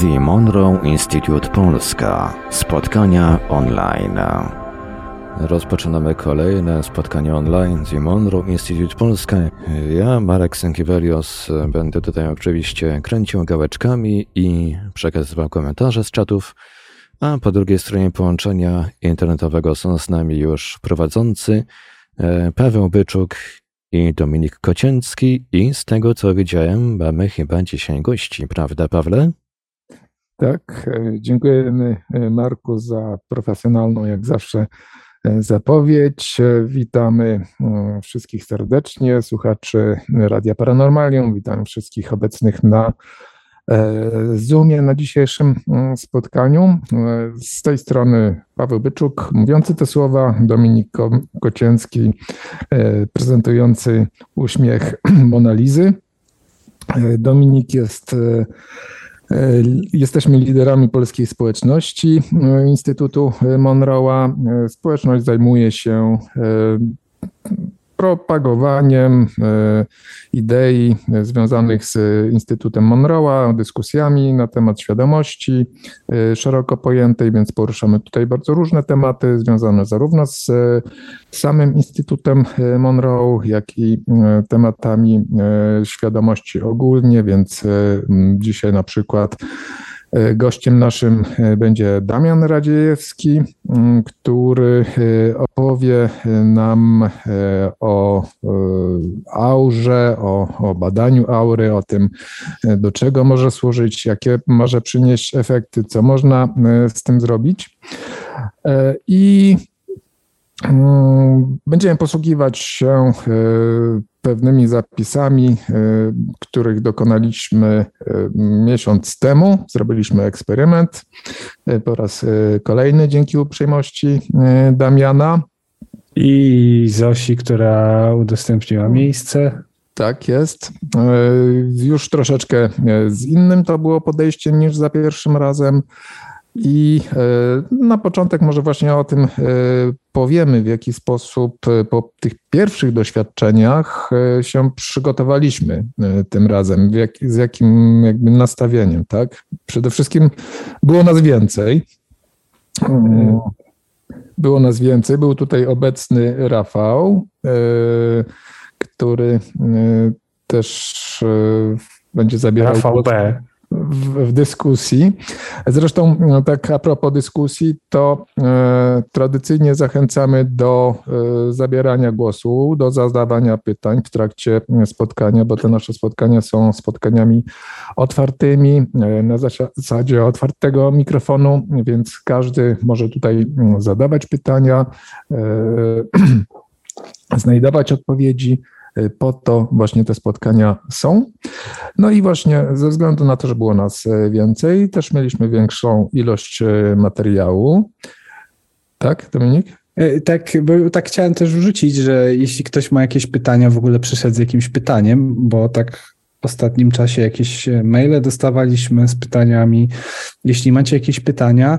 The Monroe Institute Polska. Spotkania online. Rozpoczynamy kolejne spotkanie online z Monroe Institute Polska. Ja, Marek Sękiewelios, będę tutaj oczywiście kręcił gałeczkami i przekazywał komentarze z czatów, a po drugiej stronie połączenia internetowego są z nami już prowadzący e, Paweł Byczuk i Dominik Kocięcki i z tego co widziałem mamy chyba dzisiaj gości, prawda Pawle? Tak, e, dziękujemy e, Marku za profesjonalną jak zawsze e, zapowiedź. Witamy wszystkich serdecznie, słuchaczy Radia Paranormalium, witam wszystkich obecnych na Zoomie na dzisiejszym spotkaniu. Z tej strony Paweł Byczuk, mówiący te słowa, Dominik Kocięcki, prezentujący uśmiech Monalizy. Dominik jest jesteśmy liderami polskiej społeczności e, Instytutu Monroe'a. E, społeczność zajmuje się propagowaniem e, idei związanych z Instytutem Monroe'a, dyskusjami na temat świadomości e, szeroko pojętej, więc poruszamy tutaj bardzo różne tematy związane zarówno z samym Instytutem Monroe, jak i tematami świadomości ogólnie, więc dzisiaj na przykład E, gościem naszym e, będzie Damian Radziejewski, który e, opowie nam o aurze, o, o badaniu aury, o tym, do czego może służyć, jakie może przynieść efekty, co można z tym zrobić. I Będziemy posługiwać się pewnymi zapisami, e, których dokonaliśmy e, miesiąc temu. Zrobiliśmy eksperyment po raz kolejny dzięki uprzejmości Damiana. I Zosi, która udostępniła miejsce. Tak jest. Już troszeczkę z innym to było podejście niż za pierwszym razem. I e, na początek może właśnie o tym e, powiemy, w jaki sposób e, po tych pierwszych doświadczeniach się przygotowaliśmy tym razem, jak, z jakim jakby nastawieniem, tak? Przede wszystkim było nas więcej. Było nas więcej. Był tutaj obecny Rafał, który też będzie zabierał Rafał B w, w, dyskusji. Zresztą, no, tak a propos dyskusji, to e, tradycyjnie zachęcamy do e, zabierania głosu, do zadawania pytań w trakcie spotkania, bo te nasze spotkania są spotkaniami otwartymi, e, na zasadzie otwartego mikrofonu, więc każdy może tutaj zadawać pytania, e, znajdować odpowiedzi. Y, po to właśnie te spotkania są. No i właśnie ze względu na to, że było nas y, więcej, też mieliśmy większą ilość y, materiału. Tak, Dominik? Tak, bo tak chciałem też wrzucić, że jeśli ktoś ma jakieś pytania, w ogóle przyszedł z jakimś pytaniem, bo tak w ostatnim czasie jakieś maile dostawaliśmy z pytaniami. Jeśli macie jakieś pytania,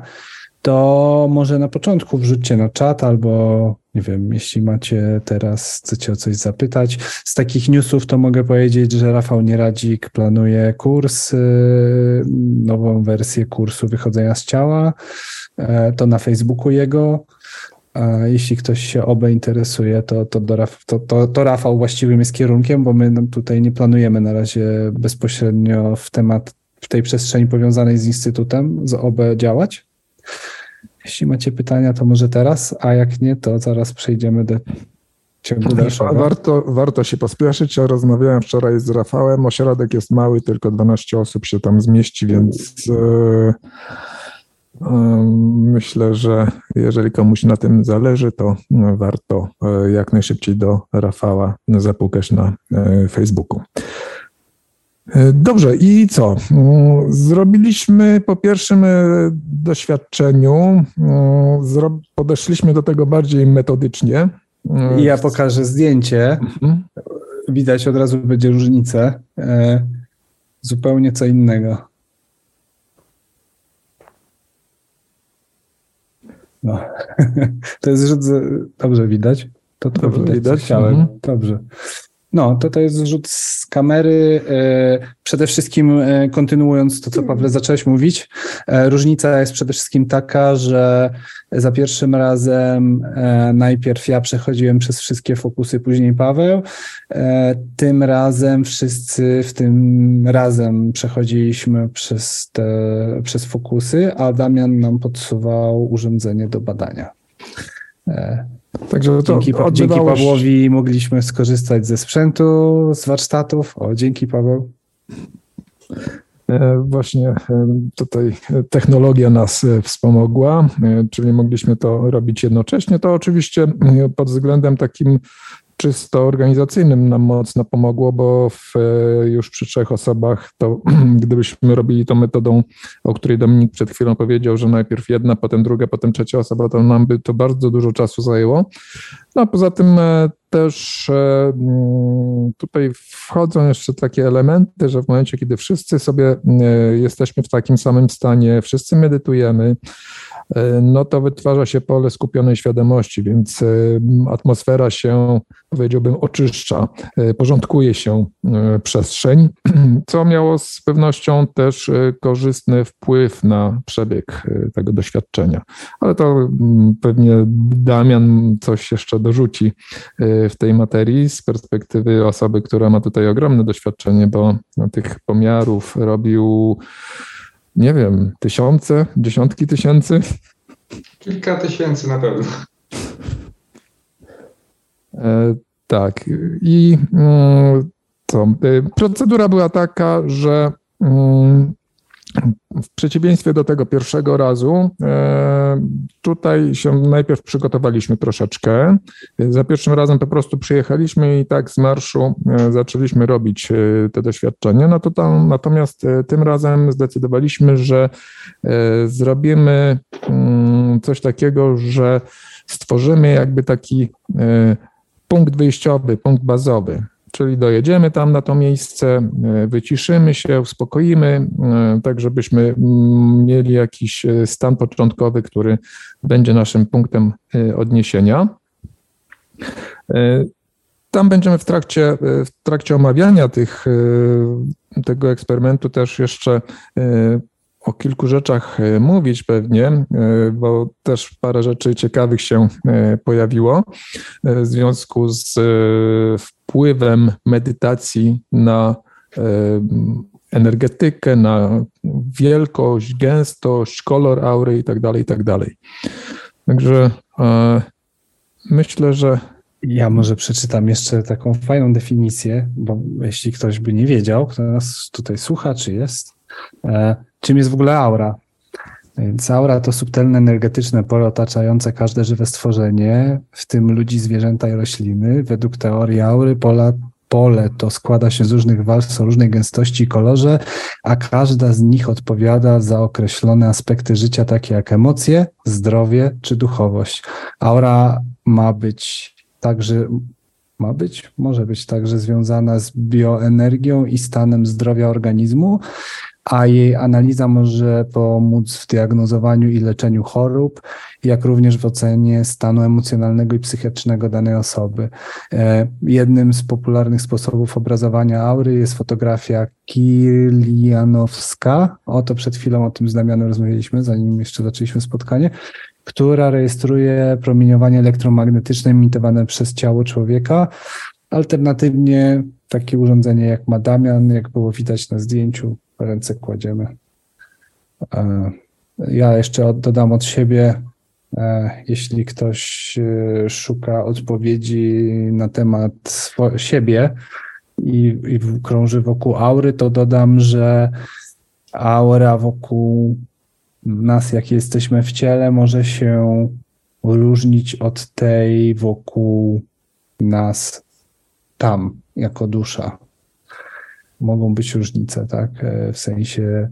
to może na początku wrzućcie na czat albo nie wiem, jeśli macie teraz, chcecie o coś zapytać. Z takich newsów to mogę powiedzieć, że Rafał Nieradzik planuje kurs, y, nową wersję kursu wychodzenia z ciała. E, to na Facebooku jego. A jeśli ktoś się obe interesuje, to, to, do to, to, to Rafał właściwym jest kierunkiem, bo my tutaj nie planujemy na razie bezpośrednio w temat, w tej przestrzeni powiązanej z Instytutem z OB działać. Jeśli macie pytania, to może teraz, a jak nie, to zaraz przejdziemy do ciągu dalszego. Warto, warto się pospieszyć. Ja rozmawiałem wczoraj z Rafałem. Ośrodek jest mały, tylko 12 osób się tam zmieści, więc yy, yy, myślę, że jeżeli komuś na tym zależy, to warto jak najszybciej do Rafała zapukać na Facebooku. E, dobrze, i co? Mm, zrobiliśmy po pierwszym e, doświadczeniu, mm, podeszliśmy do tego bardziej metodycznie. I ja pokażę zdjęcie. Mhm. Widać od razu będzie różnicę. E, zupełnie co innego. No. to jest dobrze widać. To, to dobrze widać. widać. Mhm. Dobrze. No, to to jest rzut z kamery. E, przede wszystkim e, kontynuując to, co Pawle zacząłeś mówić, e, różnica jest przede wszystkim taka, że za pierwszym razem najpierw ja przechodziłem przez wszystkie fokusy, później Paweł. Tym razem wszyscy w tym razem przechodziliśmy przez te, przez fokusy, a Damian nam podsuwał urządzenie do badania. Także dzięki, dzięki Pawłowi mogliśmy skorzystać ze sprzętu, z warsztatów. O, dzięki Paweł. E, właśnie e, tutaj technologia nas e, wspomogła, czyli mogliśmy to robić jednocześnie. To oczywiście pod względem takim czysto organizacyjnym nam mocno pomogło, bo w, już przy trzech osobach to gdybyśmy robili to metodą, o której Dominik przed chwilą powiedział, że najpierw jedna, potem druga, potem trzecia osoba, to nam by to bardzo dużo czasu zajęło. No a poza tym e, też e, mm, tutaj wchodzą jeszcze takie elementy, że w momencie, kiedy wszyscy sobie e, jesteśmy w takim samym stanie, wszyscy medytujemy, no to wytwarza się pole skupionej świadomości, więc atmosfera się, powiedziałbym, oczyszcza, porządkuje się przestrzeń, co miało z pewnością też korzystny wpływ na przebieg tego doświadczenia. Ale to pewnie Damian coś jeszcze dorzuci w tej materii z perspektywy osoby, która ma tutaj ogromne doświadczenie, bo tych pomiarów robił nie wiem, tysiące, dziesiątki tysięcy? Kilka tysięcy na pewno. E, tak. I mm, co? E, procedura była taka, że mm, w przeciwieństwie do tego pierwszego razu, e, tutaj się najpierw przygotowaliśmy troszeczkę. Za pierwszym razem po prostu przyjechaliśmy i tak z marszu e, zaczęliśmy robić e, te doświadczenia. No to tam, natomiast tym razem zdecydowaliśmy, że zrobimy mm, coś takiego, że stworzymy jakby taki punkt wyjściowy, punkt bazowy. Czyli dojedziemy tam na to miejsce, e, wyciszymy się, uspokoimy, e, tak żebyśmy mieli jakiś e, stan początkowy, który będzie naszym punktem odniesienia. Tam będziemy w trakcie, w trakcie omawiania tych, tego eksperymentu też jeszcze o kilku rzeczach mówić pewnie, bo też parę rzeczy ciekawych się pojawiło w związku z wpływem medytacji na energetykę, na wielkość, gęstość, kolor aury i tak dalej, i tak. Także myślę, że ja może przeczytam jeszcze taką fajną definicję, bo jeśli ktoś by nie wiedział, kto nas tutaj słucha, czy jest, czym jest w ogóle aura. Więc aura to subtelne energetyczne pole otaczające każde żywe stworzenie, w tym ludzi, zwierzęta i rośliny. Według teorii aury pola, pole to składa się z różnych warstw o różnej gęstości i kolorze, a każda z nich odpowiada za określone aspekty życia, takie jak emocje, zdrowie czy duchowość. Aura ma być także ma być, może być także związana z bioenergią i stanem zdrowia organizmu, a jej analiza może pomóc w diagnozowaniu i leczeniu chorób, jak również w ocenie stanu emocjonalnego i psychicznego danej osoby. E, jednym z popularnych sposobów obrazowania aury jest fotografia kilianowska. Oto przed chwilą o tym z Damianem rozmawialiśmy, zanim jeszcze zaczęliśmy spotkanie która rejestruje promieniowanie elektromagnetyczne emitowane przez ciało człowieka. Alternatywnie takie urządzenie jak ma Damian, jak było widać na zdjęciu, ręce kładziemy. E, ja jeszcze dodam od siebie, e, jeśli ktoś e, szuka odpowiedzi na temat siebie i, i krąży wokół aury, to dodam, że aura wokół nas, jak jesteśmy w ciele, może się różnić od tej wokół nas tam, jako dusza mogą być różnice, tak? E, w sensie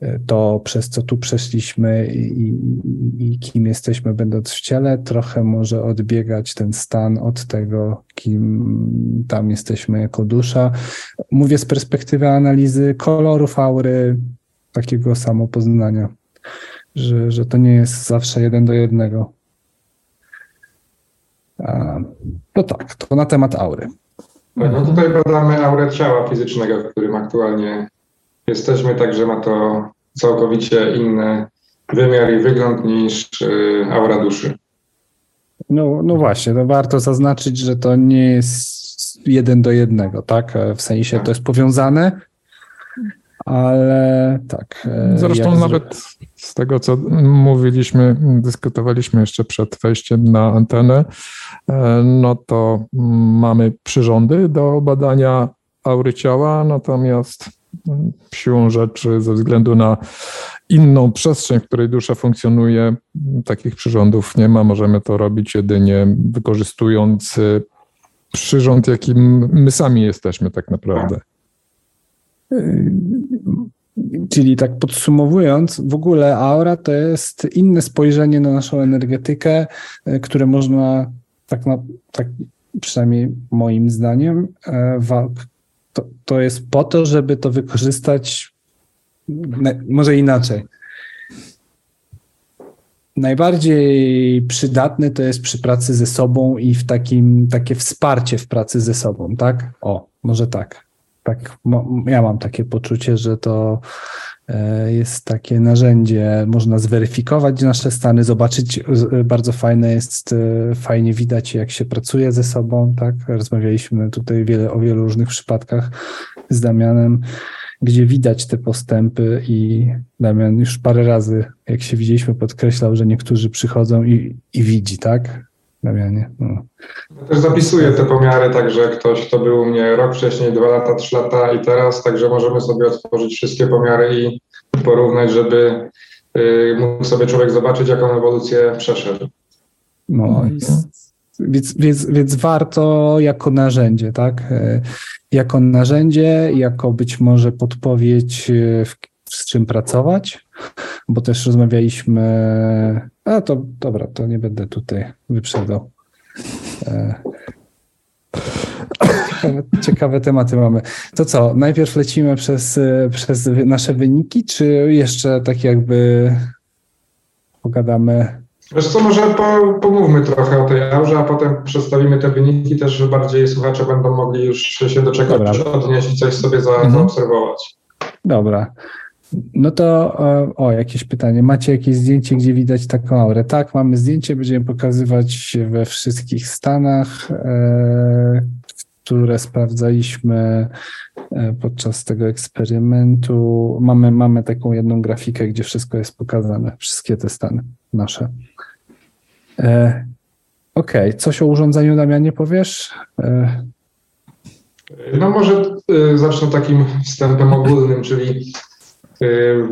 e, to, przez co tu przeszliśmy i, i, i, kim jesteśmy, będąc w ciele, trochę może odbiegać ten stan od tego, kim tam jesteśmy jako dusza. Mówię z perspektywy analizy kolorów aury, takiego samopoznania, że, że to nie jest zawsze jeden do jednego. To tak, to na temat aury. Tak, no tutaj badamy aurę ciała fizycznego, w którym aktualnie jesteśmy, także ma to całkowicie inny wymiar i wygląd niż y, aura duszy. No, no właśnie, to warto zaznaczyć, że to nie jest jeden do jednego, tak? W sensie to jest powiązane, ale tak. e, Zresztą nawet z tego, co mówiliśmy, dyskutowaliśmy jeszcze przed wejściem na antenę, e, no to mamy przyrządy do badania aury ciała, natomiast siłą rzeczy, ze względu na inną przestrzeń, w której dusza funkcjonuje, takich przyrządów nie ma. Możemy to robić jedynie wykorzystując y, przyrząd, jakim my sami jesteśmy tak naprawdę. Czyli tak podsumowując, w ogóle aura to jest inne spojrzenie na naszą energetykę, e, które można tak, na, tak przynajmniej moim zdaniem, e, wa- to, to jest po to, żeby to wykorzystać może inaczej. Najbardziej przydatne to jest przy pracy ze sobą i w takim takie wsparcie w pracy ze sobą, tak? O, może tak. Tak, ja mam takie poczucie, że to e, jest takie narzędzie, można zweryfikować nasze stany, zobaczyć, z- bardzo fajne jest, e, fajnie widać jak się pracuje ze sobą, tak? Rozmawialiśmy tutaj wiele, o wielu różnych przypadkach z Damianem, gdzie widać te postępy i Damian już parę razy, jak się widzieliśmy, podkreślał, że niektórzy przychodzą i, i widzi, tak? Damianie, no. Ja też zapisuję te pomiary, także ktoś, kto był u mnie rok wcześniej, dwa lata, trzy lata i teraz, także możemy sobie otworzyć wszystkie pomiary i porównać, żeby y, mógł sobie człowiek zobaczyć, jaką ewolucję przeszedł. No, s- więc, więc, więc warto jako narzędzie, tak? E, Jako narzędzie, jako być może podpowiedź, e, w, z czym pracować, bo też rozmawialiśmy. A to dobra, to nie będę tutaj wyprzedzał. E, Ciekawe, ciekawe tematy mamy. To co, najpierw lecimy przez, e, przez nasze wyniki, czy jeszcze tak jakby pogadamy Wiesz co, może po, pomówmy trochę o tej aurze, a potem przedstawimy te wyniki też, że bardziej słuchacze będą mogli już się do czegoś odnieść i coś sobie za, Mhm. zaobserwować. Dobra. No to e, o, jakieś pytanie. Macie jakieś zdjęcie, gdzie widać taką aurę? Tak, mamy zdjęcie, będziemy pokazywać we wszystkich stanach, e, które sprawdzaliśmy e, podczas tego eksperymentu. Mamy, mamy taką jedną grafikę, gdzie wszystko jest pokazane, wszystkie te stany nasze. Okej, coś o urządzeniu Damianie powiesz? No może zacznę takim wstępem ogólnym, czyli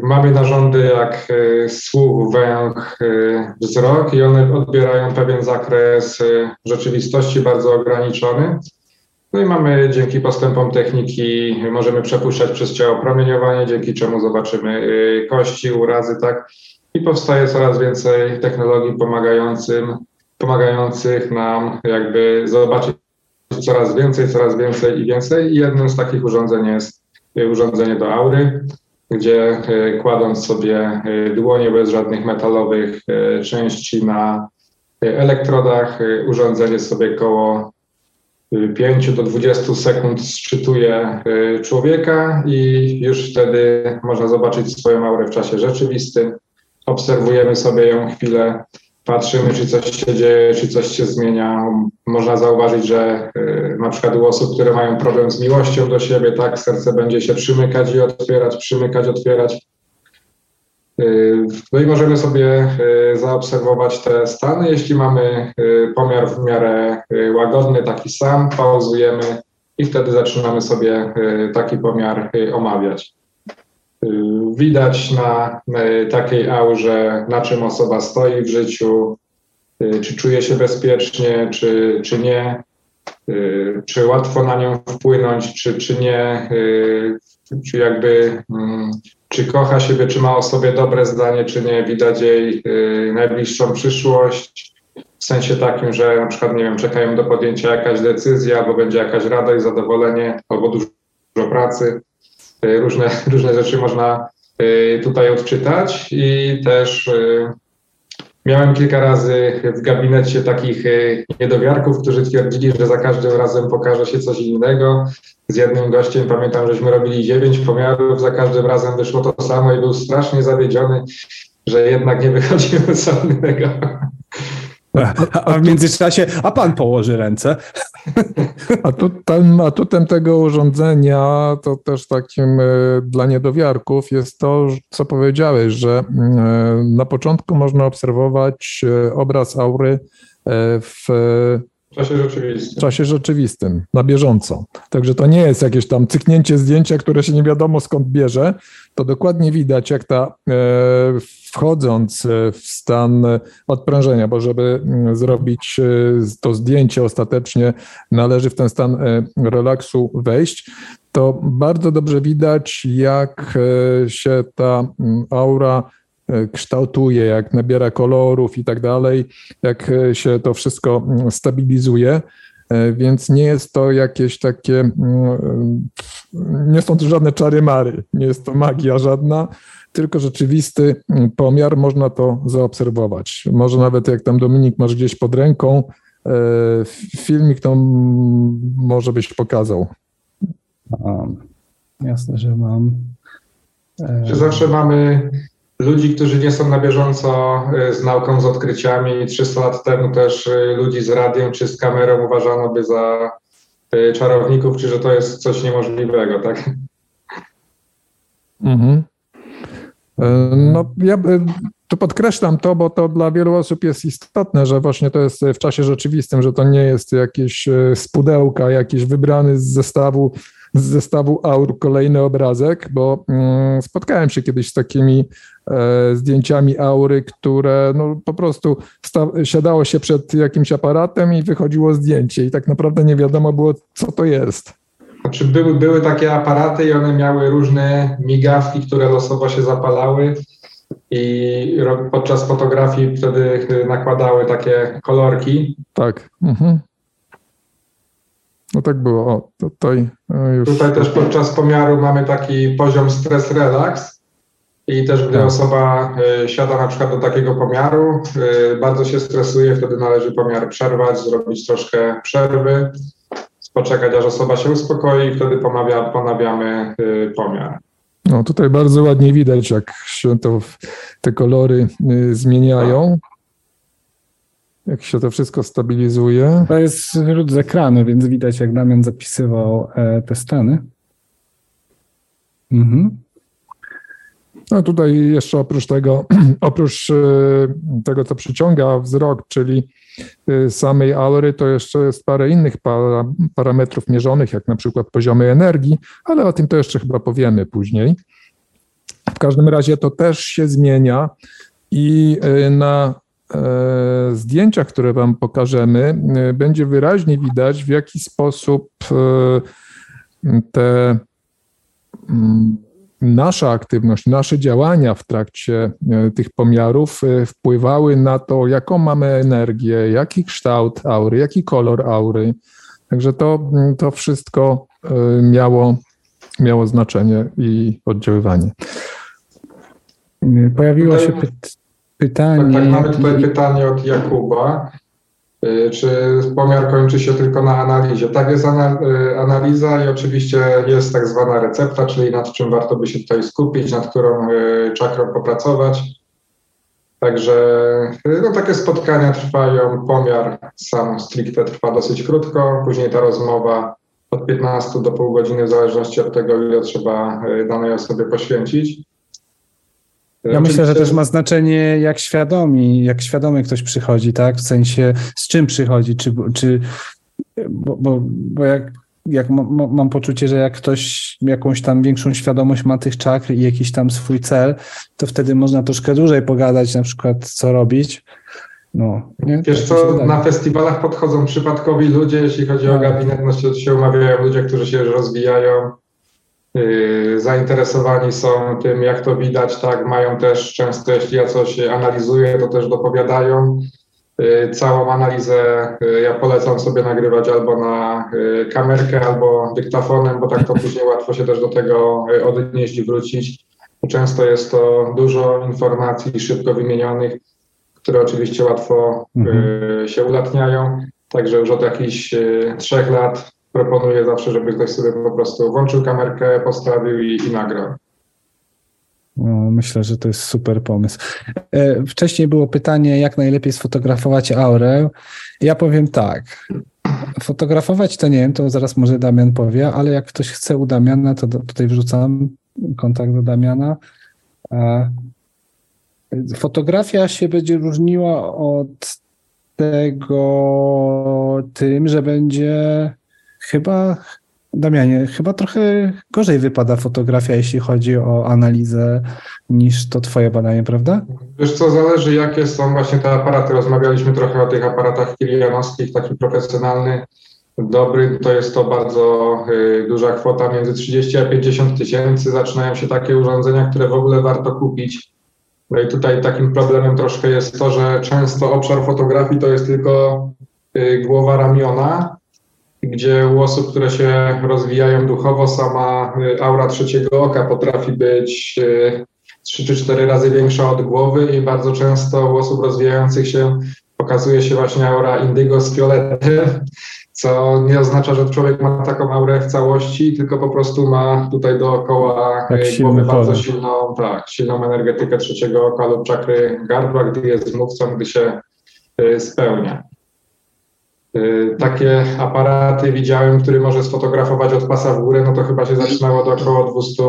mamy narządy jak y, słuch, węch, y, wzrok i one odbierają pewien zakres y, rzeczywistości bardzo ograniczony. No i mamy dzięki postępom techniki, możemy przepuszczać przez ciało promieniowanie, dzięki czemu zobaczymy y, kości, urazy, tak? I powstaje coraz więcej technologii pomagającym, pomagających nam jakby zobaczyć coraz więcej, coraz więcej i więcej. I jednym z takich urządzeń jest y, urządzenie do aury, gdzie y, kładąc sobie y, dłonie bez żadnych metalowych y, części na elektrodach, urządzenie sobie koło y, 5 do 20 sekund szczytuje człowieka i już wtedy można zobaczyć swoją aurę w czasie rzeczywistym. Obserwujemy sobie ją chwilę, patrzymy, czy coś się dzieje, czy coś się zmienia. Można zauważyć, że y, na przykład u osób, które mają problem z miłością do siebie, tak, serce będzie się przymykać i otwierać, przymykać, otwierać. Y, No i możemy sobie y, zaobserwować te stany. Jeśli mamy pomiar w miarę łagodny, taki sam, pauzujemy i wtedy zaczynamy sobie taki pomiar omawiać. Y, Widać na y, takiej aurze, na czym osoba stoi w życiu, y, czy czuje się bezpiecznie, czy, czy nie, czy łatwo na nią wpłynąć, czy, czy nie, czy jakby, mm, czy kocha siebie, czy ma o sobie dobre zdanie, czy nie, widać jej najbliższą przyszłość, w sensie takim, że na przykład, nie wiem, czekają do podjęcia jakaś decyzja, albo będzie jakaś radość, zadowolenie, albo dużo pracy. Y, Różne, różne rzeczy można y, tutaj odczytać i też y, Miałem kilka razy w gabinecie takich niedowiarków, którzy twierdzili, że za każdym razem pokaże się coś innego. Z jednym gościem pamiętam, żeśmy robili dziewięć pomiarów, za każdym razem wyszło to samo i był strasznie zawiedziony, że jednak nie wychodziło co innego. A w międzyczasie, a pan położy ręce. Atutem, atutem tego urządzenia, to też takim e, dla niedowiarków, jest to, co powiedziałeś, że e, na początku można obserwować e, obraz aury w w czasie rzeczywistym. W czasie rzeczywistym, na bieżąco. Także to nie jest jakieś tam cyknięcie zdjęcia, które się nie wiadomo skąd bierze. To dokładnie widać, jak ta e, wchodząc w stan odprężenia, bo żeby mm, zrobić e, to zdjęcie ostatecznie, należy w ten stan e, relaksu wejść. To bardzo dobrze widać, jak e, się ta mm, aura E, kształtuje, jak nabiera kolorów i tak dalej, jak e, się to wszystko mm, stabilizuje. E, więc nie jest to jakieś takie, mm, nie są to żadne czary mary, nie jest to magia żadna, tylko rzeczywisty mm, pomiar, można to zaobserwować. Może nawet jak tam Dominik masz gdzieś pod ręką, filmik to może byś pokazał. jasne, że mam. Czy zawsze mamy ludzi, którzy nie są na bieżąco e, z nauką, z odkryciami. 300 lat temu też e, ludzi z radiem czy z kamerą uważano by za e, czarowników, czy że to jest coś niemożliwego, tak? Mhm. No, ja tu podkreślam to, bo to dla wielu osób jest istotne, że właśnie to jest w czasie rzeczywistym, że to nie jest jakieś z pudełka, jakiś wybrany z zestawu z zestawu aur kolejny obrazek, bo mm, spotkałem się kiedyś z takimi e, zdjęciami aury, które no, po prostu siadało się przed jakimś aparatem i wychodziło zdjęcie i tak naprawdę nie wiadomo było, co to jest. Znaczy były, były takie aparaty i one miały różne migawki, które losowo się zapalały i podczas fotografii wtedy nakładały takie kolorki. Tak. Mhm. No tak było. O, tutaj już... Tutaj też podczas pomiaru mamy taki poziom stres-relaks i też gdy tak. osoba y, siada na przykład do takiego pomiaru, y, bardzo się stresuje, wtedy należy pomiar przerwać, zrobić troszkę przerwy, poczekać aż osoba się uspokoi i wtedy pomawia, ponawiamy y, pomiar. No tutaj bardzo ładnie widać, jak się to, te kolory zmieniają jak się to wszystko stabilizuje. To jest rzut z ekranu, więc widać, jak Damian zapisywał e, te stany. Mhm. No tutaj jeszcze oprócz tego, oprócz e, tego, co przyciąga wzrok, czyli e, samej aury, to jeszcze jest parę innych para, parametrów mierzonych, jak na przykład poziomy energii, ale o tym to jeszcze chyba powiemy później. W każdym razie to też się zmienia i na zdjęciach, które Wam pokażemy, e, będzie wyraźnie widać, w jaki sposób e, te mm, nasza aktywność, nasze działania w trakcie tych pomiarów wpływały na to, jaką mamy energię, jaki kształt aury, jaki kolor aury. Także to, to wszystko miało, miało znaczenie i oddziaływanie. Pojawiło się pytanie pytanie. Tak, tak, mamy tutaj pytanie od Jakuba. Y, czy pomiar kończy się tylko na analizie? Tak, jest y, analiza i oczywiście jest tak zwana recepta, czyli nad czym warto by się tutaj skupić, nad którą y, czakrą popracować. Także no, takie spotkania trwają, pomiar sam stricte trwa dosyć krótko, później ta rozmowa od 15 do pół godziny w zależności od tego, ile trzeba danej osobie poświęcić. Ja myślę, że też ma znaczenie, jak świadomi, jak świadomy ktoś przychodzi, tak? W sensie z czym przychodzi, czy, czy bo, bo, bo jak, jak mam poczucie, że jak ktoś jakąś tam większą świadomość ma tych czakr i jakiś tam swój cel, to wtedy można troszkę dłużej pogadać, na przykład co robić. No, nie? Wiesz co, na festiwalach podchodzą przypadkowi ludzie, jeśli chodzi o tak. gabinet, no się, się umawiają ludzie, którzy się rozwijają, zainteresowani są tym, jak to widać, tak, mają też często, jeśli ja coś analizuję, to też dopowiadają. Y, całą analizę y, ja polecam sobie nagrywać albo na kamerkę, albo dyktafonem, bo tak to później łatwo się też do tego odnieść i wrócić. Często jest to dużo informacji szybko wymienionych, które oczywiście łatwo mhm. się ulatniają. Także już od jakichś trzech lat proponuję zawsze, żeby ktoś sobie po prostu włączył kamerkę, postawił i, i nagrał. Myślę, że to jest super pomysł. E, wcześniej było pytanie, jak najlepiej sfotografować aurę. Ja powiem tak. Fotografować to nie wiem, to zaraz może Damian powie, ale jak ktoś chce u Damiana, to tutaj wrzucam kontakt do Damiana. E, fotografia się będzie różniła od tego tym, że będzie chyba Damianie, chyba trochę gorzej wypada fotografia, jeśli chodzi o analizę, niż to twoje badanie, prawda? Wiesz co, zależy jakie są właśnie te aparaty. Rozmawialiśmy trochę o tych aparatach kilianowskich, taki profesjonalny, dobry, to jest to bardzo y, duża kwota, między 30 a 50 tysięcy. Zaczynają się takie urządzenia, które w ogóle warto kupić. No i tutaj takim problemem troszkę jest to, że często obszar fotografii to jest tylko y, głowa ramiona, gdzie u osób, które się rozwijają duchowo, sama y, aura trzeciego oka potrafi być y, trzy czy cztery razy większa od głowy i bardzo często u osób rozwijających się pokazuje się właśnie aura indygo z fioletem, co nie oznacza, że człowiek ma taką aurę w całości, tylko po prostu ma tutaj dookoła tak głowy bardzo silną, tak, silną energetykę trzeciego oka lub czakry gardła, gdy jest mówcą, gdy się spełnia. Y, takie aparaty widziałem, który może sfotografować od pasa w górę, no to chyba się zaczynało do około 200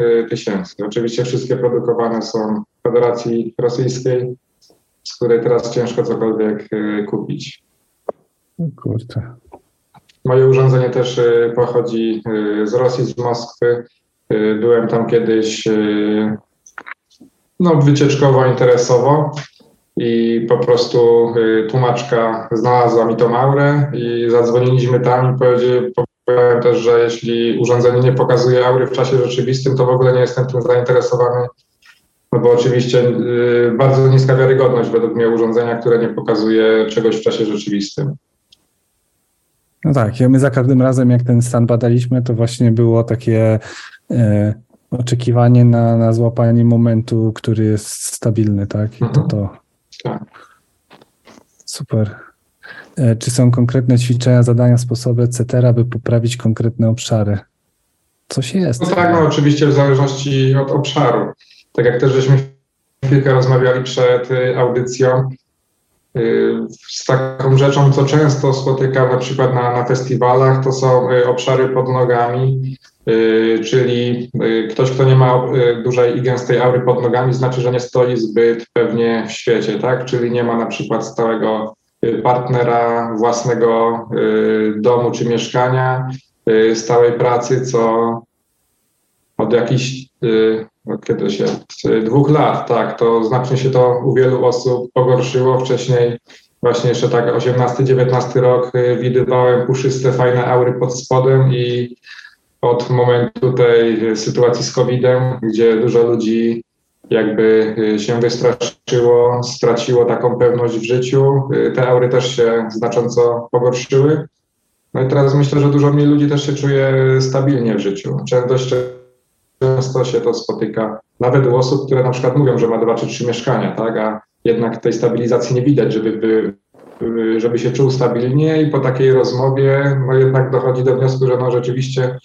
y, tysięcy. Oczywiście wszystkie produkowane są w Federacji Rosyjskiej, z której teraz ciężko cokolwiek y, kupić. Kurde. Moje urządzenie też pochodzi z Rosji, z Moskwy. Byłem tam kiedyś no, wycieczkowo, interesowo i po prostu y, tłumaczka znalazła mi tą aurę i zadzwoniliśmy tam i powiedziałem też, że jeśli urządzenie nie pokazuje aury w czasie rzeczywistym, to w ogóle nie jestem tym zainteresowany, no bo oczywiście y, bardzo niska wiarygodność według mnie urządzenia, które nie pokazuje czegoś w czasie rzeczywistym. No tak, my za każdym razem, jak ten stan badaliśmy, to właśnie było takie e, oczekiwanie na, na złapanie momentu, który jest stabilny, tak? I mhm. to, to tak. Super. E, czy są konkretne ćwiczenia, zadania, sposoby, etc., by poprawić konkretne obszary? Coś jest. No tak, no oczywiście w zależności od obszaru. Tak jak też żeśmy chwilkę rozmawiali przed y, audycją, y, z taką rzeczą, co często spotykam na przykład na, na festiwalach, to są y, obszary pod nogami, czyli y, ktoś, kto nie ma y, dużej i gęstej aury pod nogami, znaczy, że nie stoi zbyt pewnie w świecie, tak? Czyli nie ma na przykład stałego partnera, własnego domu czy mieszkania, stałej pracy, co od jakichś, kiedy się, dwóch lat, tak, to znacznie się to u wielu osób pogorszyło. Wcześniej właśnie jeszcze tak 18-19 rok widywałem puszyste, fajne aury pod spodem i od momentu tej sytuacji z COVID-em, gdzie dużo ludzi jakby y, się wystraszyło, straciło taką pewność w życiu. Y, te aury też się znacząco pogorszyły. No i teraz myślę, że dużo mniej ludzi też się czuje stabilnie w życiu. Dość często się to spotyka, nawet u osób, które na przykład mówią, że ma dwa czy trzy mieszkania, tak, a jednak tej stabilizacji nie widać, żeby, by, żeby się czuł stabilnie i po takiej rozmowie no jednak dochodzi do wniosku, że no rzeczywiście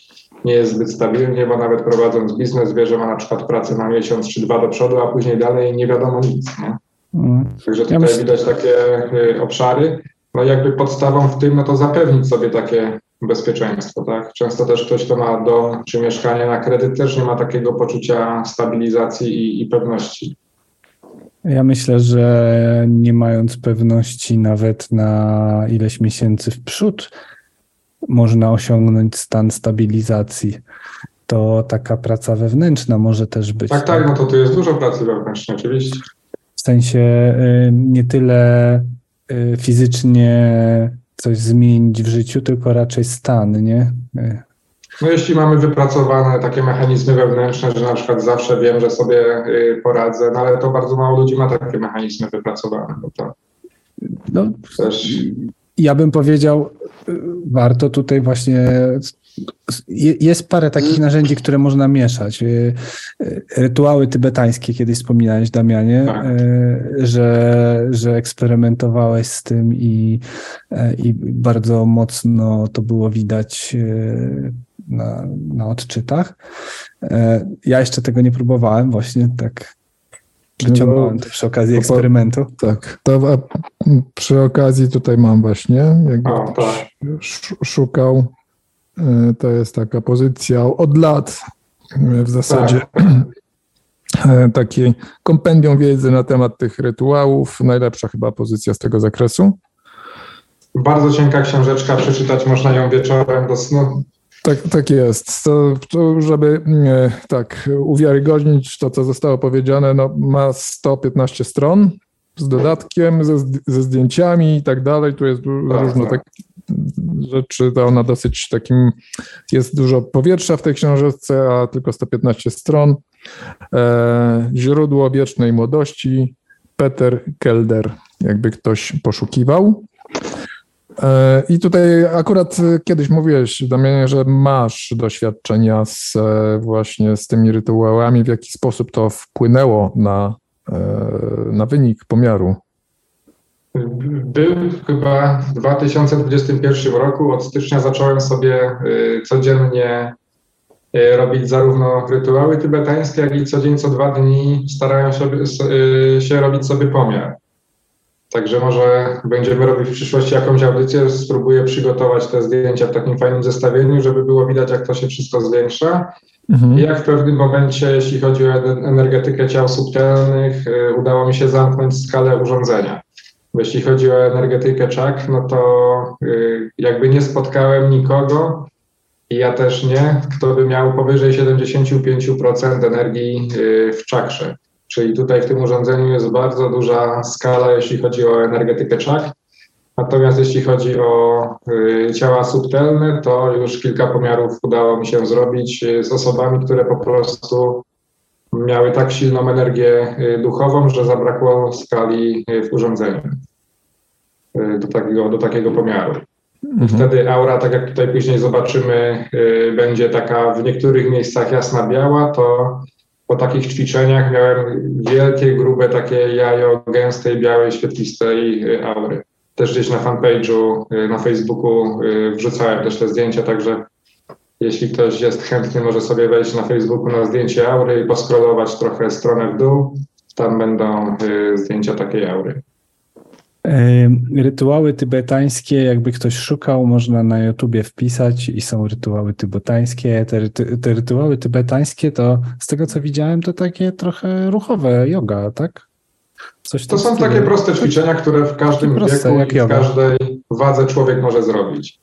nie jest zbyt stabilnie, bo nawet prowadząc biznes wie, że ma na przykład pracę na miesiąc czy dwa do przodu, a później dalej nie wiadomo nic. Nie? Mm. Także tutaj ja widać takie y, obszary. No jakby podstawą w tym, no to zapewnić sobie takie bezpieczeństwo, tak? Często też ktoś, kto ma dom czy mieszkanie na kredyt, też nie ma takiego poczucia stabilizacji i, i pewności. Ja myślę, że nie mając pewności nawet na ileś miesięcy w przód, można osiągnąć stan stabilizacji. To taka praca wewnętrzna może też być. Tak, tak, no to tu jest dużo pracy wewnętrznej, oczywiście. W sensie y, nie tyle y, fizycznie coś zmienić w życiu, tylko raczej stan, nie? Y. No jeśli mamy wypracowane takie mechanizmy wewnętrzne, że na przykład zawsze wiem, że sobie poradzę, no ale to bardzo mało ludzi ma takie mechanizmy wypracowane. No no, też Ja bym powiedział, warto tutaj właśnie jest parę takich narzędzi, które można mieszać. Y, y, rytuały tybetańskie, kiedyś wspominałeś, Damianie, tak. Y, że, że eksperymentowałeś z tym i, i bardzo mocno to było widać na, na odczytach. Ja jeszcze tego nie próbowałem, właśnie tak przeciągnąłem no, to przy okazji eksperymentu. Tak, to przy okazji tutaj mam właśnie, jakby o, tak. szukał E, to jest taka pozycja od lat e, w zasadzie e, takiej kompendium wiedzy na temat tych rytuałów. Najlepsza chyba pozycja z tego zakresu. Bardzo cienka książeczka, przeczytać można ją wieczorem do snu. Tak, tak jest. To, to, żeby tak uwiarygodnić to, co zostało powiedziane, no, ma 115 stron z dodatkiem, ze, ze zdjęciami i tak dalej. Tu jest tak, różno tak. tak rzeczy, to ona dosyć takim, jest dużo powietrza w tej książce, a tylko 115 stron. E, źródło wiecznej młodości, Peter Kelder, jakby ktoś poszukiwał. E, I tutaj akurat kiedyś mówiłeś, Damianie, że masz doświadczenia z, e, właśnie z tymi rytuałami, w jaki sposób to wpłynęło na, e, na wynik pomiaru. Był chyba w 2021 roku. Od stycznia zacząłem sobie codziennie robić zarówno rytuały tybetańskie, jak i co dzień, co dwa dni starałem się, się robić sobie pomiar. Także może będziemy robić w przyszłości jakąś audycję. Spróbuję przygotować te zdjęcia w takim fajnym zestawieniu, żeby było widać, jak to się wszystko zwiększa. Mhm. I jak w pewnym momencie, jeśli chodzi o energetykę ciał subtelnych, udało mi się zamknąć skalę urządzenia. Jeśli chodzi o energetykę czak, no to y, jakby nie spotkałem nikogo, i ja też nie, kto by miał powyżej 75% energii y, w czakrze. Czyli tutaj w tym urządzeniu jest bardzo duża skala, jeśli chodzi o energetykę czak. Natomiast jeśli chodzi o y, ciała subtelne, to już kilka pomiarów udało mi się zrobić z osobami, które po prostu miały tak silną energię y, duchową, że zabrakło skali y, w urządzeniu y, do takiego, do takiego pomiaru. Mhm. Wtedy aura, tak jak tutaj później zobaczymy, będzie taka w niektórych miejscach jasna-biała, to po takich ćwiczeniach miałem wielkie, grube takie jajo gęstej, białej, świetlistej aury. Też gdzieś na fanpage'u, na Facebooku wrzucałem też te zdjęcia, także jeśli ktoś jest chętny, może sobie wejść na Facebooku na zdjęcie aury i poskrolować trochę stronę w dół. Tam będą y, zdjęcia takiej aury. Rytuały tybetańskie, jakby ktoś szukał, można na YouTubie wpisać i są rytuały tybetańskie. Te, te rytuały tybetańskie to, z tego co widziałem, to takie trochę ruchowe yoga, tak? Coś to są stylu. takie proste ćwiczenia, które w każdym proste, wieku i w każdej wadze człowiek może zrobić.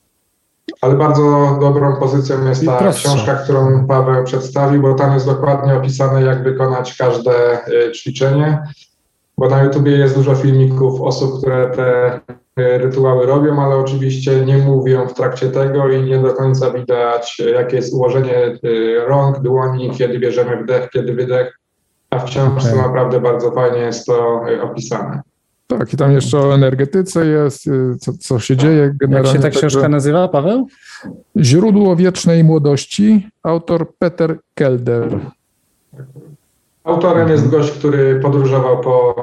Ale bardzo dobrą pozycją jest ta książka, którą Paweł przedstawił, bo tam jest dokładnie opisane, jak wykonać każde y, ćwiczenie. Bo na YouTubie jest dużo filmików osób, które te y, rytuały robią, ale oczywiście nie mówią w trakcie tego i nie do końca widać, jakie jest ułożenie y, rąk, dłoni, kiedy bierzemy wdech, kiedy wydech. A w książce okay. naprawdę bardzo fajnie jest to opisane. Tak, i tam jeszcze o energetyce jest, co, co się dzieje generalnie. Jak się ta książka nazywa, Paweł? Źródło wiecznej młodości, autor Peter Kelder. Autorem jest gość, który podróżował po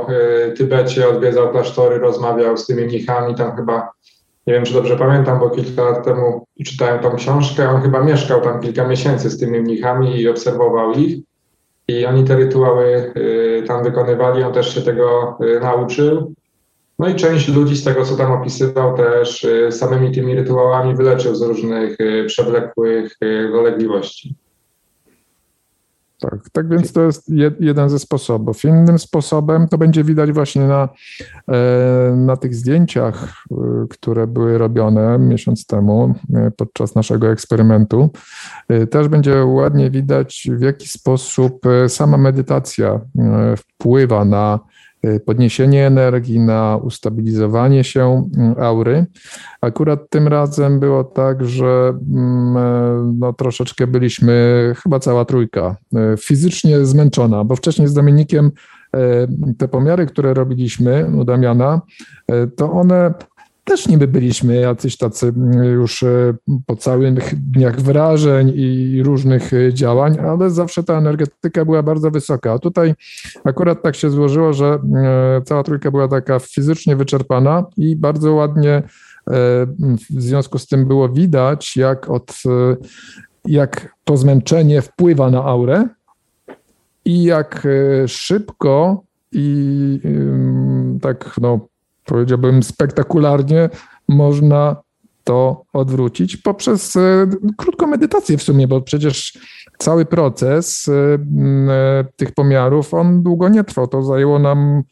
y, Tybecie, odwiedzał klasztory, rozmawiał z tymi mnichami, tam chyba, nie wiem czy dobrze pamiętam, bo kilka lat temu czytałem tą książkę, on chyba mieszkał tam kilka miesięcy z tymi mnichami i obserwował ich. I oni te rytuały y, tam wykonywali, on też się tego y, nauczył. No i część ludzi z tego, co tam opisywał, też samymi tymi rytuałami wyleczył z różnych przewlekłych dolegliwości. Tak, tak więc to jest jeden ze sposobów. Innym sposobem to będzie widać właśnie na, e, na tych zdjęciach, e, które były robione miesiąc temu e, podczas naszego eksperymentu. Też będzie ładnie widać, w jaki sposób sama medytacja wpływa na podniesienie energii, na ustabilizowanie się mm, aury. Akurat tym razem było tak, że mm, e, no, troszeczkę byliśmy, chyba cała trójka, e, fizycznie zmęczona, bo wcześniej z Dominikiem e, te pomiary, które robiliśmy u Damiana, to one też niby byliśmy jacyś tacy mm, już e, po całych dniach wrażeń i różnych e, działań, ale zawsze ta energetyka była bardzo wysoka. A tutaj akurat tak się złożyło, że e, cała trójka była taka fizycznie wyczerpana i bardzo ładnie w związku z tym było widać, jak, od, jak to zmęczenie wpływa na aurę i jak szybko i tak no, powiedziałbym, spektakularnie można to odwrócić poprzez e, krótką medytację w sumie, bo przecież cały proces e, e, tych pomiarów, on długo nie trwał. To zajęło nam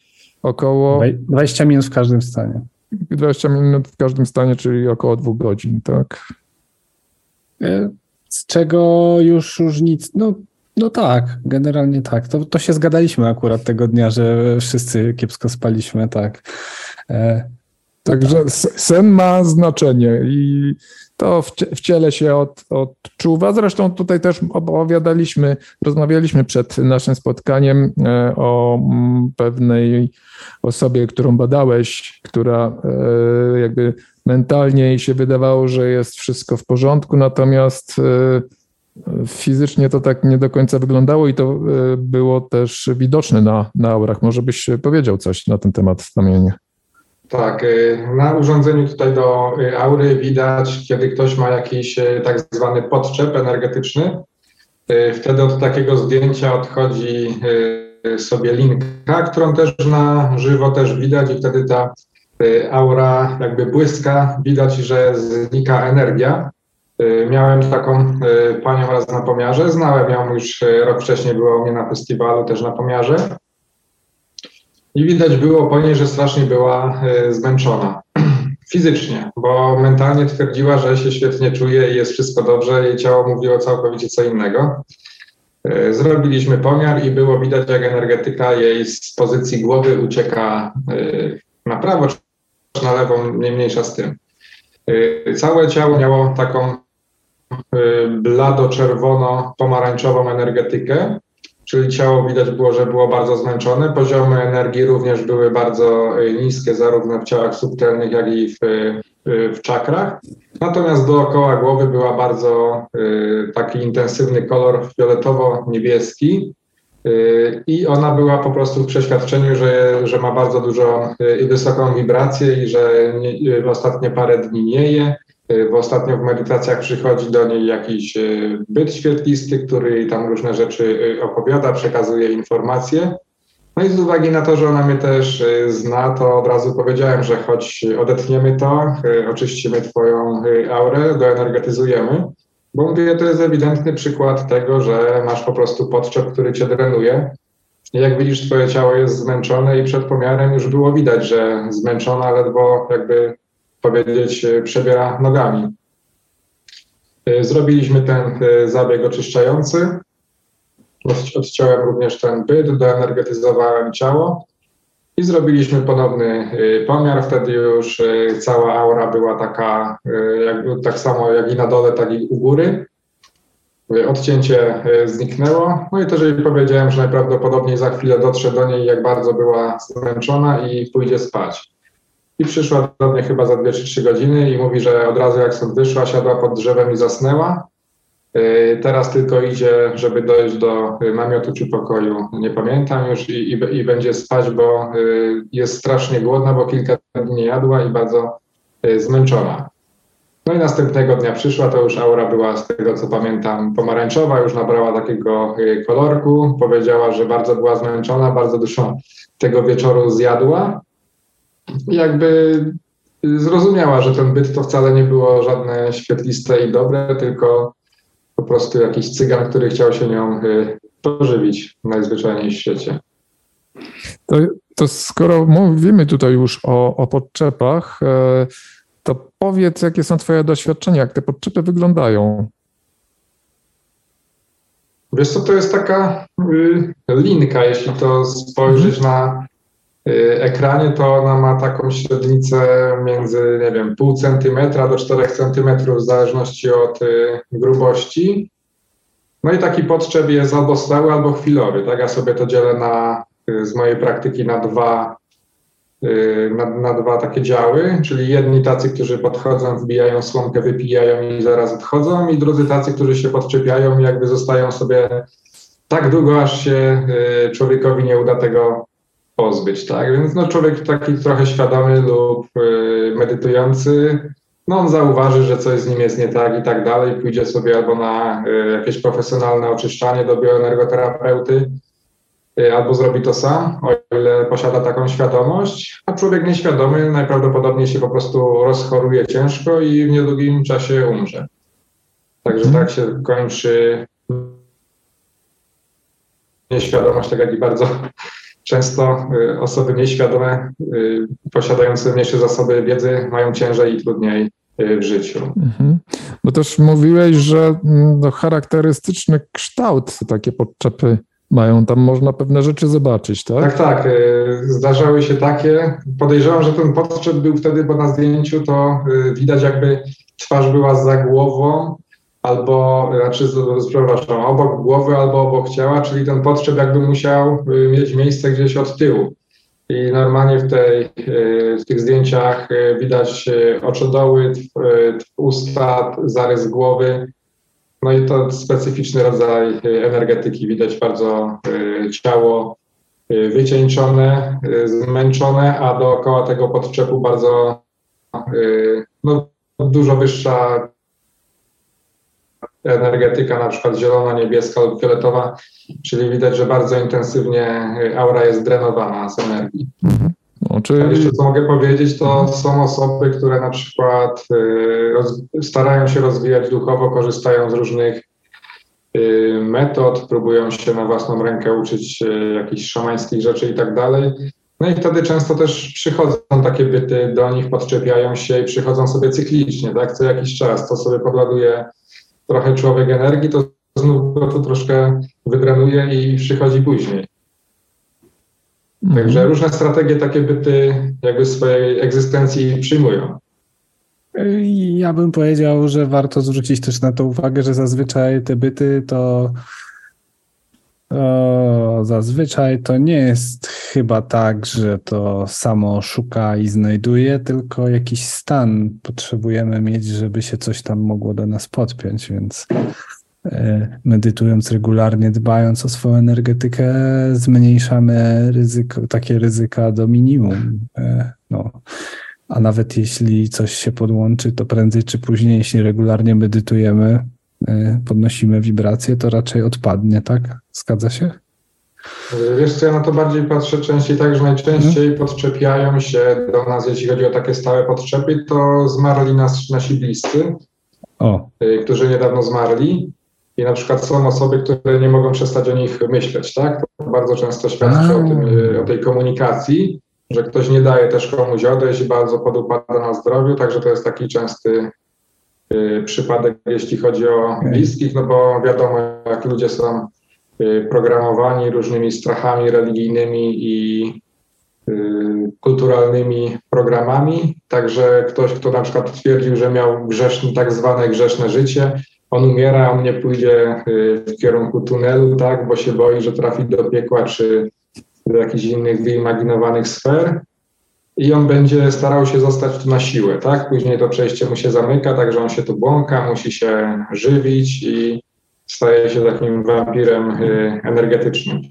około... 20 minut w każdym stanie. 20 minut w każdym stanie, czyli około dwóch godzin, tak. Z czego już, już nic, no, no tak, generalnie tak. To, to się zgadaliśmy akurat tego dnia, że wszyscy kiepsko spaliśmy, tak. E, Także sen ma znaczenie i to w ciele się od, odczuwa. Zresztą tutaj też opowiadaliśmy, rozmawialiśmy przed naszym spotkaniem e, o mm, pewnej osobie, którą badałeś, która e, jakby mentalnie jej się wydawało, że jest wszystko w porządku, natomiast fizycznie to tak nie do końca wyglądało i to było też widoczne na, na aurach. Może byś powiedział coś na ten temat, Damianie? Tak, y, na urządzeniu tutaj do y, aury widać, kiedy ktoś ma jakiś y, tak zwany podczep energetyczny. Wtedy od takiego zdjęcia odchodzi sobie linka, którą też na żywo też widać i wtedy ta aura jakby błyska, widać, że znika energia. Miałem taką panią raz na pomiarze, znałem ją już rok wcześniej, była u mnie na festiwalu też na pomiarze. I widać było po niej, że strasznie była e, zmęczona fizycznie, bo mentalnie twierdziła, że się świetnie czuje i jest wszystko dobrze. Jej ciało mówiło całkowicie co innego. E, zrobiliśmy pomiar i było widać, jak energetyka jej z pozycji głowy ucieka e, na prawo czy na lewo, nie mniejsza z tym. Całe ciało miało taką blado-czerwono-pomarańczową energetykę, czyli ciało widać było, że było bardzo zmęczone. Poziomy energii również były bardzo y, niskie, zarówno w ciałach subtelnych, jak i w, y, w czakrach. Natomiast dookoła głowy była bardzo y, taki intensywny kolor fioletowo-niebieski. I ona była po prostu w przeświadczeniu, że, że ma bardzo dużo i wysoką wibrację i że nie, ostatnie parę dni nie je, w ostatnio w medytacjach przychodzi do niej jakiś e, byt świetlisty, który tam różne rzeczy e, opowiada, przekazuje informacje. No i z uwagi na to, że ona mnie też zna, to od razu powiedziałem, że choć odetchniemy to, oczyścimy twoją aurę, doenergetyzujemy, bo mówię, to jest ewidentny przykład tego, że masz po prostu podczep, który cię drenuje. Jak widzisz, twoje ciało jest zmęczone i przed pomiarem już było widać, że zmęczona ledwo jakby powiedzieć, e, przebiera nogami. E, zrobiliśmy ten e, zabieg oczyszczający. Odciąłem również ten byt, doenergetyzowałem ciało i zrobiliśmy ponowny pomiar. Wtedy już cała aura była taka, tak samo jak i na dole, tak i u góry. Odcięcie zniknęło. No i też jej powiedziałem, że najprawdopodobniej za chwilę dotrze do niej, jak bardzo była zmęczona i pójdzie spać. I przyszła do mnie chyba za 2 czy 3 godziny i mówi, że od razu jak stąd wyszła, siadła pod drzewem i zasnęła. Y, teraz tylko idzie, żeby dojść do namiotu czy pokoju. Nie pamiętam już i, i, i będzie spać, bo y, jest strasznie głodna, bo kilka dni nie jadła i bardzo y, zmęczona. No i następnego dnia przyszła, to już aura była z tego co pamiętam pomarańczowa, już nabrała takiego kolorku. Powiedziała, że bardzo była zmęczona, bardzo dużo tego wieczoru zjadła jakby zrozumiała, że ten byt to wcale nie było żadne świetliste i dobre, tylko po prostu jakiś cygan, który chciał się nią y, pożywić najzwyczajniej w świecie. To, to skoro mówimy tutaj już o, o podczepach, e, to powiedz, jakie są Twoje doświadczenia, jak te podczepy wyglądają? Wiesz co, to jest taka y, linka, jeśli to spojrzeć na ekranie, to ona ma taką średnicę między, nie wiem, pół centymetra do 4 centymetrów w zależności od y, grubości. No i taki podczep jest albo stały, albo chwilowy. Tak, ja sobie to dzielę na, y, z mojej praktyki na dwa y, na, na dwa takie działy, czyli jedni tacy, którzy podchodzą, wbijają słomkę, wypijają i zaraz odchodzą, i drudzy tacy, którzy się podczepiają i jakby zostają sobie tak długo, aż się y, człowiekowi nie uda tego pozbyć, tak? Więc no, człowiek taki trochę świadomy lub y, medytujący, no on zauważy, że coś z nim jest nie tak i tak dalej, pójdzie sobie albo na jakieś profesjonalne oczyszczanie do bioenergoterapeuty, Y, albo zrobi to sam, o ile posiada taką świadomość, a człowiek nieświadomy najprawdopodobniej się po prostu rozchoruje ciężko i w niedługim czasie umrze. Także hmm. tak się kończy nieświadomość, tak jak i bardzo często y, osoby nieświadome, y, posiadające mniejsze zasoby wiedzy, mają ciężej i trudniej w życiu. Mhm. Bo też mówiłeś, że mm, no, charakterystyczny kształt takie podczepy mają. Tam można pewne rzeczy zobaczyć, tak? Tak, tak. Zdarzały się takie. Podejrzewam, że ten podszedł był wtedy, bo na zdjęciu to widać jakby twarz była za głową, albo, znaczy, przepraszam, obok głowy albo obok ciała, czyli ten podszep jakby musiał e, mieć miejsce gdzieś od tyłu. I normalnie w, tej, w tych zdjęciach widać oczodoły, usta, zarys głowy, no i to specyficzny rodzaj y, energetyki. Widać bardzo y, ciało y, wycieńczone, zmęczone, a dookoła tego podczepu bardzo no, dużo wyższa energetyka, na przykład zielona, niebieska lub fioletowa, czyli widać, że bardzo intensywnie aura jest drenowana z energii. Mhm. Czy... Jeszcze co mogę powiedzieć, to są osoby, które na przykład roz, starają się rozwijać duchowo, korzystają z różnych y, metod, próbują się na własną rękę uczyć jakichś szamańskich rzeczy i tak dalej. No i wtedy często też przychodzą takie byty do nich, podczepiają się i przychodzą sobie cyklicznie, tak, co jakiś czas. To sobie podładuje trochę człowiek energii, to znów go to troszkę wydrenuje i przychodzi później. Mhm. Także różne strategie takie byty jakby swojej egzystencji przyjmują. Ja bym powiedział, że warto zwrócić też na to uwagę, że zazwyczaj te byty to o, zazwyczaj to nie jest chyba tak, że to samo szuka i znajduje, tylko jakiś stan potrzebujemy mieć, żeby się coś tam mogło do nas podpiąć, więc E, medytując regularnie, dbając o swoją energetykę, zmniejszamy ryzyko, takie ryzyka do minimum. E, no. A nawet jeśli coś się podłączy, to prędzej czy później, jeśli regularnie medytujemy, e, podnosimy wibracje, to raczej odpadnie, tak? Zgadza się? Wiesz co, ja na to bardziej patrzę częściej tak, że najczęściej hmm. podczepiają się do nas, jeśli chodzi o takie stałe podczepy, to zmarli nas, nasi bliscy, o. którzy niedawno zmarli i na przykład są osoby, które nie mogą przestać o nich myśleć, tak? To bardzo często świadczy o, tym, o tej komunikacji, że ktoś nie daje też komuś odejść bardzo podupada na zdrowiu, także to jest taki częsty y, przypadek, jeśli chodzi o bliskich, no bo wiadomo, jak ludzie są y, programowani różnymi strachami religijnymi i y, kulturalnymi programami, także ktoś, kto na przykład twierdził, że miał grzeszne, tak zwane grzeszne życie, on umiera, on nie pójdzie y, w kierunku tunelu, tak, bo się boi, że trafi do piekła czy do jakichś innych wyimaginowanych sfer. I on będzie starał się zostać tu na siłę, tak? Później to przejście mu się zamyka, także on się tu błąka, musi się żywić i staje się takim wampirem y, energetycznym,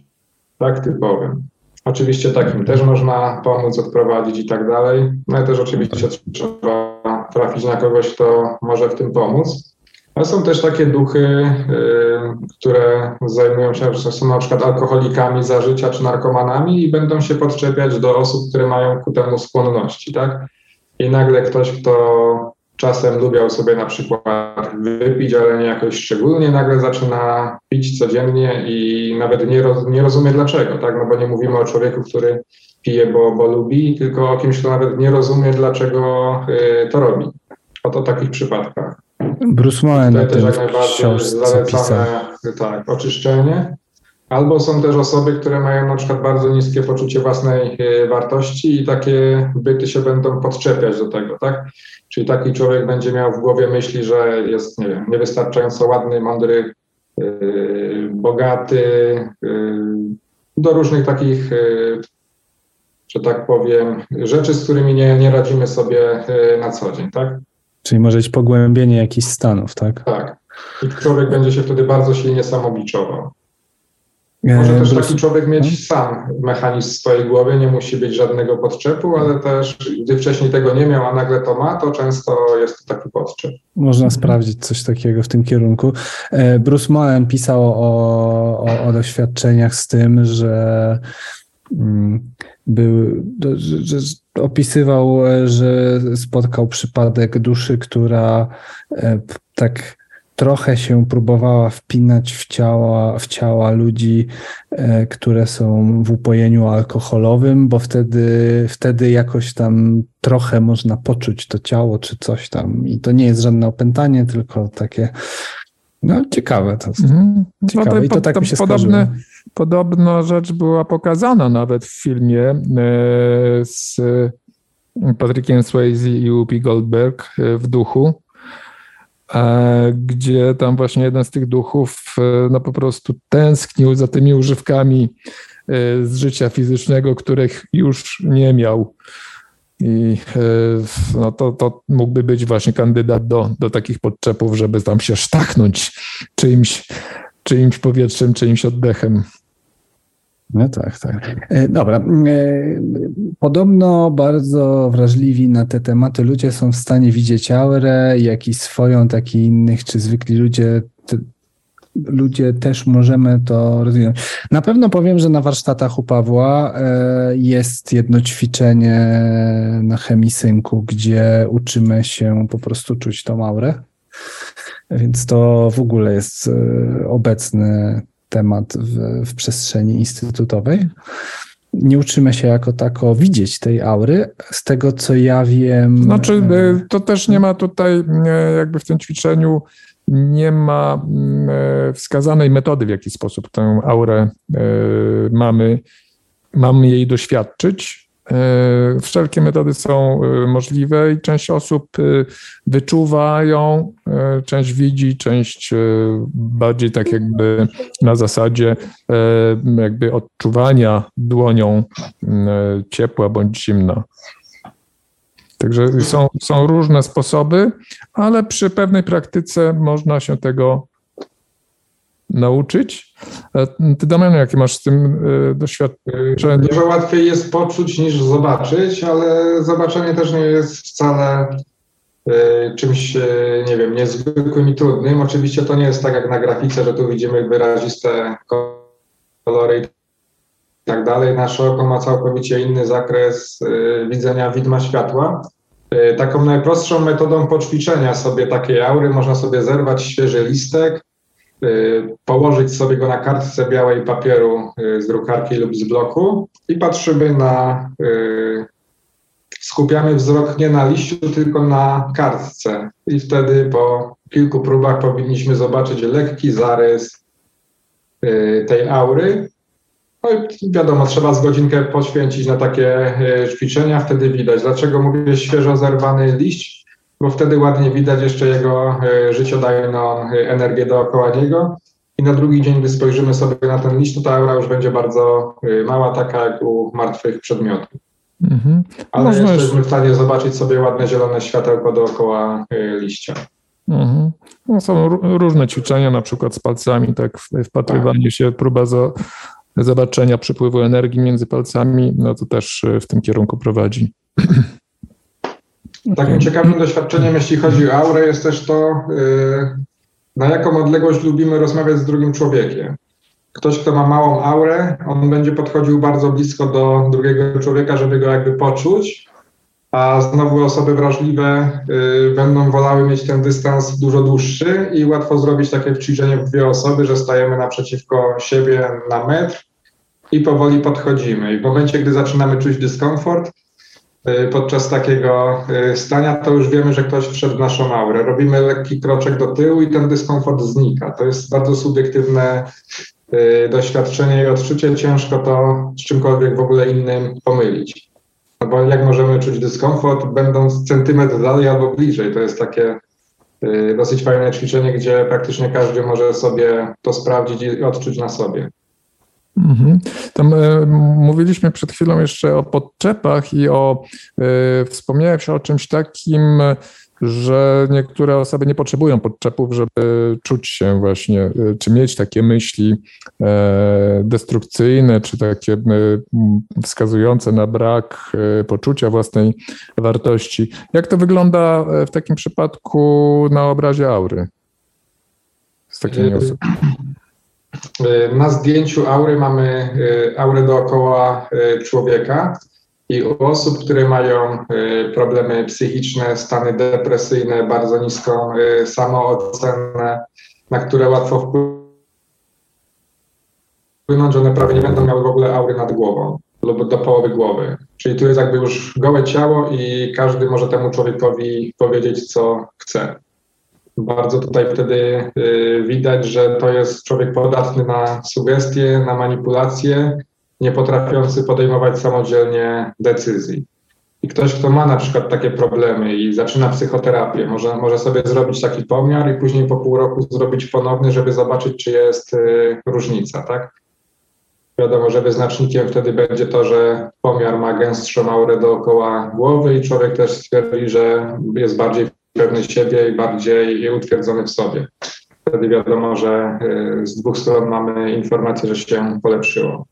tak, typowym. Oczywiście takim też można pomóc, odprowadzić i tak dalej, no i też oczywiście trzeba trafić na kogoś, kto może w tym pomóc. A są też takie duchy, y, które zajmują się, że są na przykład alkoholikami za życia czy narkomanami i będą się podczepiać do osób, które mają ku temu skłonności, tak? I nagle ktoś, kto czasem lubiał sobie na przykład wypić, ale nie jakoś szczególnie, nagle zaczyna pić codziennie i nawet nie, roz, nie rozumie dlaczego, tak? No bo nie mówimy o człowieku, który pije, bo, bo lubi, tylko o kimś, kto nawet nie rozumie, dlaczego y, to robi. Oto takich przypadkach. Bruce Moen Tutaj też jak najbardziej zalecane tak, oczyszczenie. Albo są też osoby, które mają na przykład bardzo niskie poczucie własnej e, wartości i takie byty się będą podczepiać do tego, tak? Czyli taki człowiek będzie miał w głowie myśli, że jest, nie wiem, niewystarczająco ładny, mądry, yy, bogaty, yy, do różnych takich yy, że tak powiem, rzeczy, z którymi nie, nie radzimy sobie na co dzień, tak? Czyli może być pogłębienie jakichś stanów, tak? Tak. I człowiek będzie się wtedy bardzo silnie samobiczował. Może też taki człowiek mieć sam mechanizm w swojej głowie, nie musi być żadnego podczepu, ale też gdy wcześniej tego nie miał, a nagle to ma, to często jest to taki podczep. Można mhm. sprawdzić coś takiego w tym kierunku. E, Bruce Moen pisał o, o, o doświadczeniach z tym, że mm, był, że, opisywał, że spotkał przypadek duszy, która e, tak trochę się próbowała wpinać w ciała, w ciała ludzi, e, które są w upojeniu alkoholowym, bo wtedy, wtedy jakoś tam trochę można poczuć to ciało czy coś tam. I to nie jest żadne opętanie, tylko takie. No, ciekawe to. Mhm. Ciekawe. I to, tak mi się podobne, Podobna rzecz była pokazana nawet w filmie e, z Patrykiem Swayze i Whoopi Goldberg e, w duchu gdzie tam właśnie jeden z tych duchów e, no po prostu tęsknił za tymi używkami e, z życia fizycznego, których już nie miał. I no to, to mógłby być właśnie kandydat do, do takich podczepów, żeby tam się sztachnąć czyimś, czyimś powietrzem, czyimś oddechem. No tak, tak. E, dobra. E, podobno bardzo wrażliwi na te tematy ludzie są w stanie widzieć aurę, jak i swoją, tak i innych, czy zwykli ludzie ludzie też możemy to rozwinąć. Na pewno powiem, że na warsztatach u Pawła e, jest jedno ćwiczenie na chemisynku, gdzie uczymy się po prostu czuć tą aurę. Więc to w ogóle jest obecny temat w, w przestrzeni instytutowej. Nie uczymy się jako tako widzieć tej aury. Z tego, co ja wiem. Znaczy, e, to też nie ma tutaj, e, jakby w tym ćwiczeniu, nie ma e, wskazanej metody, w jaki sposób tę aurę mamy, mamy jej doświadczyć. E, wszelkie metody są e, możliwe i część osób e, wyczuwają, część widzi, część bardziej tak jakby na zasadzie jakby odczuwania dłonią ciepła bądź zimna. Także są, są różne sposoby, ale przy pewnej praktyce można się tego nauczyć. E, ty, Damian, jakie masz z tym e, doświadczenie? Dużo łatwiej jest poczuć niż zobaczyć, ale zobaczenie też nie jest wcale e, czymś, nie wiem, niezwykłym i trudnym. Oczywiście to nie jest tak jak na grafice, że tu widzimy wyraziste kolory i tak dalej. Nasze oko ma całkowicie inny zakres widzenia widma światła. Taką najprostszą metodą poćwiczenia sobie takiej aury można sobie zerwać świeży listek, położyć sobie go na kartce białej papieru y, z drukarki lub z bloku i patrzymy na, y, skupiamy wzrok nie na liściu, tylko na kartce. I wtedy po kilku próbach powinniśmy zobaczyć lekki zarys tej aury. No i wiadomo, trzeba z godzinkę poświęcić na takie ćwiczenia, wtedy widać. Dlaczego mówię świeżo zerwany liść? Bo wtedy ładnie widać jeszcze jego e, życiodajną e, energię dookoła niego. I na drugi dzień, gdy spojrzymy sobie na ten liść, to ta aura już będzie bardzo e, mała, taka jak u martwych przedmiotów. Mhm. Ale Można jesteśmy już... w stanie zobaczyć sobie ładne zielone światełko dookoła liścia. Mhm. No, są różne ćwiczenia, na przykład z palcami, tak wpatrywanie tak. się, próba za, zobaczenia przepływu energii między palcami, no to też w tym kierunku prowadzi. Takim ciekawym doświadczeniem, jeśli chodzi o aurę, jest też to, y, na jaką odległość lubimy rozmawiać z drugim człowiekiem. Ktoś, kto ma małą aurę, on będzie podchodził bardzo blisko do drugiego człowieka, żeby go jakby poczuć, a znowu osoby wrażliwe y, będą wolały mieć ten dystans dużo dłuższy i łatwo zrobić takie ćwiczenie w dwie osoby, że stajemy naprzeciwko siebie na metr i powoli podchodzimy. I w momencie, gdy zaczynamy czuć dyskomfort, podczas takiego y, stania, to już wiemy, że ktoś wszedł w naszą aurę. Robimy lekki kroczek do tyłu i ten dyskomfort znika. To jest bardzo subiektywne y, doświadczenie i odczucie. Ciężko to z czymkolwiek w ogóle innym pomylić. No bo jak możemy czuć dyskomfort, będąc centymetr dalej albo bliżej? To jest takie dosyć fajne ćwiczenie, gdzie praktycznie każdy może sobie to sprawdzić i odczuć na sobie. Mhm. Tam e, mówiliśmy przed chwilą jeszcze o podczepach i o e, wspomniałeś o czymś takim, że niektóre osoby nie potrzebują podczepów, żeby czuć się właśnie, e, czy mieć takie myśli destrukcyjne, czy takie wskazujące na brak poczucia własnej wartości. Jak to wygląda w takim przypadku na obrazie aury? Z takimi osobami. Y, na zdjęciu aury mamy y, aurę dookoła y, człowieka i u osób, które mają problemy psychiczne, stany depresyjne, bardzo niską samoocenę, na które łatwo wpłynąć, one prawie nie będą miały w ogóle aury nad głową lub do połowy głowy. Czyli tu jest jakby już gołe ciało i każdy może temu człowiekowi powiedzieć, co chce. Bardzo tutaj wtedy y, widać, że to jest człowiek podatny na sugestie, na manipulacje, nie potrafiący podejmować samodzielnie decyzji. I ktoś, kto ma na przykład takie problemy i zaczyna psychoterapię, może, może sobie zrobić taki pomiar i później po pół roku zrobić ponowny, żeby zobaczyć, czy jest y, różnica, tak? Wiadomo, że wyznacznikiem wtedy będzie to, że pomiar ma gęstszą aurę dookoła głowy i człowiek też stwierdzi, że jest bardziej pewny siebie i bardziej utwierdzony w sobie. Wtedy wiadomo, że y, z dwóch stron mamy informację, że się polepszyło.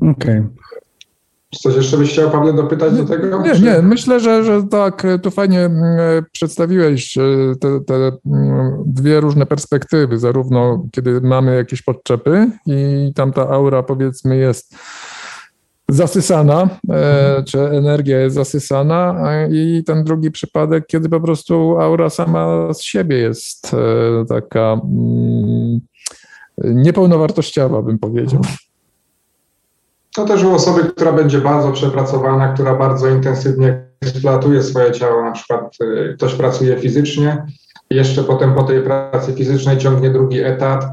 Okej. Okay. Coś jeszcze byś chciał, Pawle, dopytać do tego? Nie, nie, myślę, że, że tak, tu fajnie mm, przedstawiłeś e, te, te, mm, dwie różne perspektywy, zarówno kiedy mamy jakieś podczepy i tam ta aura powiedzmy jest zasysana, e, czy energia jest zasysana i ten drugi przypadek, kiedy po prostu aura sama z siebie jest e, taka mm, niepełnowartościowa, bym powiedział. To też u osoby, która będzie bardzo przepracowana, która bardzo intensywnie eksploatuje swoje ciało, na przykład e, ktoś pracuje fizycznie, jeszcze potem po tej pracy fizycznej ciągnie drugi etat,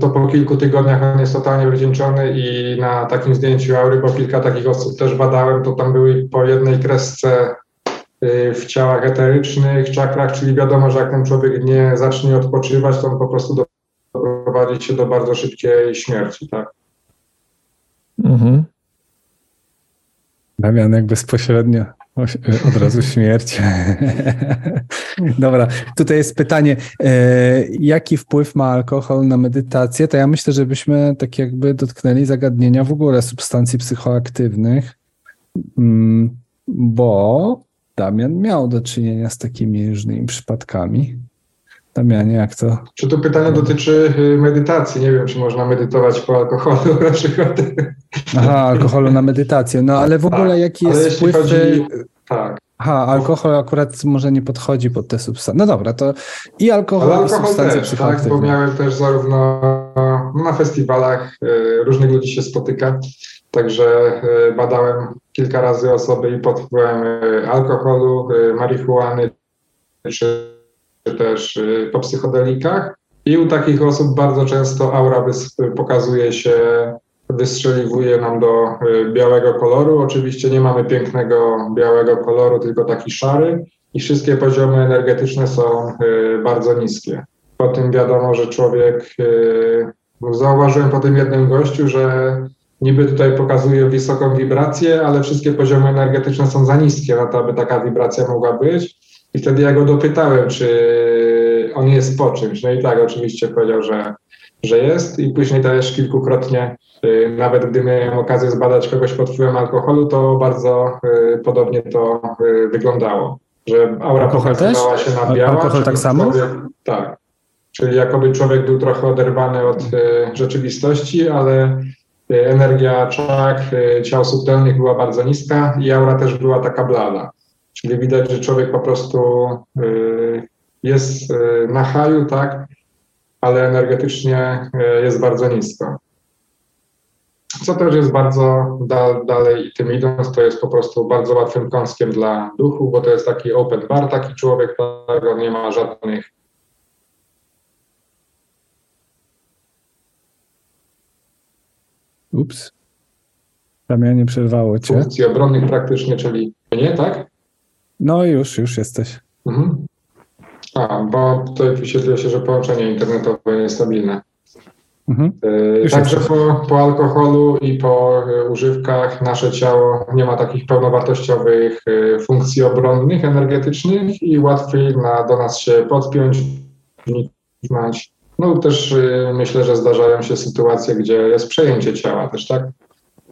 to po kilku tygodniach on jest totalnie wycieńczony i na takim zdjęciu aury, bo kilka takich osób też badałem, to tam były po jednej kresce y, w ciałach eterycznych, czakrach, czyli wiadomo, że jak ten człowiek nie zacznie odpoczywać, to on po prostu doprowadzi się do bardzo szybkiej śmierci, tak? Mhm. Damianek bezpośrednio. Od razu śmierć. Dobra, tutaj jest pytanie, e, jaki wpływ ma alkohol na medytację? To ja myślę, żebyśmy tak jakby dotknęli zagadnienia w ogóle substancji psychoaktywnych, mm, bo Damian miał do czynienia z takimi różnymi przypadkami. Damianie, jak to? Czy to pytanie dotyczy y, medytacji? Nie wiem, czy można medytować po alkoholu na przykład. Aha, alkoholu na medytację. No ale w ogóle tak. jaki jest wpływ... Chodzi... Tak. Aha, alkohol akurat może nie podchodzi pod te substancje. No dobra, to i alkohol, Ale alkohol i substancje też, tak, bo miałem też zarówno no, na festiwalach y, różnych ludzi się spotyka, także y, badałem kilka razy osoby i pod wpływem y, alkoholu, marihuany, czy też po psychodelikach. I u takich osób bardzo często aura pokazuje się wystrzeliwuje nam do y, białego koloru. Oczywiście nie mamy pięknego białego koloru, tylko taki szary i wszystkie poziomy energetyczne są y, bardzo niskie. Po tym wiadomo, że człowiek, y, zauważyłem po tym jednym gościu, że niby tutaj pokazuje wysoką wibrację, ale wszystkie poziomy energetyczne są za niskie na to, aby taka wibracja mogła być. I wtedy ja go dopytałem, czy on jest po czymś. No i tak, oczywiście powiedział, że, że jest i później też kilkukrotnie Y, nawet gdy miałem okazję zbadać kogoś pod wpływem alkoholu, to bardzo y, podobnie to y, wyglądało. Że aura alkohol pokazywała też? się na biała. Alkohol tak samo? Tak. Czyli jakoby człowiek był trochę oderwany od rzeczywistości, ale energia czak, ciał subtelnych była bardzo niska i aura też była taka blada. Czyli widać, że człowiek po prostu jest na haju, tak, ale energetycznie jest bardzo nisko. Co też jest bardzo da, dalej tym idąc, to jest po prostu bardzo łatwym kąskiem dla duchu, bo to jest taki open bar, taki człowiek, tak, on nie ma żadnych Ups. Damianie, przerwało cię. Funkcji obronnych praktycznie, czyli nie, tak? No już, już jesteś. Mhm. A, bo tutaj wyświetliło się, że połączenie internetowe jest stabilne. Mhm. Yy, Także po, po alkoholu i po y, używkach nasze ciało nie ma takich pełnowartościowych y, funkcji obronnych, energetycznych i łatwiej na, do nas się podpiąć, wniknąć. No też y, myślę, że zdarzają się sytuacje, gdzie jest przejęcie ciała też, tak?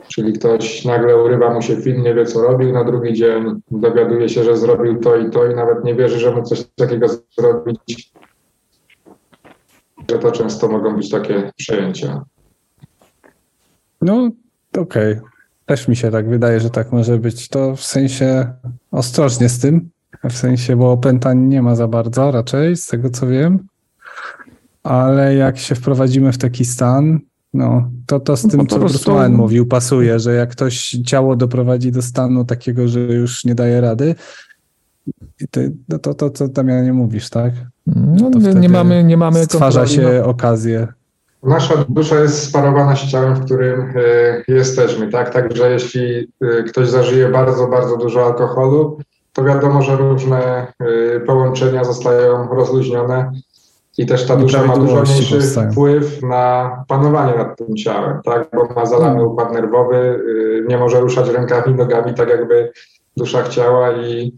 Czyli ktoś nagle urywa mu się film, nie wie co robił, na drugi dzień dowiaduje się, że zrobił to i to i nawet nie wierzy, że mógł coś takiego zrobić. Że to często mogą być takie przejęcia. No, okej. Też mi się tak wydaje, że tak może być. To w sensie ostrożnie z tym. W sensie, bo opętań nie ma za bardzo raczej, z tego co wiem. Ale jak się wprowadzimy w taki stan, no, to to z No tym, co prostu- Bruce Wayne mówił, pasuje, że jak ktoś ciało doprowadzi do stanu takiego, że już nie daje rady, no to, to co Damianie mówisz, tak? No, To nie, wtedy nie mamy, nie mamy Stwarza kontroli się nad- okazję. Nasza dusza jest sparowana z ciałem, w którym y, jesteśmy, tak? Także jeśli y, ktoś zażyje bardzo, bardzo dużo alkoholu, to wiadomo, że różne y, połączenia zostają rozluźnione i też ta dusza ma dużo mniejszy powstają. wpływ na panowanie nad tym ciałem, tak? Bo ma zalany No. układ nerwowy, y, nie może ruszać rękami, nogami, tak jakby dusza chciała i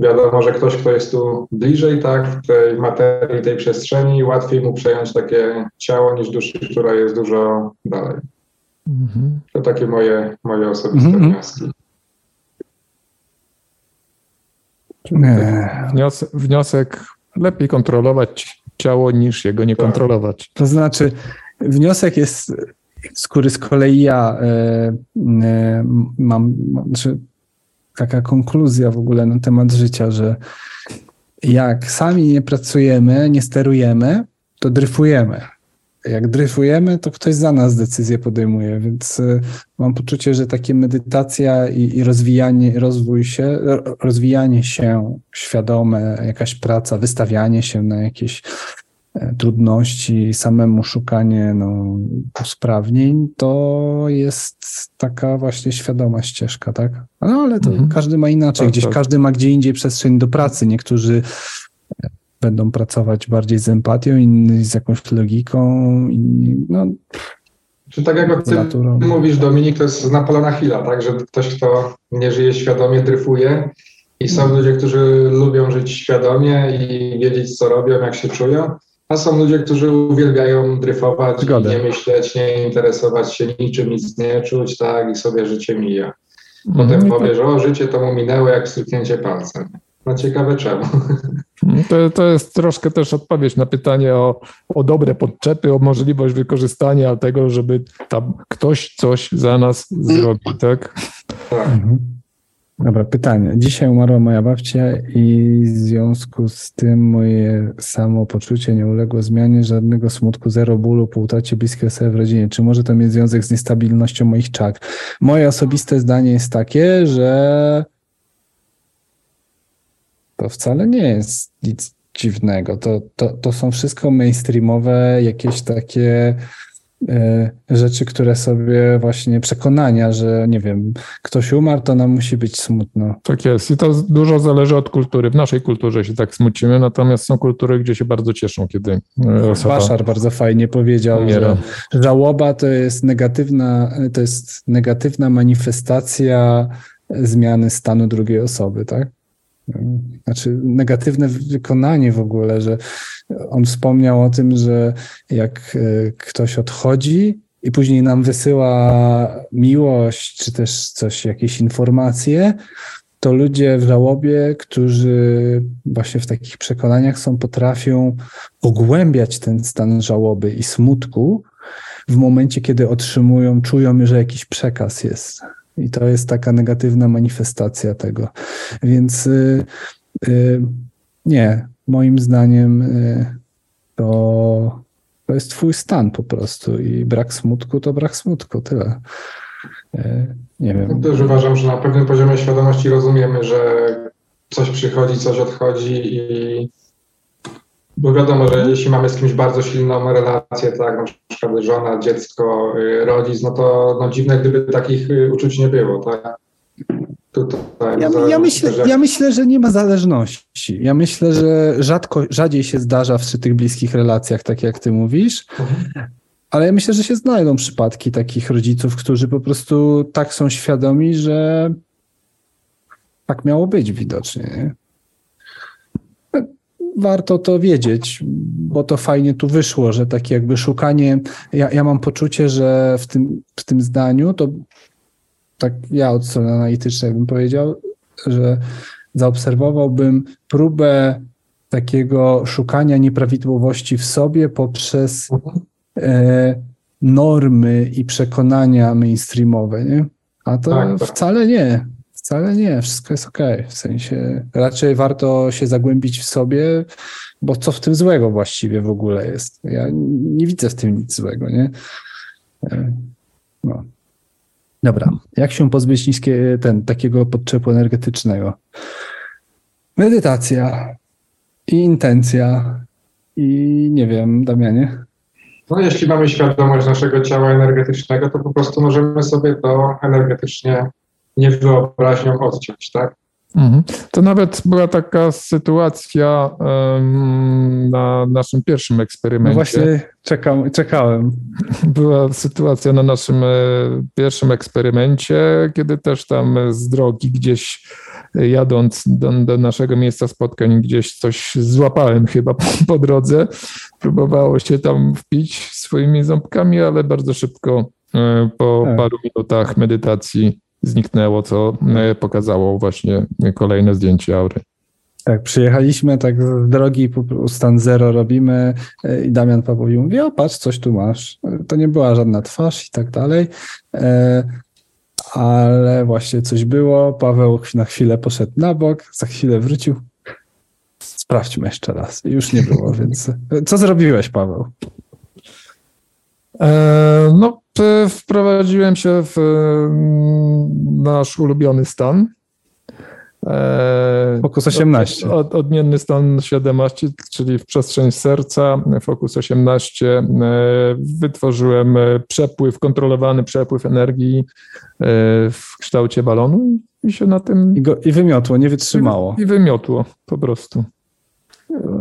wiadomo, że ktoś, kto jest tu bliżej, tak, w tej materii, tej przestrzeni, łatwiej mu przejąć takie ciało niż duszy, która jest dużo dalej. Mhm. To takie moje, moje osobiste Mhm. wnioski. Nie. Wnios, wniosek, lepiej kontrolować ciało niż jego nie Tak. kontrolować. To znaczy, wniosek jest, z który z kolei ja e, e, mam, znaczy taka konkluzja w ogóle na temat życia, że jak sami nie pracujemy, nie sterujemy, to dryfujemy. Jak dryfujemy, to ktoś za nas decyzję podejmuje, więc e, mam poczucie, że takie medytacja i, i rozwijanie, rozwój się, ro- rozwijanie się świadome, jakaś praca, wystawianie się na jakieś e, trudności, samemu szukanie no, usprawnień, to jest taka właśnie świadoma ścieżka, tak? No ale to Mhm. każdy ma inaczej, Tak, gdzieś tak. każdy ma gdzie indziej przestrzeń do pracy. Niektórzy będą pracować bardziej z empatią, inni z jakąś logiką, inni, no, Czy tak jak ty naturą. mówisz, Dominik, to jest z Napoleona Hilla, tak, że ktoś, kto nie żyje świadomie, dryfuje i są Mhm. ludzie, którzy lubią żyć świadomie i wiedzieć, co robią, jak się czują, a są ludzie, którzy uwielbiają dryfować Zgoda. i nie myśleć, nie interesować się niczym, nic nie czuć, tak, i sobie życie mija. Potem Mhm. I powie, że o, życie to mu minęło jak stuknięcie palcem. No ciekawe czemu. To, to jest troszkę też odpowiedź na pytanie o, o dobre podczepy, o możliwość wykorzystania tego, żeby tam ktoś coś za nas zrobił, tak? Tak. Mhm. Dobra, pytanie. Dzisiaj umarła moja babcia i w związku z tym moje samopoczucie nie uległo zmianie, żadnego smutku, zero bólu po utracie bliskiej osoby w rodzinie. Czy może to mieć związek z niestabilnością moich czakr? Moje osobiste zdanie jest takie, że to wcale nie jest nic dziwnego. To, to, to są wszystko mainstreamowe, jakieś takie e, rzeczy, które sobie właśnie przekonania, że nie wiem, ktoś umarł, to nam musi być smutno. Tak jest. I to dużo zależy od kultury. W naszej kulturze się tak smucimy, natomiast są kultury, gdzie się bardzo cieszą, kiedy e, osoba Baszar bardzo fajnie powiedział, umiera. że żałoba to jest negatywna, to jest negatywna manifestacja zmiany stanu drugiej osoby, tak? Znaczy negatywne wykonanie w ogóle, że on wspomniał o tym, że jak e, ktoś odchodzi i później nam wysyła miłość, czy też coś, jakieś informacje, to ludzie w żałobie, którzy właśnie w takich przekonaniach są, potrafią pogłębiać ten stan żałoby i smutku w momencie, kiedy otrzymują, czują, że jakiś przekaz jest. I to jest taka negatywna manifestacja tego. Więc y, y, nie, moim zdaniem y, to, to jest twój stan po prostu i brak smutku to brak smutku, tyle. Y, nie wiem. Też uważam, że na pewnym poziomie świadomości rozumiemy, że coś przychodzi, coś odchodzi i bo wiadomo, że jeśli mamy z kimś bardzo silną relację, tak, na przykład żona, dziecko, y, rodzic, no to no dziwne, gdyby takich y, uczuć nie było, tak? tutaj. Ja, ja, myślę, ja myślę, że nie ma zależności. Ja myślę, że rzadko, rzadziej się zdarza przy tych bliskich relacjach, tak jak ty mówisz. Mhm. Ale ja myślę, że się znajdą przypadki takich rodziców, którzy po prostu tak są świadomi, że tak miało być widocznie. Nie? Warto to wiedzieć, bo to fajnie tu wyszło, że takie jakby szukanie. Ja, ja mam poczucie, że w tym, w tym zdaniu to tak ja od strony analitycznej bym powiedział, że zaobserwowałbym próbę takiego szukania nieprawidłowości w sobie poprzez e, normy i przekonania mainstreamowe, nie? A to tak, tak. wcale nie. Wcale nie, wszystko jest ok. W sensie raczej warto się zagłębić w sobie, bo co w tym złego właściwie w ogóle jest? Ja nie widzę w tym nic złego, nie? E, no. Dobra, jak się pozbyć niskie, ten, takiego podczepu energetycznego? Medytacja i intencja i nie wiem, Damianie. No, jeśli mamy świadomość naszego ciała energetycznego, to po prostu możemy sobie to energetycznie niewyobraźnią odciąć, tak? Mhm. To nawet była taka sytuacja na naszym pierwszym eksperymencie. No właśnie czekam, czekałem. Była sytuacja na naszym e, pierwszym eksperymencie, kiedy też tam z drogi gdzieś e, jadąc do, do naszego miejsca spotkań, gdzieś coś złapałem chyba po, po drodze. Próbowało się tam wpić swoimi ząbkami, ale bardzo szybko e, po tak. paru minutach medytacji zniknęło, co e, pokazało właśnie kolejne zdjęcie aury. Tak, przyjechaliśmy tak z drogi, stan zero robimy e, i Damian Paweł mówi, o patrz, coś tu masz. To nie była żadna twarz i tak dalej, e, ale właśnie coś było. Paweł na chwilę poszedł na bok, za chwilę wrócił. Sprawdźmy jeszcze raz. Już nie było, więc co zrobiłeś, Paweł? No, wprowadziłem się w mm, nasz ulubiony stan. Fokus 18. Od, odmienny stan 17, czyli w przestrzeń serca, Fokus 18. E, wytworzyłem przepływ, kontrolowany przepływ energii e, w kształcie balonu i się na tym. I, go, i wymiotło, nie wytrzymało. I, I wymiotło po prostu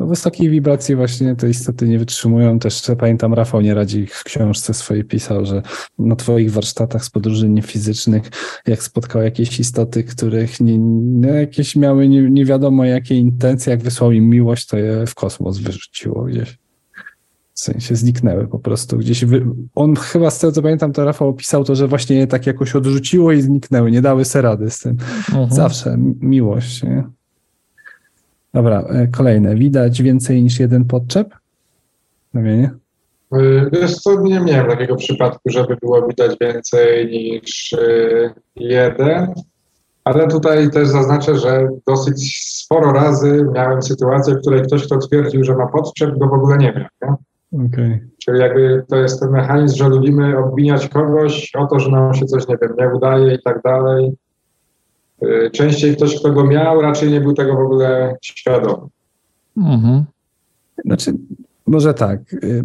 wysokiej wibracji właśnie te istoty nie wytrzymują. Też pamiętam, Rafał Nieradzi w książce swojej pisał, że na twoich warsztatach z podróży niefizycznych, jak spotkał jakieś istoty, których nie, no jakieś miały nie, nie wiadomo jakie intencje, jak wysłał im miłość, to je w kosmos wyrzuciło gdzieś. W sensie zniknęły po prostu gdzieś. Wy... On chyba z tego co pamiętam, to Rafał opisał to, że właśnie je tak jakoś odrzuciło i zniknęły, nie dały se rady z tym. Mhm. Zawsze miłość, nie? Dobra, e, kolejne. Widać więcej niż jeden podczep? Namienie? E, wiesz co, nie miałem takiego przypadku, żeby było widać więcej niż e, jeden, ale tutaj też zaznaczę, że dosyć sporo razy miałem sytuację, w której ktoś, kto twierdził, że ma podczep, go w ogóle nie miał. Nie? Okay. Czyli jakby to jest ten mechanizm, że lubimy obwiniać kogoś o to, że nam się coś, nie wiem, nie udaje i tak dalej. Y, częściej ktoś, kto go miał, raczej nie był tego w ogóle świadomy. Mhm. Znaczy, może tak. Y,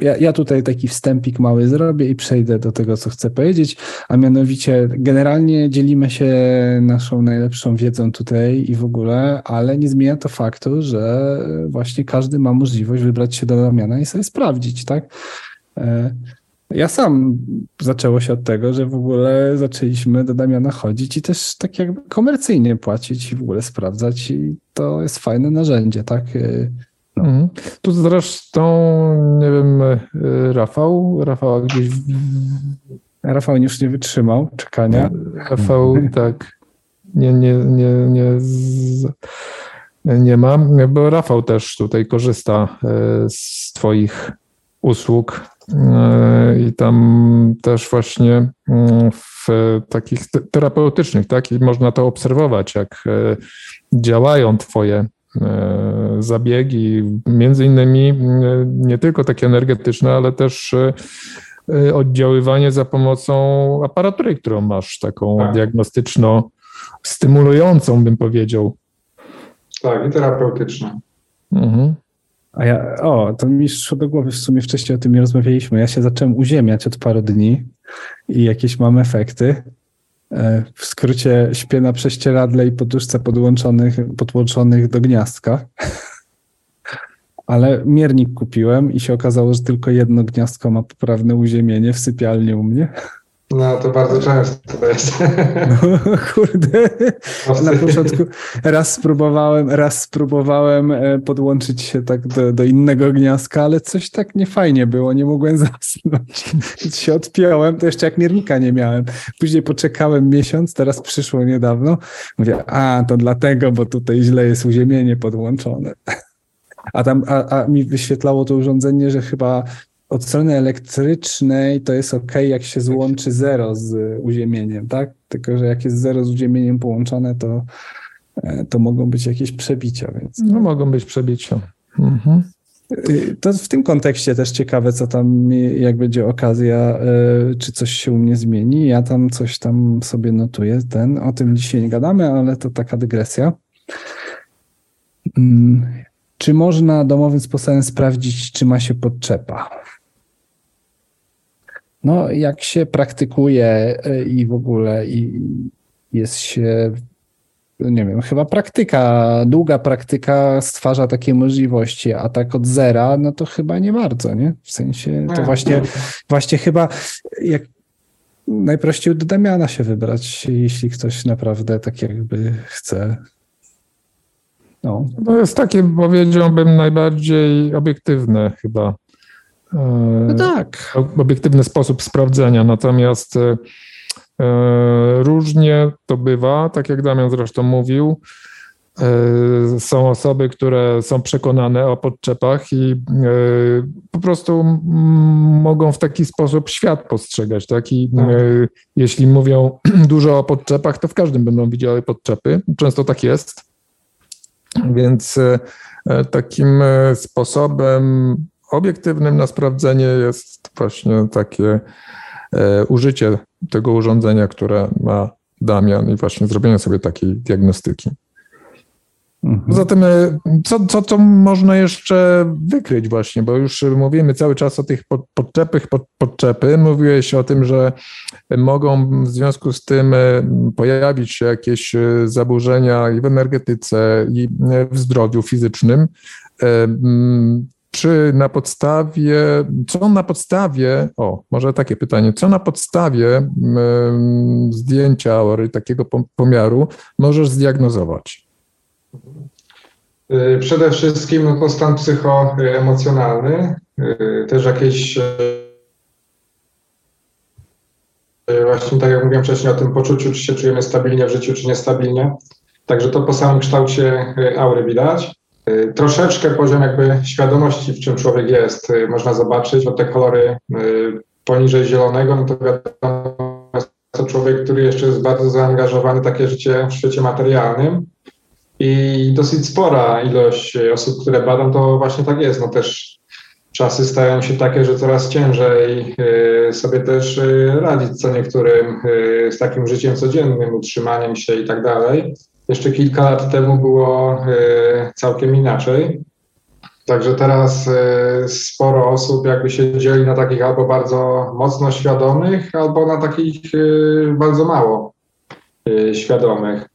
ja, ja, tutaj taki wstępik mały zrobię i przejdę do tego, co chcę powiedzieć, a mianowicie generalnie dzielimy się naszą najlepszą wiedzą tutaj i w ogóle, ale nie zmienia to faktu, że właśnie każdy ma możliwość wybrać się do Damiana i sobie sprawdzić, tak? Ja sam zaczęło się od tego, że w ogóle zaczęliśmy do Damiana chodzić i też tak jakby komercyjnie płacić i w ogóle sprawdzać i to jest fajne narzędzie, tak? No. Mhm. Tu zresztą, nie wiem, Rafał, Rafał gdzieś... Rafał już nie wytrzymał czekania. Rafał, tak, nie, nie, nie, nie, z... nie ma, bo Rafał też tutaj korzysta e, z twoich usług i tam też właśnie mm, w takich terapeutycznych, tak, i można to obserwować, jak e, działają twoje e, zabiegi, między innymi nie tylko takie energetyczne, ale też oddziaływanie za pomocą aparatury, którą masz, taką tak. diagnostyczno-stymulującą, bym powiedział. Tak, i terapeutyczne. Mhm. A ja, o, to mi szło do głowy, w sumie wcześniej o tym nie rozmawialiśmy. Ja się zacząłem uziemiać od paru dni i jakieś mam efekty. E, w skrócie śpię na prześcieradle i poduszce podłączonych, podłączonych do gniazdka. Ale miernik kupiłem i się okazało, że tylko jedno gniazdko ma poprawne uziemienie w sypialni u mnie. No to bardzo często to jest. No, kurde. Na początku raz spróbowałem, raz spróbowałem e, podłączyć się tak do, do innego gniazdka, ale coś tak niefajnie było, nie mogłem zasnąć. Się odpiąłem, to jeszcze jak miernika nie miałem. Później poczekałem miesiąc, teraz przyszło niedawno. Mówię, a to dlatego, bo tutaj źle jest uziemienie podłączone. A tam, a, a mi wyświetlało to urządzenie, że chyba od strony elektrycznej to jest ok, jak się złączy zero z uziemieniem, tak? Tylko, że jak jest zero z uziemieniem połączone, to, e, to mogą być jakieś przebicia. Więc... No mogą być przebicia. Mhm. Y, to w tym kontekście też ciekawe, co tam, jak będzie okazja, y, czy coś się u mnie zmieni. Ja tam coś tam sobie notuję. Ten, o tym dzisiaj nie gadamy, ale to taka dygresja. Mm, czy można domowym sposobem sprawdzić, czy ma się podczepa? No, jak się praktykuje y, i w ogóle i jest się, nie wiem, chyba praktyka, długa praktyka stwarza takie możliwości, a tak od zera, no to chyba nie bardzo, nie? W sensie to właśnie, właśnie chyba jak najprościej do Damiana się wybrać, jeśli ktoś naprawdę tak jakby chce. No. To jest takie, powiedziałbym, najbardziej obiektywne chyba no tak. obiektywny sposób sprawdzenia. Natomiast e, e, różnie to bywa, tak jak Damian zresztą mówił. E, są osoby, które są przekonane o podczepach i po prostu mogą w taki sposób świat postrzegać. Tak? I tak. jeśli mówią dużo o podczepach, to w każdym będą widziały podczepy. Często tak jest. Więc takim sposobem obiektywnym na sprawdzenie jest właśnie takie e, użycie tego urządzenia, które ma Damian i właśnie zrobienie sobie takiej diagnostyki. Mhm. Zatem e, co, co, co można jeszcze wykryć właśnie, bo już mówimy cały czas o tych podczepych, pod, podczepy. Mówiłeś o tym, że mogą w związku z tym e, pojawić się jakieś zaburzenia i w energetyce, i w zdrowiu fizycznym czy na podstawie, co na podstawie, o, może takie pytanie, co na podstawie zdjęcia takiego pomiaru możesz zdiagnozować? Y, przede wszystkim no to stan psychoemocjonalny, y, też jakieś y, właśnie tak jak mówiłem wcześniej o tym poczuciu, czy się czujemy stabilnie w życiu, czy niestabilnie. Także to po samym kształcie aury widać. Y, troszeczkę poziom jakby świadomości, w czym człowiek jest, y, można zobaczyć, bo te kolory y, poniżej zielonego, no to wiadomo, jest to człowiek, który jeszcze jest bardzo zaangażowany w takie życie w świecie materialnym. I dosyć spora ilość osób, które badam, to właśnie tak jest. No też czasy stają się takie, że coraz ciężej sobie też radzić co niektórym z takim życiem codziennym, utrzymaniem się i tak dalej. Jeszcze kilka lat temu było e, całkiem inaczej. Także teraz e, sporo osób jakby się dzieli na takich albo bardzo mocno świadomych, albo na takich e, bardzo mało świadomych.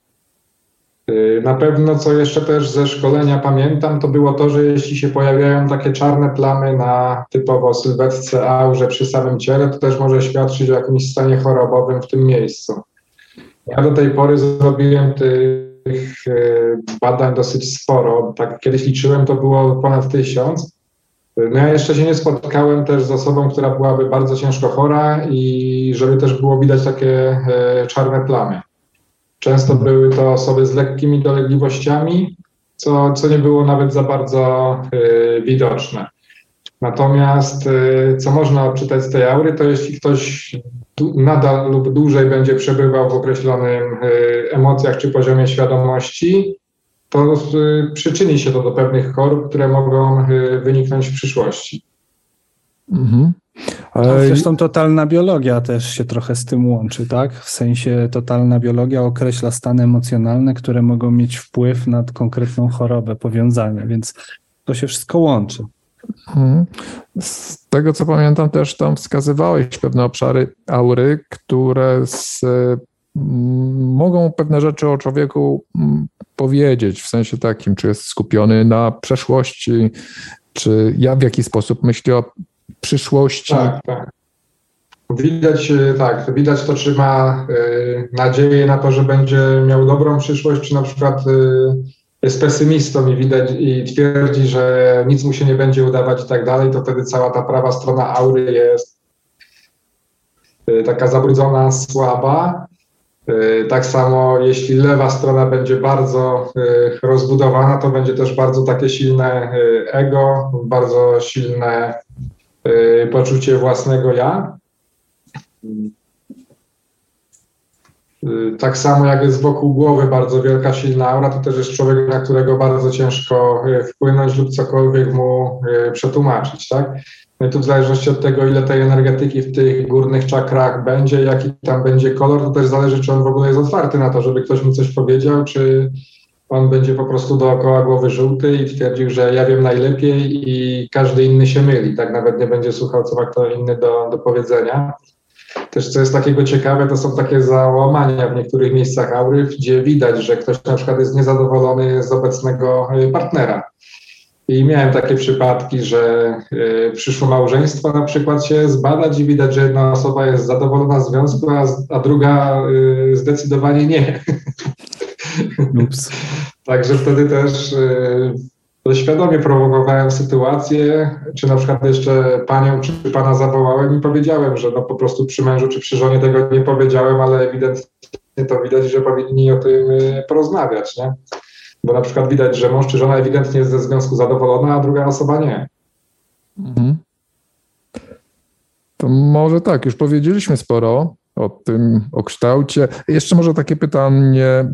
Na pewno, co jeszcze też ze szkolenia pamiętam, to było to, że jeśli się pojawiają takie czarne plamy na typowo sylwetce aurze przy samym ciele, to też może świadczyć o jakimś stanie chorobowym w tym miejscu. Ja do tej pory zrobiłem tych e, badań dosyć sporo. Tak kiedyś liczyłem, to było ponad tysiąc. No ja jeszcze się nie spotkałem też z osobą, która byłaby bardzo ciężko chora i żeby też było widać takie e, czarne plamy. Często były to osoby z lekkimi dolegliwościami, co, co nie było nawet za bardzo e, widoczne. Natomiast y, co można odczytać z tej aury, to jeśli ktoś nadal lub dłużej będzie przebywał w określonym y, emocjach czy poziomie świadomości, to y, przyczyni się to do pewnych chorób, które mogą wyniknąć w przyszłości. Mhm. Ale... Zresztą totalna biologia też się trochę z tym łączy, tak? W sensie totalna biologia określa stany emocjonalne, które mogą mieć wpływ na konkretną chorobę, powiązanie, więc to się wszystko łączy. Mhm. Z tego co pamiętam, też tam wskazywałeś pewne obszary aury, które z mogą pewne rzeczy o człowieku powiedzieć, w sensie takim, czy jest skupiony na przeszłości, czy ja w jaki sposób myśli o przyszłości. Tak, tak. Widać, y, tak, widać to, czy ma y, nadzieję na to, że będzie miał dobrą przyszłość, czy na przykład y, jest pesymistą i widać i twierdzi, że nic mu się nie będzie udawać i tak dalej, to wtedy cała ta prawa strona aury jest y, taka zabrudzona, słaba. Y, tak samo jeśli lewa strona będzie bardzo y, rozbudowana, to będzie też bardzo takie silne ego, bardzo silne poczucie własnego ja. Y, tak samo jak jest wokół głowy bardzo wielka, silna aura, to też jest człowiek, na którego bardzo ciężko y, wpłynąć lub cokolwiek mu y, przetłumaczyć, tak? No i tu w zależności od tego, ile tej energetyki w tych górnych czakrach będzie, jaki tam będzie kolor, to też zależy, czy on w ogóle jest otwarty na to, żeby ktoś mu coś powiedział, czy on będzie po prostu dookoła głowy żółty i twierdził, że ja wiem najlepiej i każdy inny się myli, tak? Nawet nie będzie słuchał, co ma kto inny do, do powiedzenia. Też co jest takiego ciekawe, to są takie załamania w niektórych miejscach aury, gdzie widać, że ktoś na przykład jest niezadowolony z obecnego y, partnera. I miałem takie przypadki, że y, przyszło małżeństwo na przykład się zbadać i widać, że jedna osoba jest zadowolona z związku, a, a druga y, zdecydowanie nie. Ups. Także wtedy też to świadomie prowokowałem sytuację, czy na przykład jeszcze panią czy pana zawołałem i powiedziałem, że no po prostu przy mężu czy przy żonie tego nie powiedziałem, ale ewidentnie to widać, że powinni o tym y, porozmawiać, nie? Bo na przykład widać, że mąż czy żona ewidentnie jest ze związku zadowolona, a druga osoba nie. Mhm. To może tak, już powiedzieliśmy sporo o tym, o kształcie. Jeszcze może takie pytanie.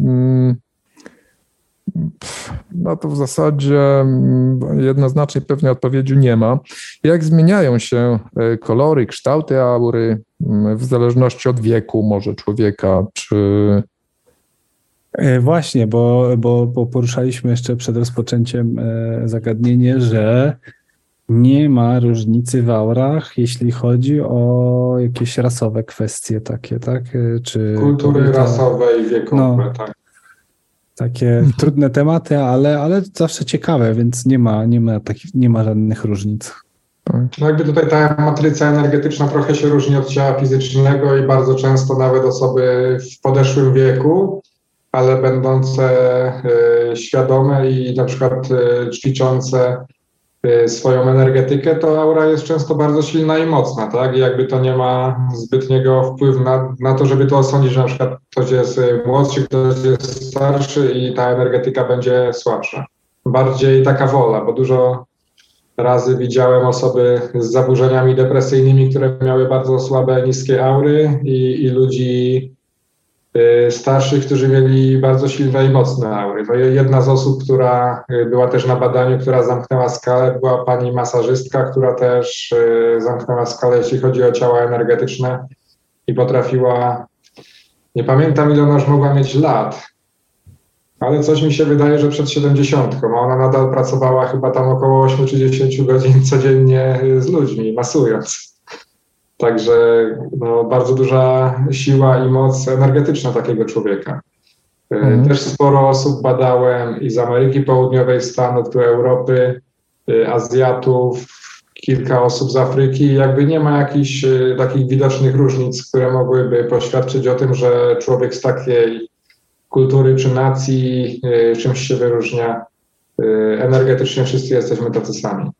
No to w zasadzie mm, jednoznacznej pewnej odpowiedzi nie ma. Jak zmieniają się e, kolory, kształty aury mm, w zależności od wieku może człowieka, czy... E, właśnie, bo, bo, bo poruszaliśmy jeszcze przed rozpoczęciem e, zagadnienie, że nie ma różnicy w aurach, jeśli chodzi o jakieś rasowe kwestie takie, tak? Czy Kultury rasowe i wiekowe, no, tak. Takie trudne tematy, ale, ale zawsze ciekawe, więc nie ma, nie ma, takich, nie ma żadnych różnic. No jakby tutaj ta matryca energetyczna trochę się różni od ciała fizycznego i bardzo często nawet osoby w podeszłym wieku, ale będące y, świadome i na przykład y, ćwiczące swoją energetykę, to aura jest często bardzo silna i mocna, tak? I jakby to nie ma zbytniego wpływu na, na to, żeby to osądzić, że na przykład ktoś jest y, młodszy, ktoś jest starszy i ta energetyka będzie słabsza. Bardziej taka wola, bo dużo razy widziałem osoby z zaburzeniami depresyjnymi, które miały bardzo słabe, niskie aury i, i ludzi Y, starszych, którzy mieli bardzo silne i mocne aury. To jedna z osób, która y, była też na badaniu, która zamknęła skalę, była pani masażystka, która też y, zamknęła skalę, jeśli chodzi o ciała energetyczne i potrafiła, nie pamiętam ile ona już mogła mieć lat, ale coś mi się wydaje, że przed 70, a ona nadal pracowała chyba tam około 8 czy 10 godzin codziennie z ludźmi, masując. Także no, bardzo duża siła i moc energetyczna takiego człowieka. E, mhm. Też sporo osób badałem i z Ameryki Południowej, Stanów, tu Europy, e, Azjatów, kilka osób z Afryki. Jakby nie ma jakichś e, takich widocznych różnic, które mogłyby poświadczyć o tym, że człowiek z takiej kultury czy nacji czymś się wyróżnia. Energetycznie wszyscy jesteśmy tacy sami.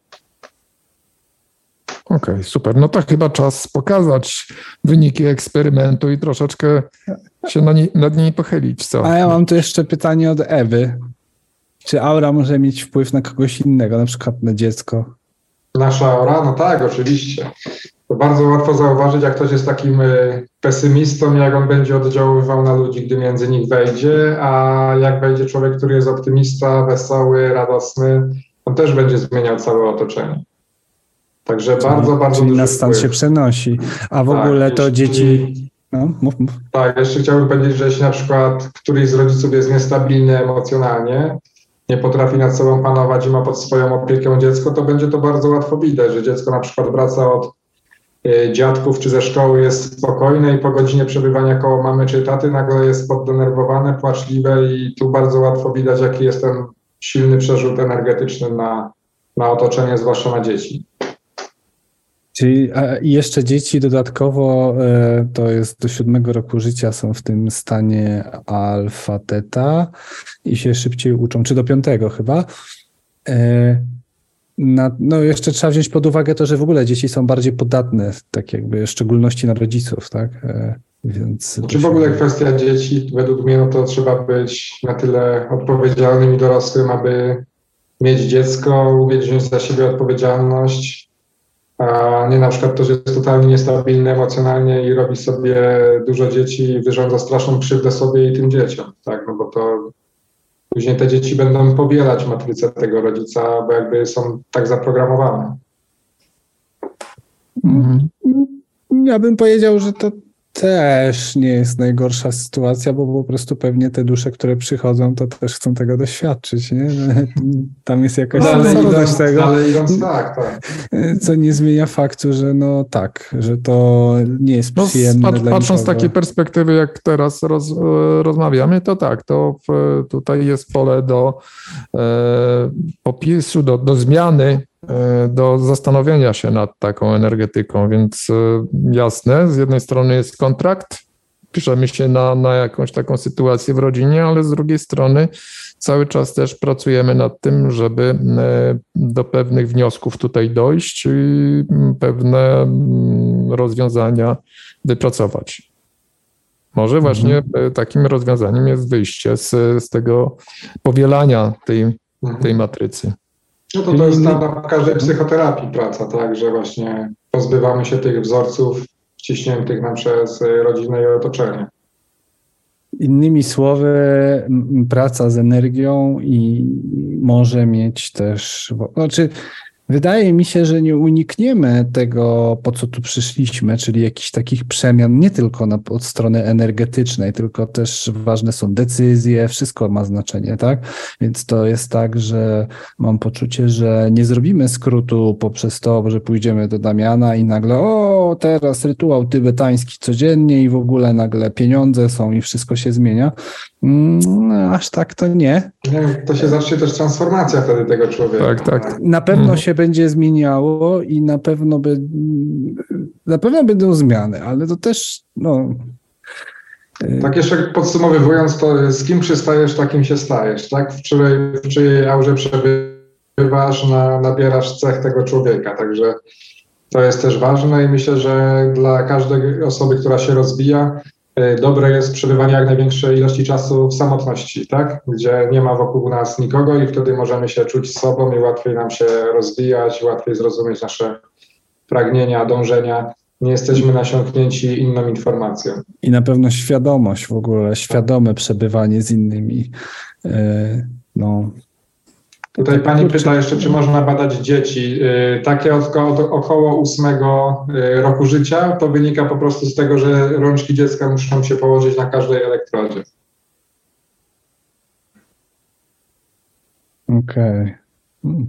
Okej, okay, super. No to chyba czas pokazać wyniki eksperymentu i troszeczkę się na nie, nad nimi pochylić. Co? A ja mam tu jeszcze pytanie od Ewy. Czy aura może mieć wpływ na kogoś innego, na przykład na dziecko? Nasza aura? No tak, oczywiście. To bardzo łatwo zauważyć, jak ktoś jest takim y, pesymistą, jak on będzie oddziaływał na ludzi, gdy między nich wejdzie, a jak wejdzie człowiek, który jest optymista, wesoły, radosny, on też będzie zmieniał całe otoczenie. Także czyli, bardzo, bardzo czyli na stan wpływ. się przenosi. A w tak, ogóle to jeśli, dzieci. No, mów, mów. Tak, jeszcze chciałbym powiedzieć, że jeśli na przykład któryś z rodziców jest niestabilny emocjonalnie, nie potrafi nad sobą panować i ma pod swoją opieką dziecko, to będzie to bardzo łatwo widać, że dziecko na przykład wraca od y, dziadków czy ze szkoły jest spokojne i po godzinie przebywania koło mamy czy taty nagle jest poddenerwowane, płaczliwe i tu bardzo łatwo widać, jaki jest ten silny przerzut energetyczny na, na otoczenie, zwłaszcza na dzieci. Czyli jeszcze dzieci dodatkowo e, to jest do siódmego roku życia są w tym stanie alfa, teta i się szybciej uczą, czy do piątego chyba. E, na, no jeszcze trzeba wziąć pod uwagę to, że w ogóle dzieci są bardziej podatne, tak jakby w szczególności na rodziców, tak? E, więc Czy w ogóle kwestia dzieci, według mnie, no to trzeba być na tyle odpowiedzialnym i dorosłym, aby mieć dziecko, umieć wziąć za siebie odpowiedzialność, a nie na przykład ktoś jest totalnie niestabilny emocjonalnie i robi sobie dużo dzieci i wyrządza straszną krzywdę sobie i tym dzieciom, tak, no bo to później te dzieci będą pobierać matrycę tego rodzica, bo jakby są tak zaprogramowane. Mhm. Ja bym powiedział, że to też nie jest najgorsza sytuacja, bo po prostu pewnie te dusze, które przychodzą, to też chcą tego doświadczyć, nie? Tam jest jakaś no, tego. Ale idąc tak, tak. Co nie zmienia faktu, że no tak, że to nie jest no, przyjemne pat, Patrząc z takiej perspektywy, jak teraz roz, rozmawiamy, to tak, to w, tutaj jest pole do e, popisu, do, do zmiany do zastanowienia się nad taką energetyką, więc e, jasne, z jednej strony jest kontrakt, piszemy się na, na jakąś taką sytuację w rodzinie, ale z drugiej strony cały czas też pracujemy nad tym, żeby e, do pewnych wniosków tutaj dojść i pewne rozwiązania wypracować. Może mhm. właśnie mhm. takim rozwiązaniem jest wyjście z, z tego powielania tej, mhm. tej matrycy. No to to jest na każdej psychoterapii praca, tak, że właśnie pozbywamy się tych wzorców wciśniętych nam przez rodzinę i otoczenie. Innymi słowy, praca z energią i może mieć też, znaczy Wydaje mi się, że nie unikniemy tego, po co tu przyszliśmy, czyli jakichś takich przemian nie tylko na, od strony energetycznej, tylko też ważne są decyzje, wszystko ma znaczenie, tak? Więc to jest tak, że mam poczucie, że nie zrobimy skrótu poprzez to, że pójdziemy do Damiana i nagle, o, teraz rytuał tybetański codziennie i w ogóle nagle pieniądze są i wszystko się zmienia. Mm, aż tak to nie. To się zacznie też transformacja wtedy tego człowieka. Tak, tak. Na pewno mhm. się będzie zmieniało i na pewno, by, na pewno będą zmiany, ale to też no, y- tak jeszcze podsumowując to, z kim przystajesz, takim się stajesz, tak? W czyjej, w czyjej aurze przebywasz, na, nabierasz cech tego człowieka, także to jest też ważne i myślę, że dla każdej osoby, która się rozwija, y, dobre jest przebywanie jak największej ilości czasu w samotności, tak? Gdzie nie ma wokół nas nikogo i wtedy możemy się czuć sobą i łatwiej nam się rozwijać, łatwiej zrozumieć nasze pragnienia, dążenia. Nie jesteśmy nasiąknięci inną informacją. I na pewno świadomość w ogóle, świadome przebywanie z innymi. Y, no, Tutaj pani pyta jeszcze, czy można badać dzieci. Y, takie od, od około ósmego y, roku życia. To wynika po prostu z tego, że rączki dziecka muszą się położyć na każdej elektrodzie. Okej. Okay. Hmm.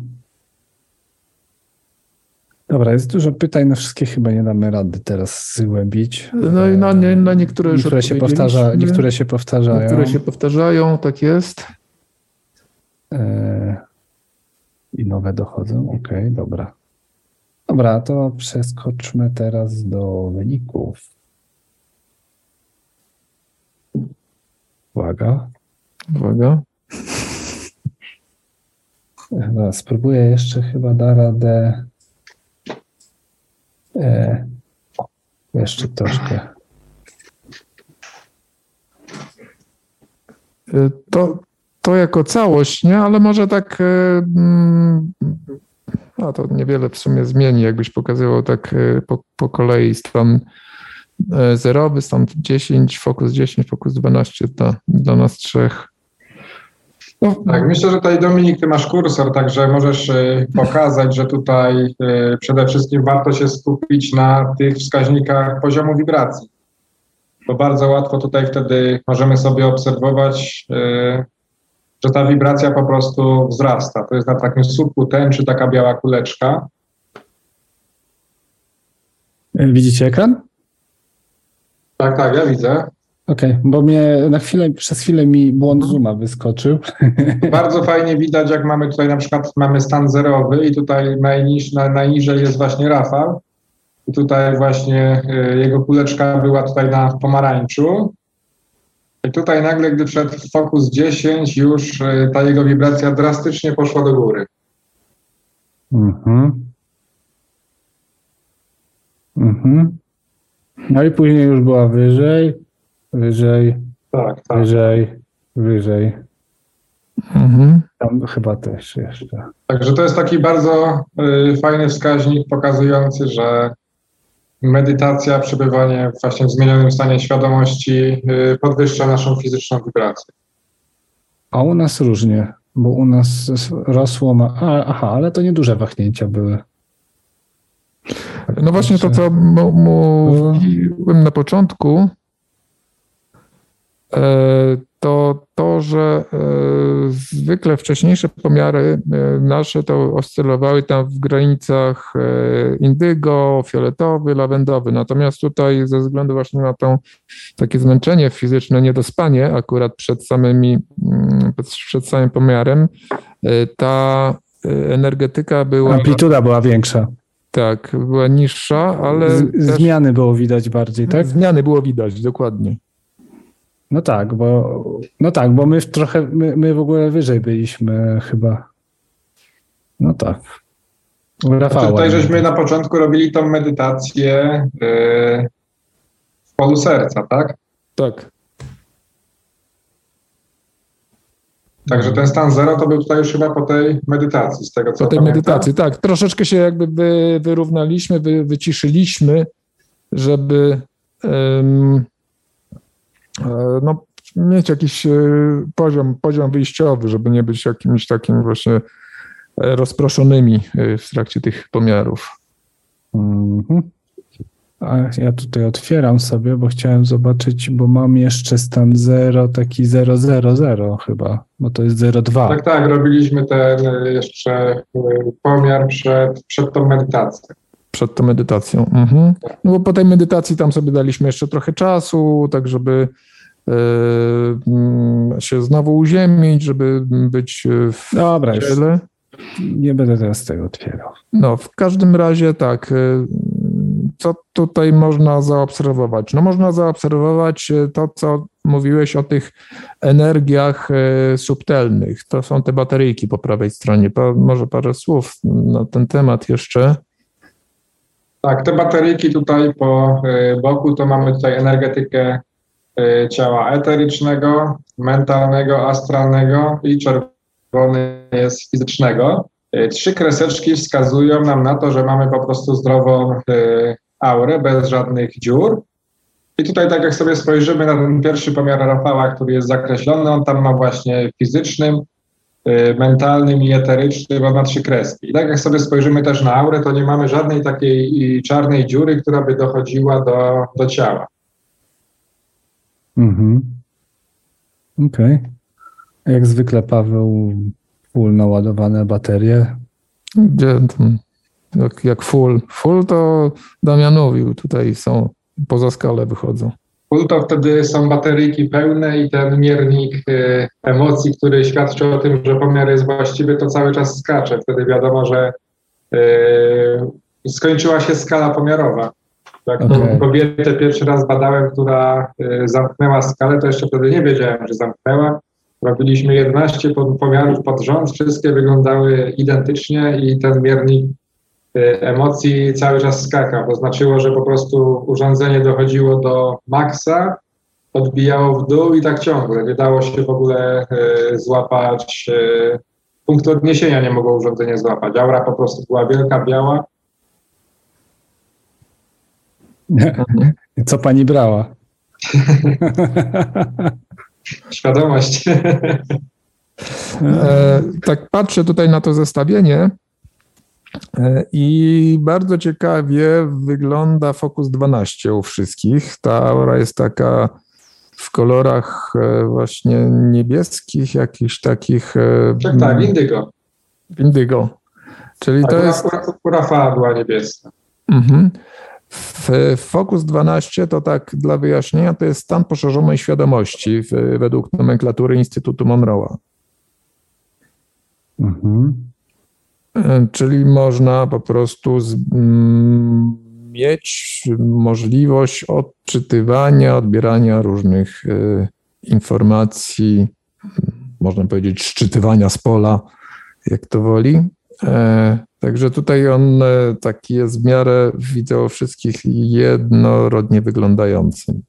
Dobra, jest dużo pytań, na wszystkie chyba nie damy rady teraz zgłębić. No i na, nie, na niektóre, niektóre się powtarza, niektóre się powtarzają. Niektóre się powtarzają, tak jest. E i nowe dochodzą. Ok, dobra. Dobra, to przeskoczmy teraz do wyników. Uwaga. Uwaga. Chyba spróbuję jeszcze chyba da radę. E, jeszcze troszkę. E, to, to jako całość, nie? Ale może tak, e, mm, no to niewiele w sumie zmieni, jakbyś pokazywał tak e, po, po kolei stan e, zerowy, stan 10, fokus 10, fokus 12 dla, dla nas trzech. No. Tak, myślę, że tutaj Dominik, ty masz kursor, także możesz pokazać, że tutaj przede wszystkim warto się skupić na tych wskaźnikach poziomu wibracji. Bo bardzo łatwo tutaj wtedy możemy sobie obserwować że ta wibracja po prostu wzrasta. To jest na takim słupku tęczy taka biała kuleczka. Widzicie ekran? Tak, tak, ja widzę. Okej, okay, bo mnie na chwilę, przez chwilę mi błąd Zooma wyskoczył. Bardzo fajnie widać, jak mamy tutaj na przykład mamy stan zerowy i tutaj najniż, na, najniżej jest właśnie Rafał. I tutaj właśnie y, jego kuleczka była tutaj na pomarańczu. I tutaj nagle, gdy wszedł w Focus 10, już y, ta jego wibracja drastycznie poszła do góry. Mhm. Mhm. No i później już była wyżej, wyżej, Tak, tak. wyżej, wyżej. Mhm. Tam chyba też jeszcze. Także to jest taki bardzo y, fajny wskaźnik pokazujący, że medytacja, przebywanie właśnie w zmienionym stanie świadomości y, podwyższa naszą fizyczną wibrację. A u nas różnie, bo u nas rosło ma. A, aha, ale to nieduże wahnięcia były. No właśnie to, co mu- mówiłem na początku, e, to to, że e, zwykle wcześniejsze pomiary e, nasze to oscylowały tam w granicach e, indygo, fioletowy, lawendowy. Natomiast tutaj ze względu właśnie na to takie zmęczenie fizyczne, niedospanie akurat przed samymi, mm, przed samym pomiarem, ta energetyka była Amplituda była większa. tak, była niższa, ale Z, zmiany było widać bardziej, tak? zmiany było widać, dokładnie. No tak, bo no tak, bo my w trochę, my, my w ogóle wyżej byliśmy chyba. No tak. U Znaczy, Rafała. tutaj żeśmy na początku robili tą medytację y, w polu serca, tak? Tak. Także ten stan zero to był tutaj już chyba po tej medytacji, z tego co Po tej pamiętam. medytacji, tak. Troszeczkę się jakby wy, wyrównaliśmy, wy, wyciszyliśmy, żeby no, mieć jakiś e, poziom, poziom wyjściowy, żeby nie być jakimś takim właśnie e, rozproszonymi e, w trakcie tych pomiarów. Mhm. A ja tutaj otwieram sobie, bo chciałem zobaczyć, bo mam jeszcze stan 0, taki 000 chyba, bo to jest 0,2. Tak, tak, robiliśmy ten jeszcze pomiar przed, przed tą medytacją. przed tą medytacją. Mhm. No bo po tej medytacji tam sobie daliśmy jeszcze trochę czasu, tak żeby e, się znowu uziemić, żeby być w Dobra, ciele. nie będę teraz tego otwierał. No, w każdym razie tak. e, Co tutaj można zaobserwować? No, można zaobserwować e, to, co mówiłeś o tych energiach subtelnych. To są te bateryjki po prawej stronie. Pa, może parę słów na ten temat jeszcze. Tak, te bateryjki tutaj po y, boku to mamy tutaj energetykę y, ciała eterycznego, mentalnego, astralnego i czerwony jest fizycznego. Y, Trzy kreseczki wskazują nam na to, że mamy po prostu zdrową y, aurę bez żadnych dziur. I tutaj tak jak sobie spojrzymy na ten pierwszy pomiar Rafała, który jest zakreślony, on tam ma właśnie fizycznym, mentalnym i eterycznym, on ma trzy kreski. I tak jak sobie spojrzymy też na aurę, to nie mamy żadnej takiej czarnej dziury, która by dochodziła do, do ciała. Mhm. Okej. Jak zwykle Paweł full naładowane baterie. Gdzie tam, jak, jak full. Full to Damian mówił, tutaj są, poza skalę wychodzą. Full to wtedy są bateryjki pełne i ten miernik y, emocji, który świadczy o tym, że pomiar jest właściwy, to cały czas skacze. Wtedy wiadomo, że y, skończyła się skala pomiarowa. Jak Okej. kobietę pierwszy raz badałem, która y, zamknęła skalę, to jeszcze wtedy nie wiedziałem, że zamknęła. Robiliśmy 11 po- pomiarów pod rząd, wszystkie wyglądały identycznie i ten miernik y, emocji cały czas skakał. To znaczyło, że po prostu urządzenie dochodziło do maksa, odbijało w dół i tak ciągle. Nie dało się w ogóle y, złapać, punktu odniesienia nie mogło urządzenie złapać. Aura po prostu była wielka, biała. Co pani brała? Świadomość. E, tak patrzę tutaj na to zestawienie e, i bardzo ciekawie wygląda Focus 12 u wszystkich. Ta aura jest taka w kolorach e, właśnie niebieskich, jakichś takich tak, tak, indygo. indygo. Czyli Tak, to u, jest u, u Rafała była niebieska. Mhm. W Focus 12 to tak dla wyjaśnienia, to jest stan poszerzonej świadomości według nomenklatury Instytutu Monroe'a. Mhm. E, czyli można po prostu z, mm, mieć możliwość odczytywania, odbierania różnych y, informacji, można powiedzieć, szczytywania z pola, jak to woli. E, także tutaj on e, taki jest w miarę, widzę o wszystkich jednorodnie wyglądający.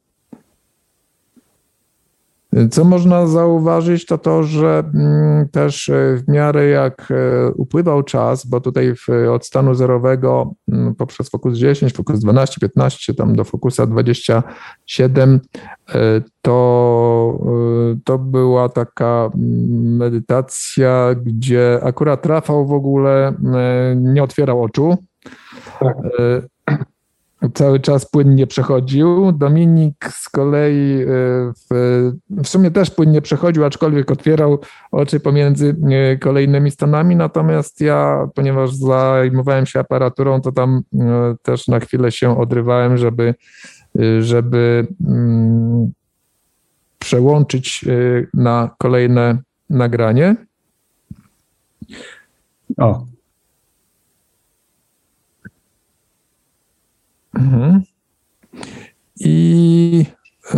Co można zauważyć, to to, że mm, też e, w miarę jak upływał czas, bo tutaj od stanu zerowego mm, poprzez Focus 10, Focus 12, 15, tam do Focusa 27, to, to była taka medytacja, gdzie akurat Rafał w ogóle e, nie otwierał oczu. Tak. Cały czas płynnie przechodził. Dominik z kolei e, w, w sumie też płynnie przechodził, aczkolwiek otwierał oczy pomiędzy kolejnymi stanami. Natomiast ja, ponieważ zajmowałem się aparaturą, to tam też na chwilę się odrywałem, żeby, żeby mm, przełączyć y, na kolejne nagranie. O. Mhm. I y,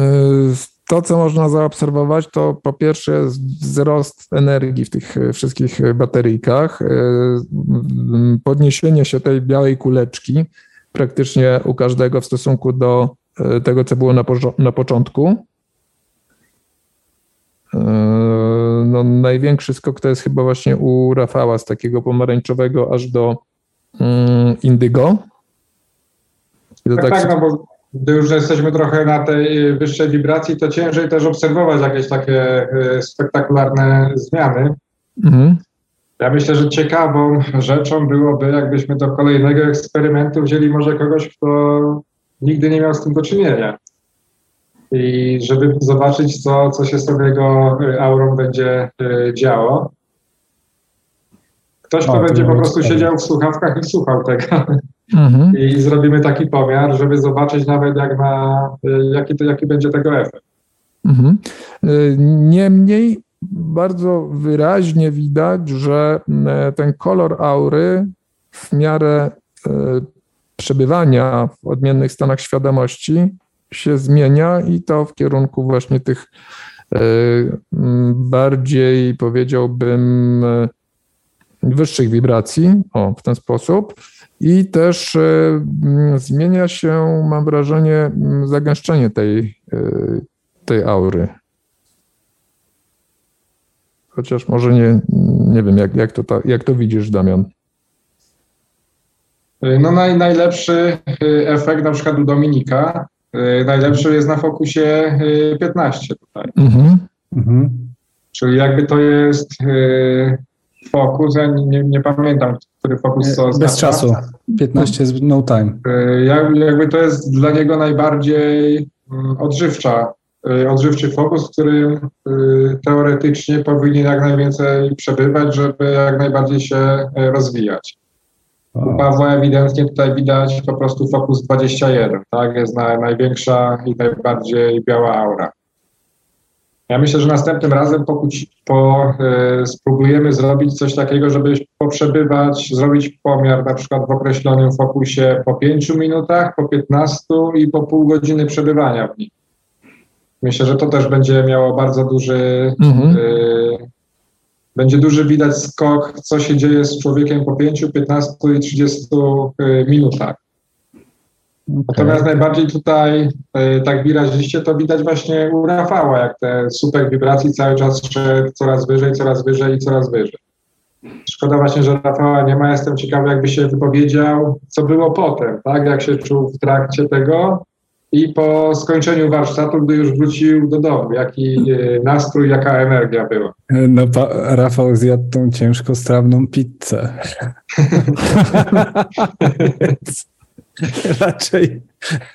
to, co można zaobserwować, to po pierwsze wzrost energii w tych wszystkich bateryjkach, y, podniesienie się tej białej kuleczki praktycznie u każdego w stosunku do tego, co było na, na początku. No, największy skok to jest chyba właśnie u Rafała z takiego pomarańczowego aż do mm, Tak, tak, tak, no bo gdy już jesteśmy trochę na tej wyższej wibracji, to ciężej też obserwować jakieś takie e, spektakularne zmiany. Mhm. Ja myślę, że ciekawą rzeczą byłoby, jakbyśmy do kolejnego eksperymentu wzięli może kogoś, kto nigdy nie miał z tym do czynienia i żeby zobaczyć, co, co się z tą jego y, aurą będzie y, działo. Ktoś, kto będzie po prostu siedział w słuchawkach i słuchał tego. Mhm. I zrobimy taki pomiar, żeby zobaczyć nawet, jak ma, y, jaki, to, jaki będzie tego efekt. Mhm. Niemniej bardzo wyraźnie widać, że ten kolor aury w miarę przebywania w odmiennych stanach świadomości się zmienia i to w kierunku właśnie tych bardziej powiedziałbym wyższych wibracji, o, w ten sposób. I też e, zmienia się, mam wrażenie, zagęszczenie tej, tej aury. Chociaż może nie, nie wiem, jak, jak, to, jak to widzisz, Damian? No naj, najlepszy efekt na przykład u Dominika najlepszy jest na fokusie 15 y, tutaj. Mhm. Mhm. Czyli jakby to jest fokus, ja nie, nie pamiętam, który fokus Bez czasu. 15 jest no time. jakby to jest dla niego najbardziej mm, odżywcza, odżywczy fokus, który teoretycznie powinien jak najwięcej przebywać, żeby jak najbardziej się rozwijać. U Pawła ewidentnie tutaj widać po prostu Focus 21, tak? Jest na, największa i najbardziej biała aura. Ja myślę, że następnym razem po, po, y, spróbujemy zrobić coś takiego, żeby poprzebywać, zrobić pomiar na przykład w określonym fokusie po 5 minutach, po 15 i po pół godziny przebywania w nim. Myślę, że to też będzie miało bardzo duży mhm. y, będzie duży widać skok, co się dzieje z człowiekiem po 5, 15 i 30 y, minutach. Okay. Natomiast najbardziej tutaj, y, tak wyraziście, to widać właśnie u Rafała, jak te super wibracji cały czas szedł coraz wyżej, coraz wyżej i coraz wyżej. Szkoda właśnie, że Rafała nie ma. Jestem ciekawy, jakby się wypowiedział, co było potem, tak? Jak się czuł w trakcie tego i po skończeniu warsztatu, gdy już wrócił do domu, jaki e, nastrój, jaka energia była. No, Rafał zjadł tą ciężko strawną pizzę. Raczej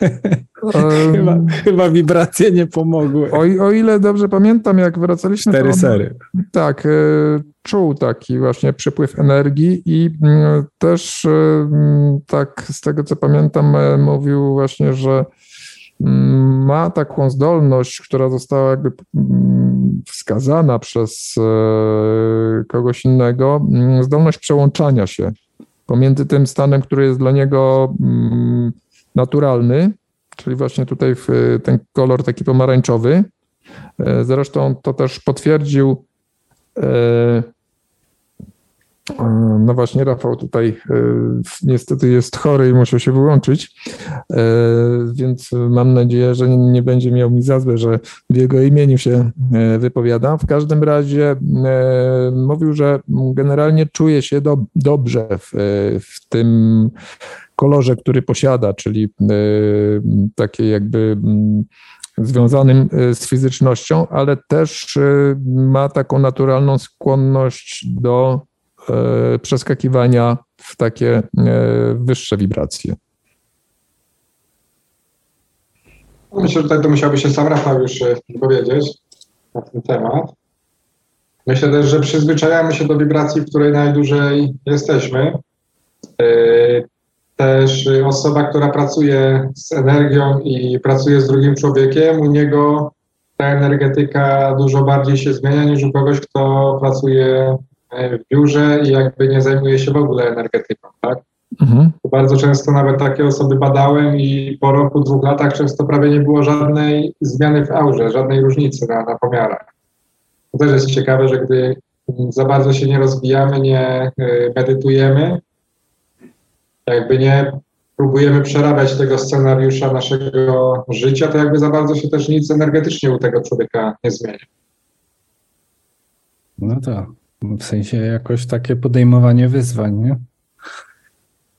chyba, chyba wibracje nie pomogły. O, o ile dobrze pamiętam, jak wracaliśmy... Cztery sery. Tak, e, czuł taki właśnie przepływ energii i mm, też e, mm, tak z tego co pamiętam e, mówił właśnie, że mm, ma taką zdolność, która została jakby wskazana przez kogoś innego, zdolność przełączania się pomiędzy tym stanem, który jest dla niego naturalny, czyli właśnie tutaj ten kolor taki pomarańczowy. Zresztą to też potwierdził E, no właśnie, Rafał tutaj e, niestety jest chory i musiał się wyłączyć, e, więc mam nadzieję, że nie będzie miał mi za złe, że w jego imieniu się wypowiadam. W każdym razie mówił, że generalnie czuje się do, dobrze w, w tym kolorze, który posiada, czyli takie jakby związanym y, z fizycznością, ale też ma taką naturalną skłonność do przeskakiwania w takie wyższe wibracje. Myślę, że tutaj to musiałby się sam Rafał już powiedzieć na ten temat. Myślę też, że przyzwyczajamy się do wibracji, w której najdłużej jesteśmy też osoba, która pracuje z energią i pracuje z drugim człowiekiem, u niego ta energetyka dużo bardziej się zmienia niż u kogoś, kto pracuje e, w biurze i jakby nie zajmuje się w ogóle energetyką, tak? Mhm. Bardzo często nawet takie osoby badałem i po roku, dwóch latach często prawie nie było żadnej zmiany w aurze, żadnej różnicy na, na pomiarach. To też jest ciekawe, że gdy za bardzo się nie rozwijamy, nie e, medytujemy, jakby nie próbujemy przerabiać tego scenariusza naszego życia, to jakby za bardzo się też nic energetycznie u tego człowieka nie zmienia. No tak, w sensie jakoś takie podejmowanie wyzwań, nie?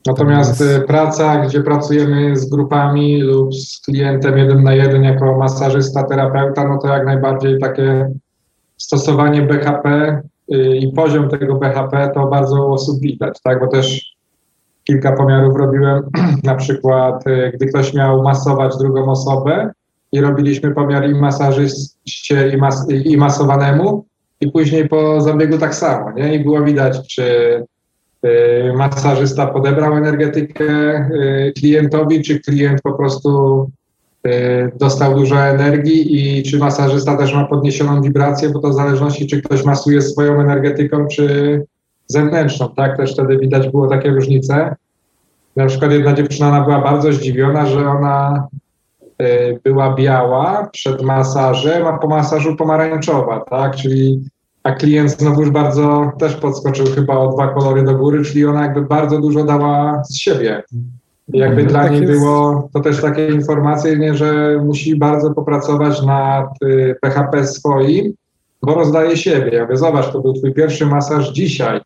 Natomiast jest... praca, gdzie pracujemy z grupami lub z klientem jeden na jeden jako masażysta, terapeuta, no to jak najbardziej takie stosowanie BHP y, i poziom tego BHP to bardzo osób widać, tak? Bo też kilka pomiarów robiłem, na przykład y, gdy ktoś miał masować drugą osobę i robiliśmy pomiar i masażyście i, mas i masowanemu i później po zabiegu tak samo, nie? I było widać, czy y, masażysta podebrał energetykę y, klientowi, czy klient po prostu dostał dużo energii i czy masażysta też ma podniesioną wibrację, bo to w zależności, czy ktoś masuje swoją energetyką, czy zewnętrzną, tak? Też wtedy widać było takie różnice. Na przykład jedna dziewczyna była bardzo zdziwiona, że ona y, była biała przed masażem, a po masażu pomarańczowa, tak? Czyli a klient znowu już bardzo też podskoczył chyba o dwa kolory do góry, czyli ona jakby bardzo dużo dała z siebie. I jakby mhm, dla tak niej jest. było to też takie informacje, nie, że musi bardzo popracować nad y, PHP swoim, bo rozdaje siebie. Ja mówię, zobacz, to był twój pierwszy masaż dzisiaj.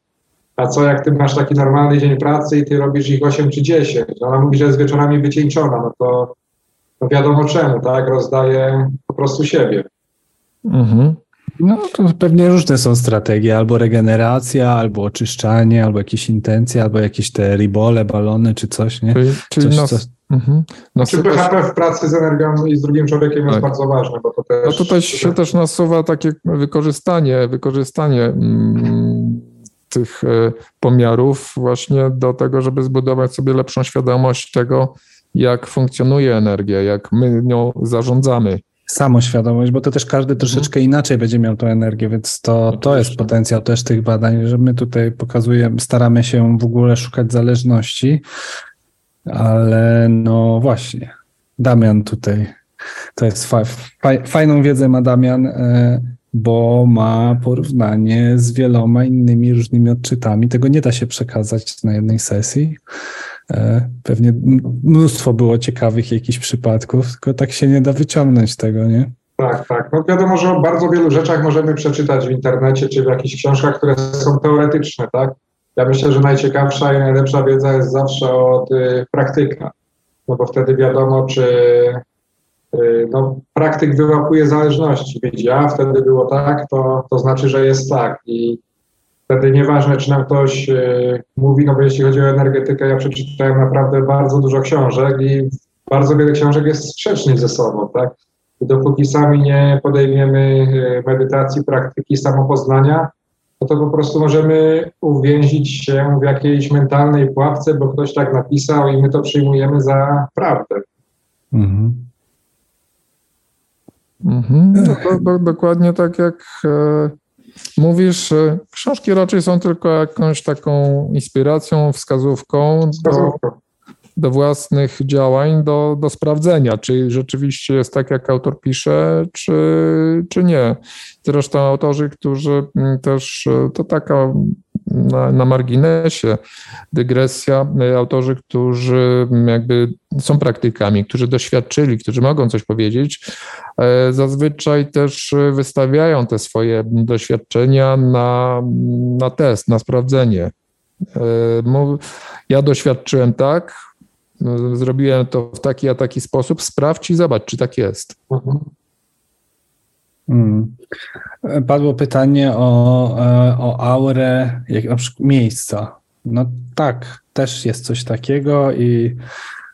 A co jak ty masz taki normalny dzień pracy i ty robisz ich 8 czy 10? Ona mówi, że jest wieczorami wycieńczona, no to no wiadomo czemu, tak? Rozdaje po prostu siebie. Mhm. No to pewnie różne są strategie, albo regeneracja, albo oczyszczanie, albo jakieś intencje, albo jakieś te ribole, balony, czy coś, nie? Czyli, czyli coś, nas, co... mhm. czy BHP w pracy z energią i z drugim człowiekiem tak. jest bardzo ważne, bo to też... No tutaj się też nasuwa takie wykorzystanie, wykorzystanie mm, tych e, pomiarów właśnie do tego, żeby zbudować sobie lepszą świadomość tego, jak funkcjonuje energia, jak my nią zarządzamy. Samoświadomość, bo to też każdy troszeczkę mhm. inaczej będzie miał tą energię, więc to, to jest potencjał też tych badań, że my tutaj pokazujemy, staramy się w ogóle szukać zależności, ale no właśnie, Damian tutaj, to jest fa, fa, fajną wiedzę ma Damian, e, bo ma porównanie z wieloma innymi różnymi odczytami. Tego nie da się przekazać na jednej sesji. E, pewnie mnóstwo było ciekawych jakichś przypadków, tylko tak się nie da wyciągnąć tego, nie? Tak, tak. No wiadomo, że o bardzo wielu rzeczach możemy przeczytać w internecie czy w jakichś książkach, które są teoretyczne, tak? Ja myślę, że najciekawsza i najlepsza wiedza jest zawsze od y, praktyka, no bo wtedy wiadomo, czy Y, no, praktyk wyłapuje zależności. Widzi, a wtedy było tak, to, to znaczy, że jest tak. I Wtedy nieważne, czy nam ktoś y, mówi, no bo jeśli chodzi o energetykę, ja przeczytałem naprawdę bardzo dużo książek i bardzo wiele książek jest sprzecznych ze sobą, tak? I dopóki sami nie podejmiemy y, medytacji, praktyki samopoznania, no to po prostu możemy uwięzić się w jakiejś mentalnej pułapce, bo ktoś tak napisał i my to przyjmujemy za prawdę. Mhm. Mhm. No, do, do, dokładnie tak jak e, mówisz, książki raczej są tylko jakąś taką inspiracją, wskazówką, wskazówką. Do, do własnych działań, do, do sprawdzenia, czy rzeczywiście jest tak, jak autor pisze, czy, czy nie. Zresztą autorzy, którzy mm, też, e, to taka na, na marginesie dygresja, e, autorzy, którzy jakby są praktykami, którzy doświadczyli, którzy mogą coś powiedzieć, e, zazwyczaj też wystawiają te swoje doświadczenia na, na test, na sprawdzenie. Ja doświadczyłem tak, zrobiłem to w taki a taki sposób, sprawdź i zobacz, czy tak jest. Hmm. Padło pytanie o, e, o aurę, jak na przykład miejsca. No tak, też jest coś takiego i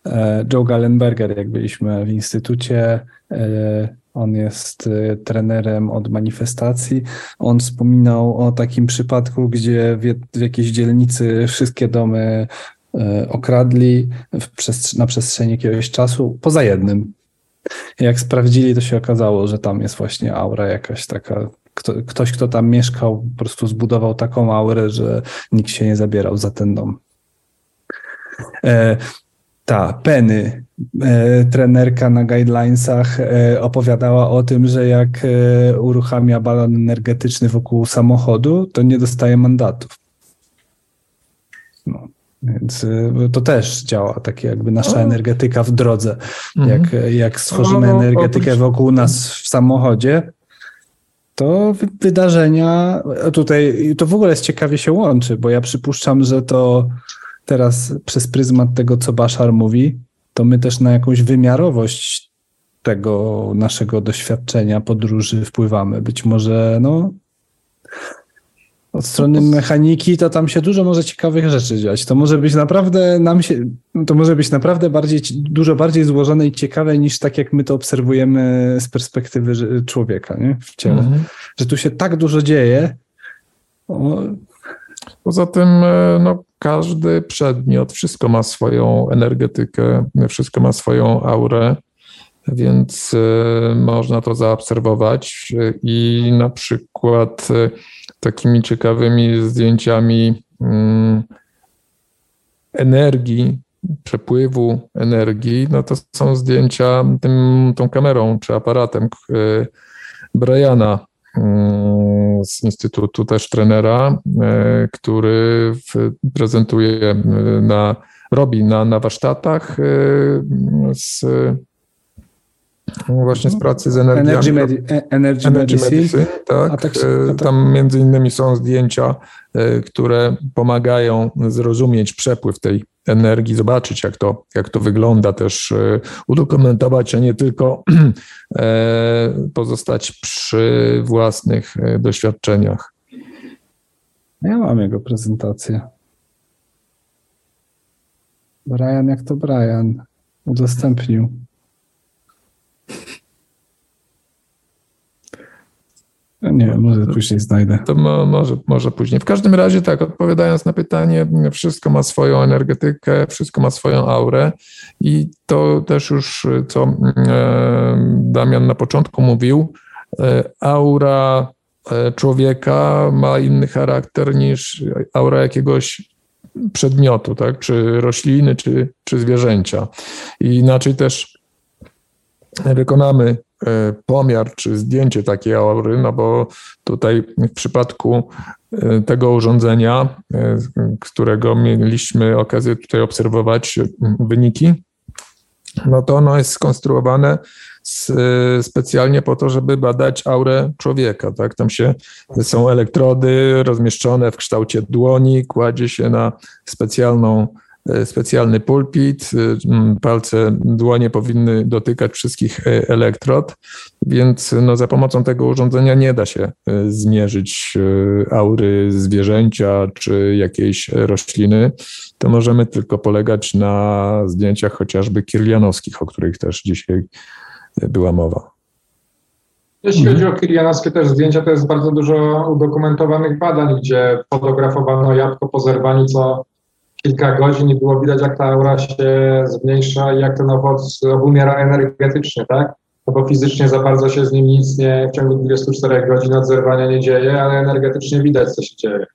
e, Joe Gallenberger, jak byliśmy w instytucie, e, on jest trenerem od manifestacji. On wspominał o takim przypadku, gdzie w, w jakiejś dzielnicy wszystkie domy okradli na przestrzeni jakiegoś czasu, poza jednym. Jak sprawdzili, to się okazało, że tam jest właśnie aura jakaś taka. Kto, ktoś, kto tam mieszkał, po prostu zbudował taką aurę, że nikt się nie zabierał za ten dom. E, ta Penny, e, trenerka na guidelinesach, e, opowiadała o tym, że jak e, uruchamia balon energetyczny wokół samochodu, to nie dostaje mandatów. No. Więc y, to też działa, tak jakby nasza energetyka w drodze. Mhm. Jak, jak stworzymy no, no, energetykę wokół nas w samochodzie, to wydarzenia tutaj, to w ogóle jest ciekawie się łączy, bo ja przypuszczam, że to teraz przez pryzmat tego, co Bashar mówi, to my też na jakąś wymiarowość tego naszego doświadczenia podróży wpływamy. Być może, no, od strony mechaniki, to tam się dużo może ciekawych rzeczy dziać. To może być naprawdę nam się, to może być naprawdę bardziej, dużo bardziej złożone i ciekawe niż tak, jak my to obserwujemy z perspektywy człowieka, nie? W ciele. Mhm. Że tu się tak dużo dzieje. O... Poza tym, e, no, każdy przedmiot, wszystko ma swoją energetykę, wszystko ma swoją aurę więc y, można to zaobserwować i na przykład y, takimi ciekawymi zdjęciami mm, energii, przepływu energii, no to są zdjęcia tym, tą kamerą czy aparatem y, Briana mm, z Instytutu, też trenera, który prezentuje na, robi na, na warsztatach z właśnie z pracy z energią. Energy, Medi e, Energy, Energy Medicine. Medicine tak. tak, e, tak. Tam między innymi są zdjęcia, e, które pomagają zrozumieć przepływ tej energii, zobaczyć jak to, jak to wygląda, też udokumentować, a nie tylko pozostać przy własnych doświadczeniach. Ja mam jego prezentację. Brian, jak to Brian udostępnił. Nie wiem, może później znajdę. To mo, może, może później. W każdym razie, tak, odpowiadając na pytanie, wszystko ma swoją energetykę, wszystko ma swoją aurę i to też już, co e, Damian na początku mówił, e, aura e, człowieka ma inny charakter niż aura jakiegoś przedmiotu, tak, czy rośliny, czy, czy zwierzęcia. I inaczej też wykonamy pomiar czy zdjęcie takiej aury, no bo tutaj w przypadku e, tego urządzenia, e, którego mieliśmy okazję tutaj obserwować wyniki, no to ono jest skonstruowane specjalnie po to, żeby badać aurę człowieka. Tak? Tam się są elektrody rozmieszczone w kształcie dłoni, kładzie się na specjalną specjalny pulpit, palce, dłonie powinny dotykać wszystkich elektrod, więc no, za pomocą tego urządzenia nie da się zmierzyć aury zwierzęcia czy jakiejś rośliny. To możemy tylko polegać na zdjęciach chociażby kirlianowskich, o których też dzisiaj była mowa. Jeśli chodzi o kirianowskie też zdjęcia, to jest bardzo dużo udokumentowanych badań, gdzie fotografowano jabłko po zerwaniu co kilka godzin i było widać, jak ta aura się zmniejsza i jak ten owoc obumiera energetycznie, tak? No bo fizycznie za bardzo się z nim nic nie w ciągu 24 godzin od zerwania nie dzieje, ale energetycznie widać, co się dzieje.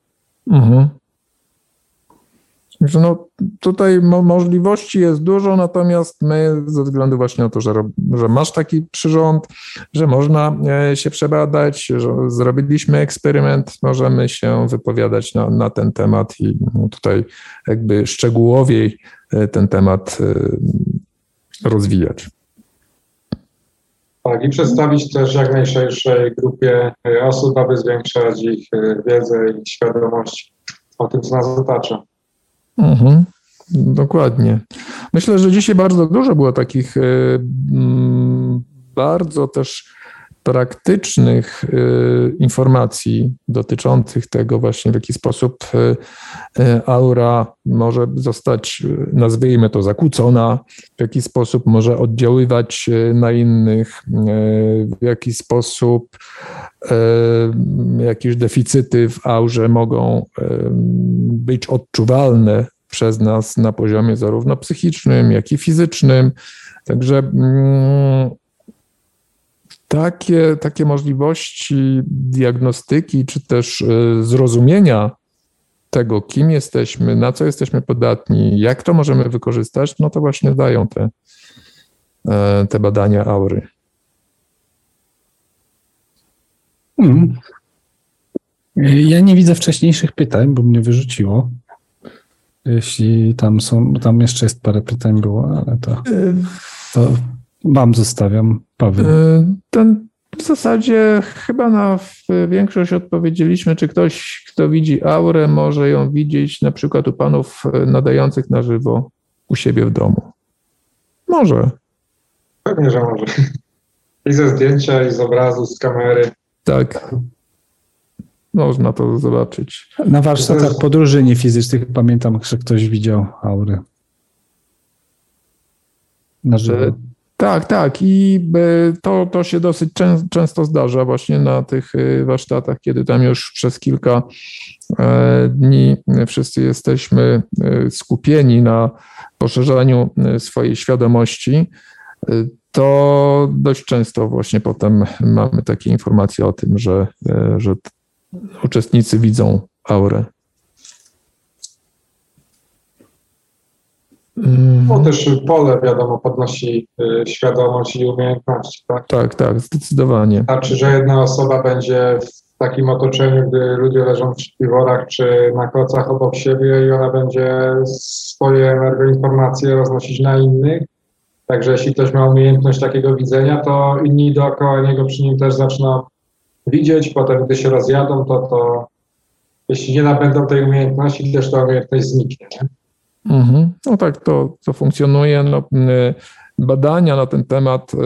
Mhm. No, tutaj mo możliwości jest dużo, natomiast my ze względu właśnie na to, że, że masz taki przyrząd, że można e, się przebadać, że zrobiliśmy eksperyment, możemy się wypowiadać na, na ten temat i no, tutaj jakby szczegółowiej e, ten temat e, rozwijać. Tak, i przedstawić też jak najszerszej grupie osób, aby zwiększać ich wiedzę i świadomość o tym, co nas otacza. Mhm, dokładnie. Myślę, że dzisiaj bardzo dużo było takich e, mm, bardzo też praktycznych e, informacji dotyczących tego właśnie, w jaki sposób e, aura może zostać, nazwijmy to, zakłócona, w jaki sposób może oddziaływać na innych, w jaki sposób jakieś deficyty w aurze mogą być odczuwalne przez nas na poziomie zarówno psychicznym, jak i fizycznym. Także mm, takie, takie możliwości diagnostyki, czy też y, zrozumienia tego, kim jesteśmy, na co jesteśmy podatni, jak to możemy wykorzystać, no to właśnie dają te, e, te badania aury. Hmm. Ja nie widzę wcześniejszych pytań, bo mnie wyrzuciło. Jeśli tam są, tam jeszcze jest parę pytań było, ale to, to wam zostawiam, Paweł. Y, ten w zasadzie chyba na większość odpowiedzieliśmy, czy ktoś, kto widzi aurę, może ją widzieć na przykład u panów nadających na żywo u siebie w domu. Może. Pewnie, że może. I ze zdjęcia, i z obrazu, z kamery. Tak. Można to zobaczyć. Na warsztatach podróży niefizycznych pamiętam, że ktoś widział aury. Na żywo. E, tak, tak. I e, to, to się dosyć często zdarza właśnie na tych e, warsztatach, kiedy tam już przez kilka dni wszyscy jesteśmy skupieni na poszerzaniu swojej świadomości. To dość często właśnie potem mamy takie informacje o tym, że, że uczestnicy widzą aurę. No też pole, wiadomo, podnosi y, świadomość i umiejętności, tak? Tak, tak, zdecydowanie. Znaczy, że jedna osoba będzie w takim otoczeniu, gdy ludzie leżą w śpiworach czy na kocach obok siebie i ona będzie swoje energoinformacje roznosić na innych. Także jeśli ktoś ma umiejętność takiego widzenia, to inni dookoła niego przy nim też zaczną widzieć, potem gdy się rozjadą, to, to jeśli nie nabędą tej umiejętności, też ta umiejętność zniknie. Mhm. No tak, to, to funkcjonuje. No, badania na ten temat, y,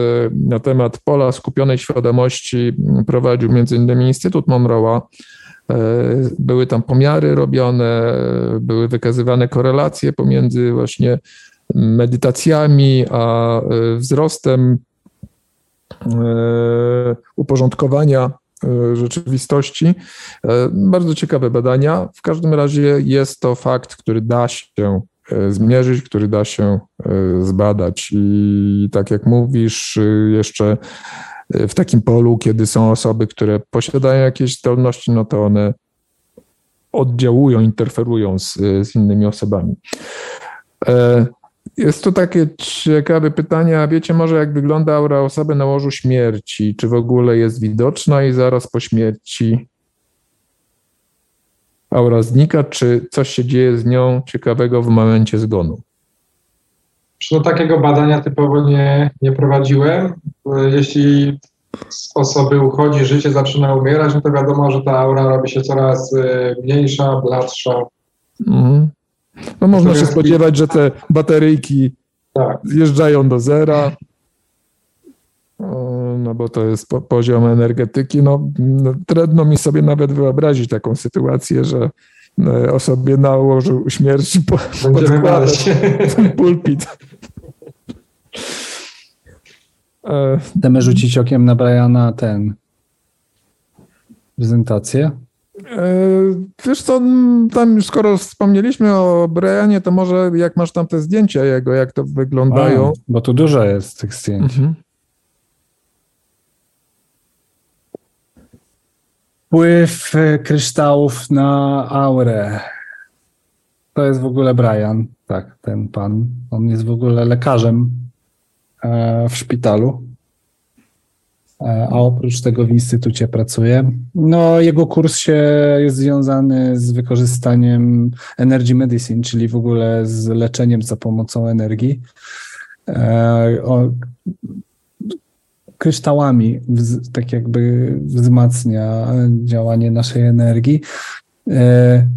na temat pola skupionej świadomości prowadził m.in. Instytut Monroe'a. Y, były tam pomiary robione, były wykazywane korelacje pomiędzy właśnie medytacjami a y, wzrostem uporządkowania E, rzeczywistości. E, bardzo ciekawe badania. W każdym razie jest to fakt, który da się e, zmierzyć, który da się zbadać. I tak jak mówisz, jeszcze w takim polu, kiedy są osoby, które posiadają jakieś zdolności, no to one oddziałują, interferują z, z innymi osobami. Jest to takie ciekawe pytanie, a wiecie może jak wygląda aura osoby na łożu śmierci? Czy w ogóle jest widoczna i zaraz po śmierci aura znika, czy coś się dzieje z nią ciekawego w momencie zgonu? No takiego badania typowo nie, nie prowadziłem. Jeśli z osoby uchodzi, życie zaczyna umierać, no to wiadomo, że ta aura robi się coraz y, mniejsza, bladsza. Mhm. No można się spodziewać, że te bateryjki tak. zjeżdżają do zera. No bo to jest poziom energetyki. No, no, trudno mi sobie nawet wyobrazić taką sytuację, że e, osobie nałożył śmierć po, podkładać pulpit. E, Chcemy rzucić okiem na Briana ten prezentację. E, wiesz co, tam skoro wspomnieliśmy o Brianie, to może jak masz tam te zdjęcia jego, jak to wyglądają. Bo tu dużo jest tych zdjęć. Mhm. Wpływ kryształów na aurę. To jest w ogóle Brian, tak, ten pan. On jest w ogóle lekarzem e, w szpitalu. E, a oprócz tego w instytucie pracuje. No, jego kurs się jest związany z wykorzystaniem energy medicine, czyli w ogóle z leczeniem za pomocą energii. E, o, kryształami tak jakby wzmacnia działanie naszej energii. E,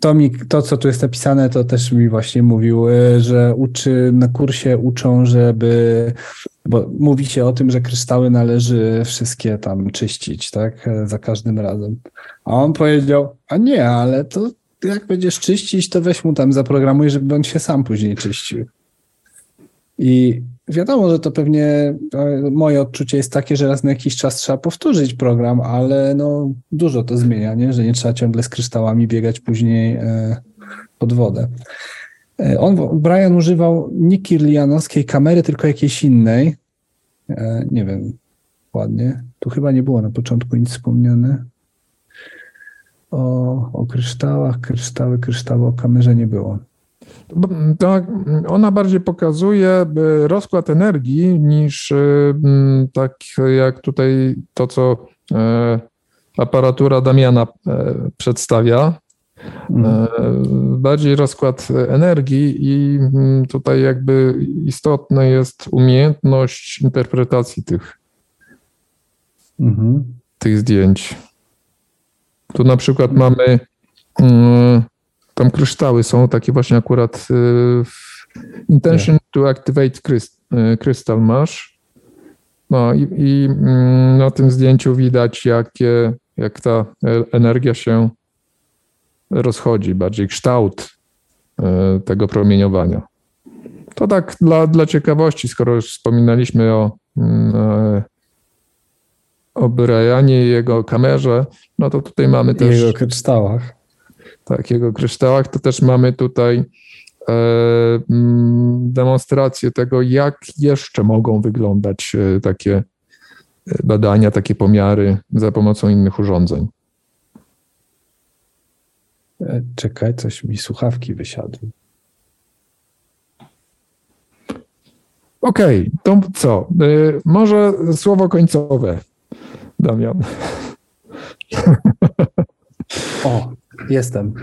to, mi, to, co tu jest napisane, to też mi właśnie mówił, że uczy, na kursie uczą, żeby bo mówi się o tym, że kryształy należy wszystkie tam czyścić, tak, za każdym razem. A on powiedział, a nie, ale to jak będziesz czyścić, to weź mu tam zaprogramuj, żeby on się sam później czyścił. I wiadomo, że to pewnie moje odczucie jest takie, że raz na jakiś czas trzeba powtórzyć program, ale no dużo to zmienia, nie? że nie trzeba ciągle z kryształami biegać później e, pod wodę. E, on, Brian używał nie kirlianowskiej kamery, tylko jakiejś innej. E, nie wiem, ładnie. Tu chyba nie było na początku nic wspomniane. O, o kryształach, kryształy, kryształy, o kamerze nie było. Tak, ona bardziej pokazuje e, rozkład energii niż tak jak tutaj to, co aparatura Damiana przedstawia. E, bardziej rozkład energii i tutaj jakby istotna jest umiejętność interpretacji tych, mhm. tych zdjęć. Tu na przykład mamy mm, tam kryształy są takie właśnie akurat e, intention yeah. to activate e, crystal masz. No i, i mm, na tym zdjęciu widać, jakie, jak ta energia się rozchodzi, bardziej kształt e, tego promieniowania. To tak dla, dla ciekawości, skoro już wspominaliśmy o, mm, e, o Brianie i jego kamerze, no to tutaj mamy też... Jego kryształach. Tak, jego kryształach, to też mamy tutaj e, mm, demonstrację tego, jak jeszcze mogą wyglądać takie badania, takie pomiary za pomocą innych urządzeń. E, czekaj, coś mi słuchawki wysiadły. Okej, okay, to co? E, może słowo końcowe, Damian. O, jestem.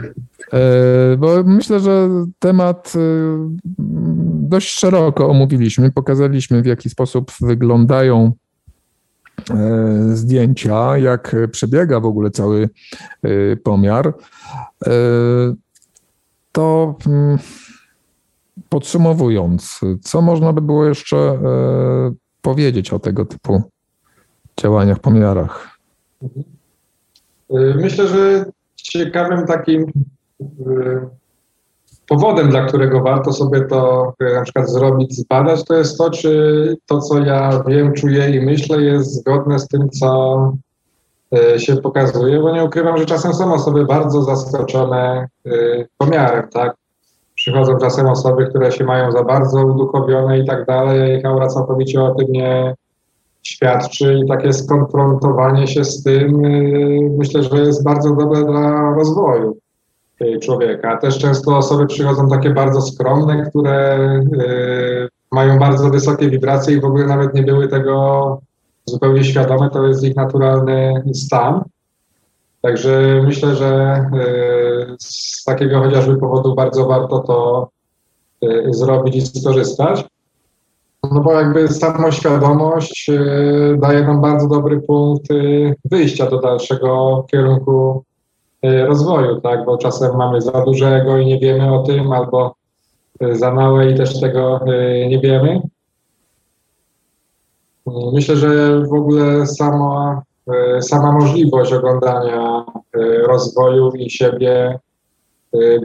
E, bo myślę, że temat dość szeroko omówiliśmy. Pokazaliśmy, w jaki sposób wyglądają E, zdjęcia, jak przebiega w ogóle cały e, pomiar, e, to mm, podsumowując, co można by było jeszcze powiedzieć o tego typu działaniach, pomiarach? Myślę, że ciekawym takim powodem, dla którego warto sobie to e, na przykład zrobić, zbadać, to jest to, czy to, co ja wiem, czuję i myślę, jest zgodne z tym, co e, się pokazuje, bo nie ukrywam, że czasem są osoby bardzo zaskoczone pomiarem, tak? Przychodzą czasem osoby, które się mają za bardzo uduchowione i tak dalej, ich aura całkowicie o tym nie świadczy i takie skonfrontowanie się z tym myślę, że jest bardzo dobre dla rozwoju człowieka. Też często osoby przychodzą takie bardzo skromne, które y, mają bardzo wysokie wibracje i w ogóle nawet nie były tego zupełnie świadome, to jest ich naturalny stan. Także myślę, że y, z takiego chociażby powodu bardzo warto to y, zrobić i skorzystać. No bo jakby samoświadomość daje nam bardzo dobry punkt wyjścia do dalszego kierunku rozwoju, tak? Bo czasem mamy za dużego i nie wiemy o tym, albo za małe i też tego nie wiemy. Myślę, że w ogóle sama, sama możliwość oglądania rozwoju i siebie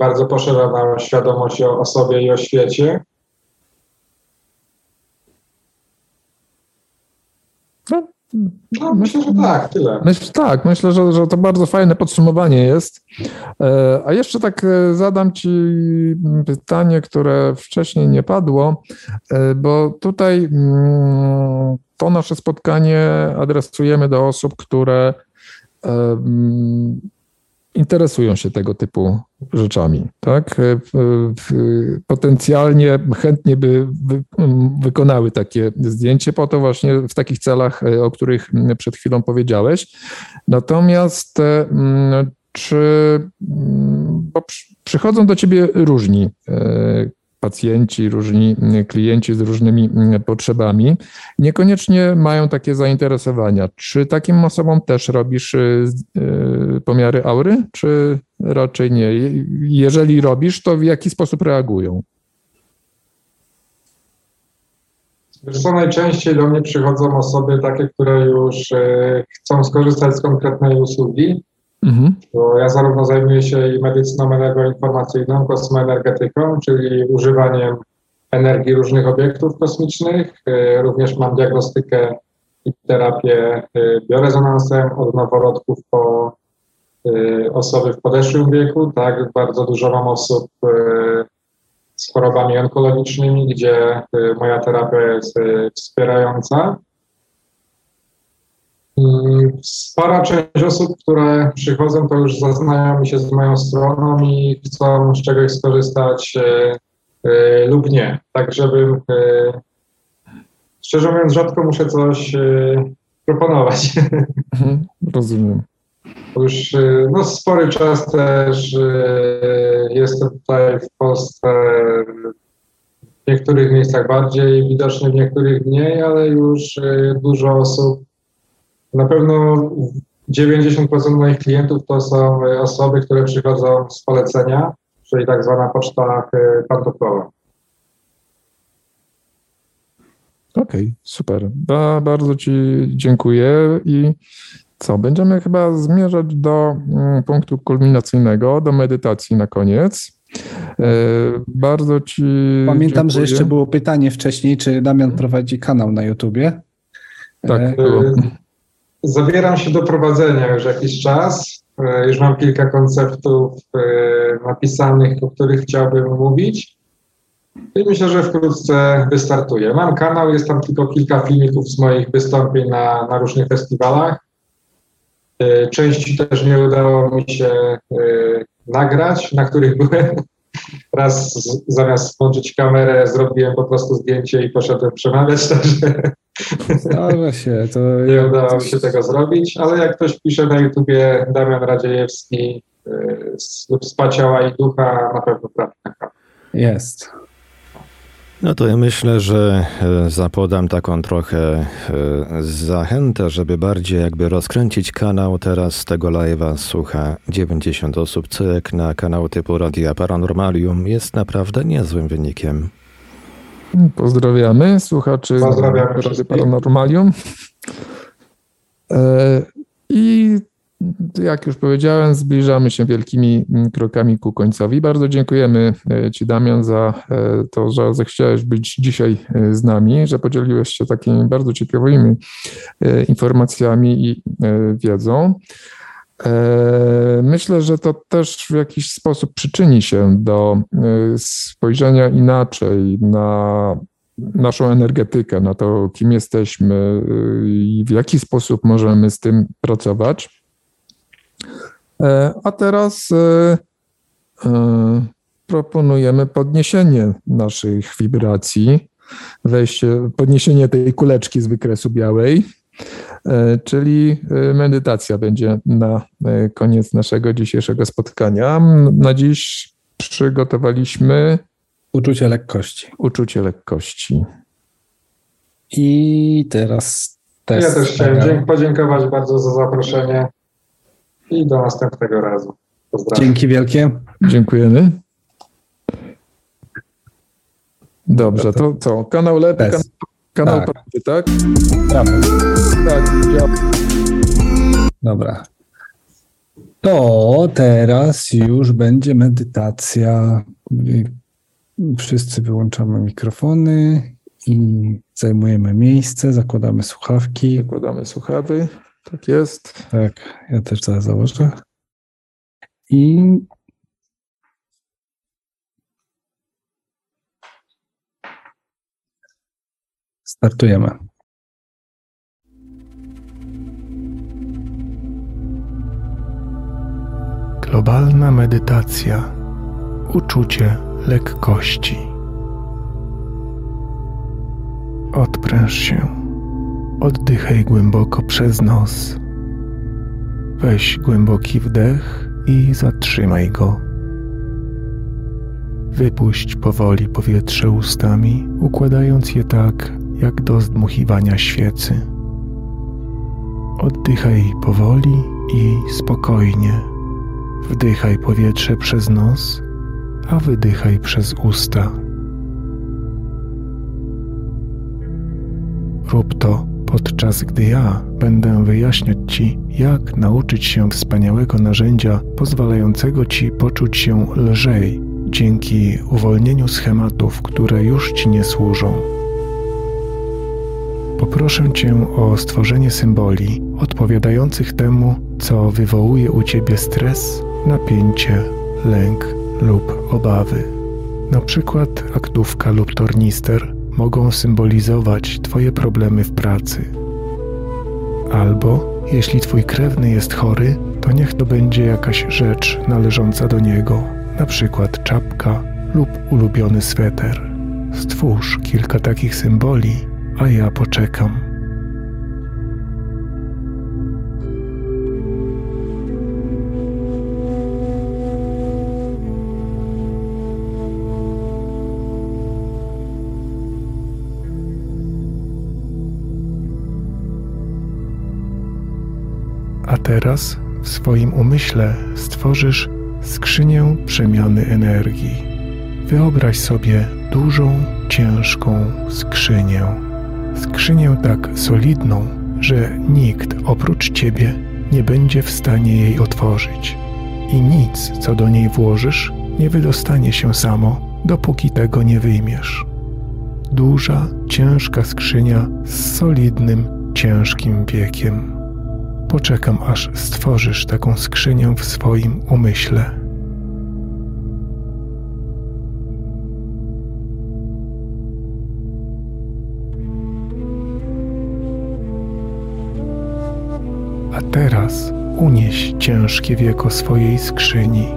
bardzo poszerza nam świadomość o, o sobie i o świecie. No, no, myślę, że tak, tyle. Myślę, tak, myślę, że, że to bardzo fajne podsumowanie jest. E, a jeszcze tak e, zadam Ci pytanie, które wcześniej nie padło, e, bo tutaj mm, to nasze spotkanie adresujemy do osób, które interesują się tego typu rzeczami, tak? Potencjalnie chętnie by wykonały takie zdjęcie po to właśnie w takich celach, e, o których przed chwilą powiedziałeś. Natomiast e, czy, bo przychodzą do ciebie różni e, pacjenci, różni mm, klienci z różnymi mm, potrzebami, niekoniecznie mają takie zainteresowania. Czy takim osobom też robisz y, y, pomiary aury, czy raczej nie? Jeżeli robisz, to w jaki sposób reagują? Wiesz co, najczęściej do mnie przychodzą osoby takie, które już y, chcą skorzystać z konkretnej usługi, Mhm. Bo ja zarówno zajmuję się i medycyną energoinformacyjną, kosmoenergetyką, czyli używaniem energii różnych obiektów kosmicznych. Y, również mam diagnostykę i terapię y, biorezonansem od noworodków po y, osoby w podeszłym wieku. Tak, bardzo dużo mam osób z chorobami onkologicznymi, gdzie moja terapia jest wspierająca. Spora część osób, które przychodzą, to już zaznają się z moją stroną i chcą z czegoś skorzystać e, e, lub nie. Tak, żebym e, szczerze mówiąc, rzadko muszę coś proponować. Mhm, rozumiem. Już no, spory czas też jestem tutaj w Polsce w niektórych miejscach bardziej widoczny, w niektórych mniej, ale już dużo osób na pewno 90% moich klientów to są osoby, które przychodzą z polecenia, czyli tak zwana poczta e, pantoflowa. Okej, okay, super. Ba, bardzo Ci dziękuję i co, będziemy chyba zmierzać do mm, punktu kulminacyjnego, do medytacji na koniec. E, bardzo Ci. Pamiętam, dziękuję. że jeszcze było pytanie wcześniej, czy Damian prowadzi kanał na YouTubie. Tak, e, było. Zabieram się do prowadzenia już jakiś czas. E, już mam kilka konceptów e, napisanych, o których chciałbym mówić. I myślę, że wkrótce wystartuję. Mam kanał, jest tam tylko kilka filmików z moich wystąpień na, na różnych festiwalach. E, części też nie udało mi się nagrać, na których byłem. Raz z, zamiast włączyć kamerę, zrobiłem po prostu zdjęcie i poszedłem przemawiać, także Zdarza się. To... Nie udało mi się tego zrobić, ale jak ktoś pisze na YouTubie Damian Radziejewski y, lub Spacioła i Ducha, na pewno trafi na kanał. Jest. No to ja myślę, że e, zapodam taką trochę e, zachętę, żeby bardziej jakby rozkręcić kanał. Teraz tego live'a słucha 90 osób, co jak na kanał typu Radia Paranormalium jest naprawdę niezłym wynikiem. Pozdrawiamy słuchaczy Pozdrawiamy Rady Paranormalium. E, I jak już powiedziałem, zbliżamy się wielkimi krokami ku końcowi. Bardzo dziękujemy e, Ci, Damian, za e, to, że zechciałeś być dzisiaj z nami, że podzieliłeś się takimi bardzo ciekawymi informacjami i wiedzą. E, myślę, że to też w jakiś sposób przyczyni się do e, spojrzenia inaczej na naszą energetykę, na to, kim jesteśmy e, i w jaki sposób możemy z tym pracować. A teraz proponujemy podniesienie naszych wibracji, wejście, podniesienie tej kuleczki z wykresu białej E, czyli e, medytacja będzie na e, koniec naszego dzisiejszego spotkania. Na dziś przygotowaliśmy uczucie lekkości. Uczucie lekkości. I teraz test. Ja też chciałem podziękować bardzo za zaproszenie i do następnego razu. Pozdrawiam. Dzięki wielkie. Dziękujemy. Dobrze, to co? Kanał lepiej, kanał, kanał Tak. pracy, tak? Tak. Dobra. To teraz już będzie medytacja. Wszyscy wyłączamy mikrofony i zajmujemy miejsce, zakładamy słuchawki. Zakładamy słuchawy. Tak jest. Tak, ja też zaraz założę. I startujemy. Globalna medytacja. Uczucie lekkości. Odpręż się. Oddychaj głęboko przez nos. Weź głęboki wdech i zatrzymaj go. Wypuść powoli powietrze ustami, układając je tak, jak do zdmuchiwania świecy. Oddychaj powoli i spokojnie. Wdychaj powietrze przez nos, a wydychaj przez usta. Rób to podczas gdy ja będę wyjaśniać Ci, jak nauczyć się wspaniałego narzędzia pozwalającego Ci poczuć się lżej dzięki uwolnieniu schematów, które już Ci nie służą. Poproszę Cię o stworzenie symboli odpowiadających temu, co wywołuje u Ciebie stres, napięcie, lęk lub obawy. Na przykład aktówka lub tornister mogą symbolizować Twoje problemy w pracy. Albo jeśli Twój krewny jest chory, to niech to będzie jakaś rzecz należąca do niego, na przykład czapka lub ulubiony sweter. Stwórz kilka takich symboli, a ja poczekam. Teraz w swoim umyśle stworzysz skrzynię przemiany energii. Wyobraź sobie dużą, ciężką skrzynię. Skrzynię tak solidną, że nikt oprócz ciebie nie będzie w stanie jej otworzyć. I nic, co do niej włożysz, nie wydostanie się samo, dopóki tego nie wyjmiesz. Duża, ciężka skrzynia z solidnym, ciężkim wiekiem. Poczekam, aż stworzysz taką skrzynię w swoim umyśle. A teraz unieś ciężkie wieko swojej skrzyni.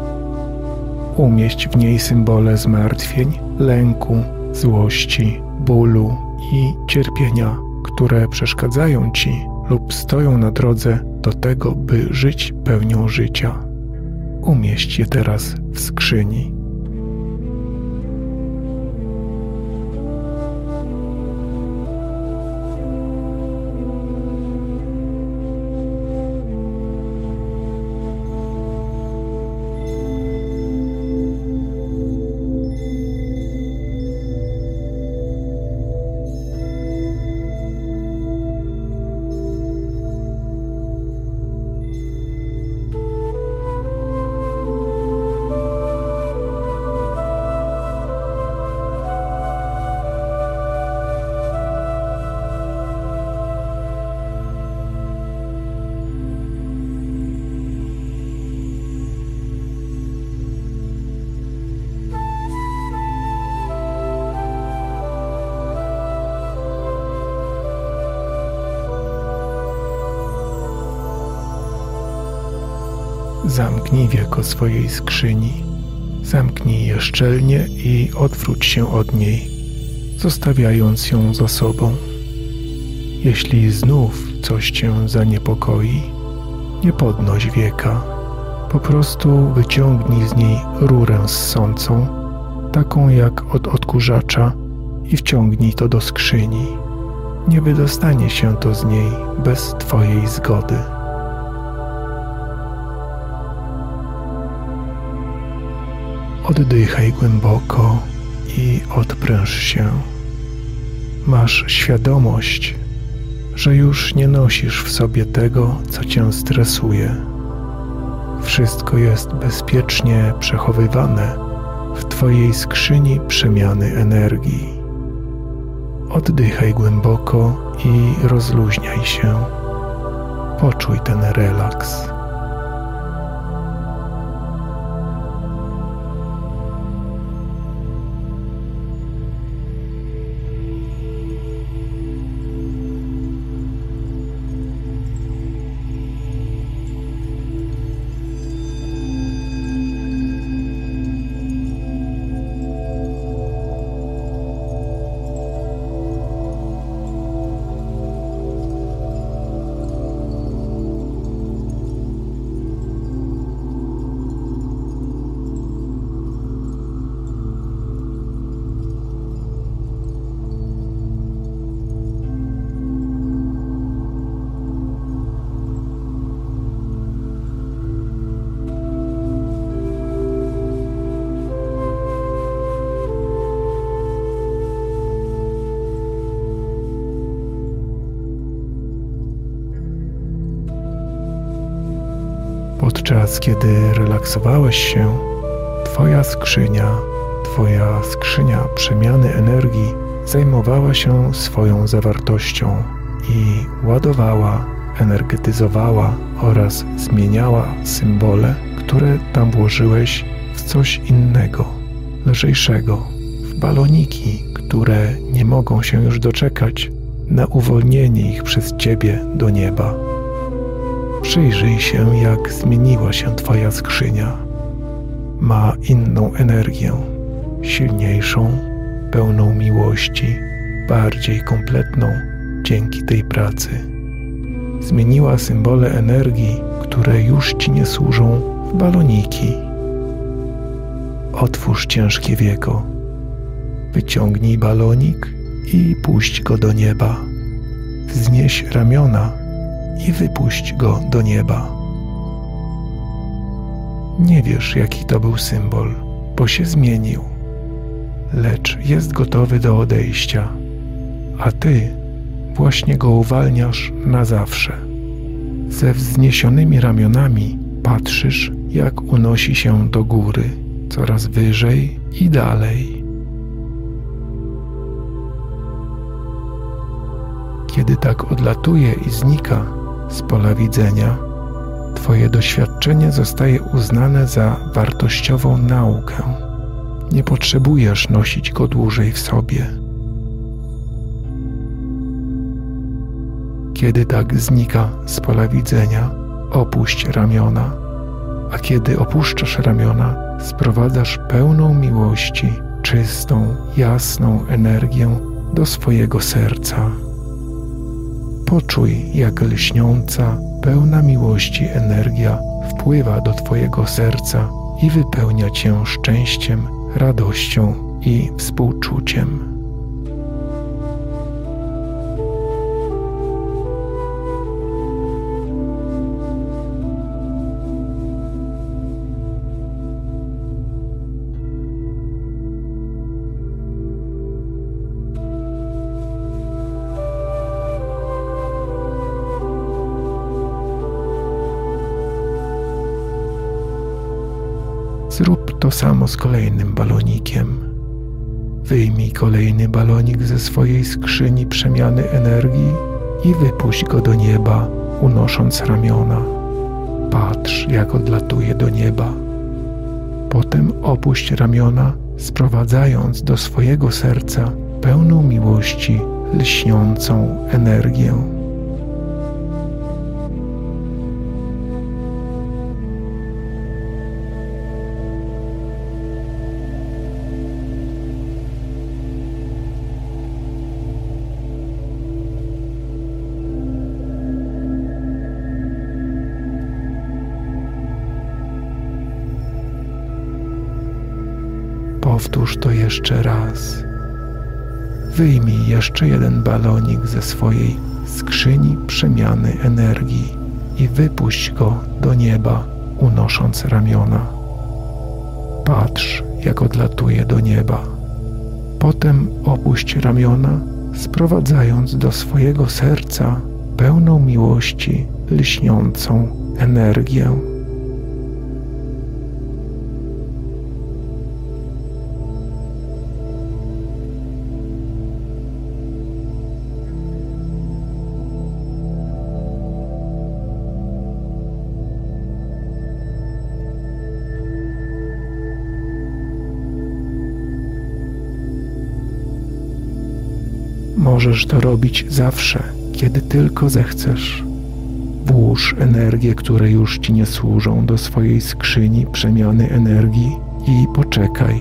Umieść w niej symbole zmartwień, lęku, złości, bólu i cierpienia, które przeszkadzają ci lub stoją na drodze do tego, by żyć pełnią życia. Umieść je teraz w skrzyni. Zamknij wieko swojej skrzyni. Zamknij je szczelnie i odwróć się od niej, zostawiając ją za sobą. Jeśli znów coś cię zaniepokoi, nie podnoś wieka. Po prostu wyciągnij z niej rurę ssącą, taką jak od odkurzacza, i wciągnij to do skrzyni. Nie wydostanie się to z niej bez Twojej zgody. Oddychaj głęboko i odpręż się. Masz świadomość, że już nie nosisz w sobie tego, co cię stresuje. Wszystko jest bezpiecznie przechowywane w Twojej skrzyni przemiany energii. Oddychaj głęboko i rozluźniaj się. Poczuj ten relaks. Kiedy relaksowałeś się, Twoja skrzynia, Twoja skrzynia przemiany energii zajmowała się swoją zawartością i ładowała, energetyzowała oraz zmieniała symbole, które tam włożyłeś w coś innego, lżejszego, w baloniki, które nie mogą się już doczekać na uwolnienie ich przez Ciebie do nieba. Przyjrzyj się, jak zmieniła się Twoja skrzynia. Ma inną energię, silniejszą, pełną miłości, bardziej kompletną dzięki tej pracy. Zmieniła symbole energii, które już Ci nie służą, w baloniki. Otwórz ciężkie wieko. Wyciągnij balonik i puść go do nieba. Wznieś ramiona i wypuść go do nieba. Nie wiesz, jaki to był symbol, bo się zmienił, lecz jest gotowy do odejścia, a ty właśnie go uwalniasz na zawsze. Ze wzniesionymi ramionami patrzysz, jak unosi się do góry, coraz wyżej i dalej. Kiedy tak odlatuje i znika, z pola widzenia, Twoje doświadczenie zostaje uznane za wartościową naukę. Nie potrzebujesz nosić go dłużej w sobie. Kiedy tak znika z pola widzenia, opuść ramiona, a kiedy opuszczasz ramiona, sprowadzasz pełną miłości, czystą, jasną energię do swojego serca. Poczuj, jak lśniąca, pełna miłości energia wpływa do Twojego serca i wypełnia Cię szczęściem, radością i współczuciem. To samo z kolejnym balonikiem. Wyjmij kolejny balonik ze swojej skrzyni przemiany energii i wypuść go do nieba, unosząc ramiona. Patrz, jak odlatuje do nieba. Potem opuść ramiona, sprowadzając do swojego serca pełną miłości, lśniącą energię. Jeszcze jeden balonik ze swojej skrzyni przemiany energii i wypuść go do nieba, unosząc ramiona. Patrz, jak odlatuje do nieba. Potem opuść ramiona, sprowadzając do swojego serca pełną miłości lśniącą energię. Możesz to robić zawsze, kiedy tylko zechcesz. Włóż energię, które już ci nie służą, do swojej skrzyni przemiany energii i poczekaj.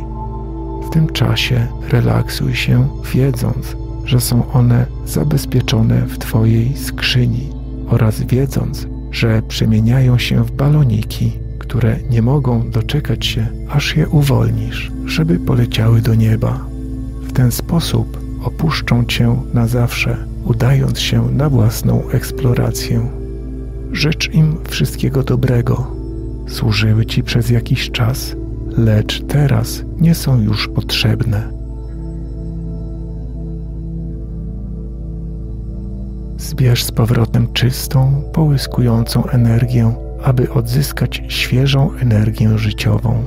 W tym czasie relaksuj się, wiedząc, że są one zabezpieczone w Twojej skrzyni oraz wiedząc, że przemieniają się w baloniki, które nie mogą doczekać się, aż je uwolnisz, żeby poleciały do nieba. W ten sposób opuszczą cię na zawsze, udając się na własną eksplorację. Życz im wszystkiego dobrego. Służyły ci przez jakiś czas, lecz teraz nie są już potrzebne. Zbierz z powrotem czystą, połyskującą energię, aby odzyskać świeżą energię życiową.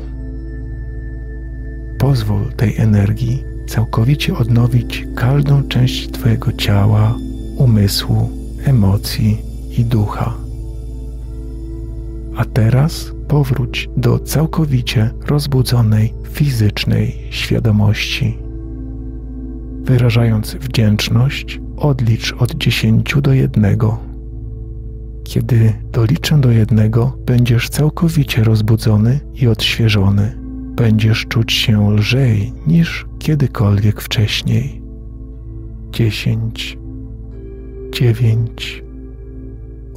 Pozwól tej energii całkowicie odnowić każdą część Twojego ciała, umysłu, emocji i ducha. A teraz powróć do całkowicie rozbudzonej fizycznej świadomości. Wyrażając wdzięczność, odlicz od dziesięciu do jednego. Kiedy doliczę do jednego, będziesz całkowicie rozbudzony i odświeżony będziesz czuć się lżej niż kiedykolwiek wcześniej. Dziesięć, dziewięć,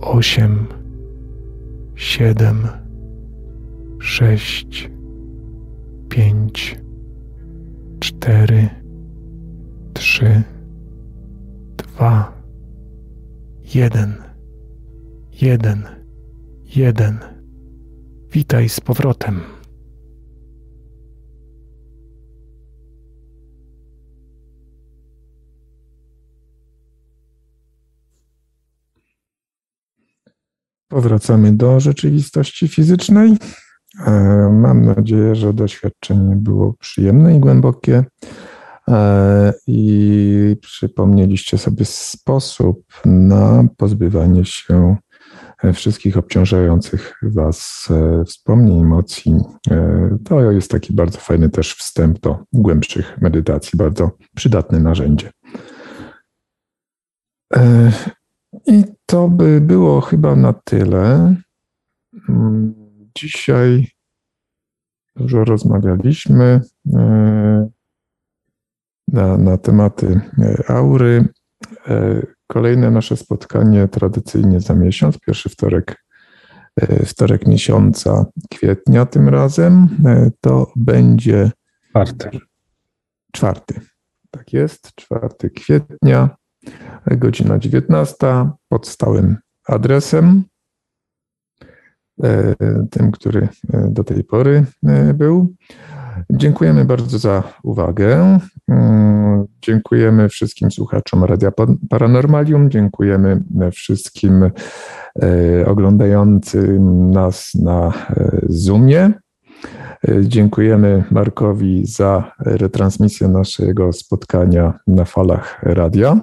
osiem, siedem, sześć, pięć, cztery, trzy, dwa, jeden, jeden, jeden. Witaj z powrotem. Powracamy do rzeczywistości fizycznej. E, mam nadzieję, że doświadczenie było przyjemne i głębokie e, i przypomnieliście sobie sposób na pozbywanie się wszystkich obciążających Was e, wspomnień, emocji. To jest taki bardzo fajny też wstęp do głębszych medytacji, bardzo przydatne narzędzie. I to by było chyba na tyle. Mm, dzisiaj dużo rozmawialiśmy e, na, na tematy e, aury. E, kolejne nasze spotkanie tradycyjnie za miesiąc, pierwszy wtorek, wtorek miesiąca kwietnia tym razem, to będzie czwarty. Czwarty. Tak jest, czwarty kwietnia godzina 19 pod stałym adresem, e, tym, który e, do tej pory e, był. Dziękujemy bardzo za uwagę. Mm, dziękujemy wszystkim słuchaczom Radia Paranormalium. Dziękujemy wszystkim oglądającym nas na Zoomie. Dziękujemy Markowi za retransmisję naszego spotkania na falach radia.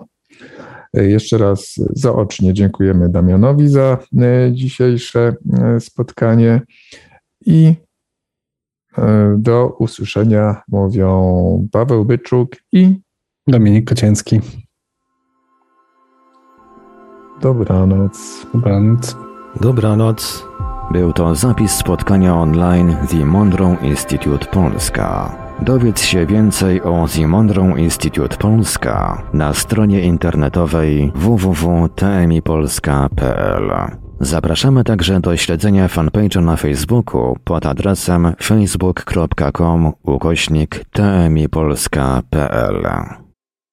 Jeszcze raz zaocznie dziękujemy Damianowi za e, dzisiejsze e, spotkanie i e, do usłyszenia mówią Paweł Byczuk i Dominik Kocięcki. Dobranoc. Dobranoc. Dobranoc. Był to zapis spotkania online The Monroe Institute Polska. Dowiedz się więcej o Zimondrą Instytut Polska na stronie internetowej www.tmipolska.pl. Zapraszamy także do śledzenia fanpage'a na Facebooku pod adresem facebook.com ukośnik tmipolska.pl.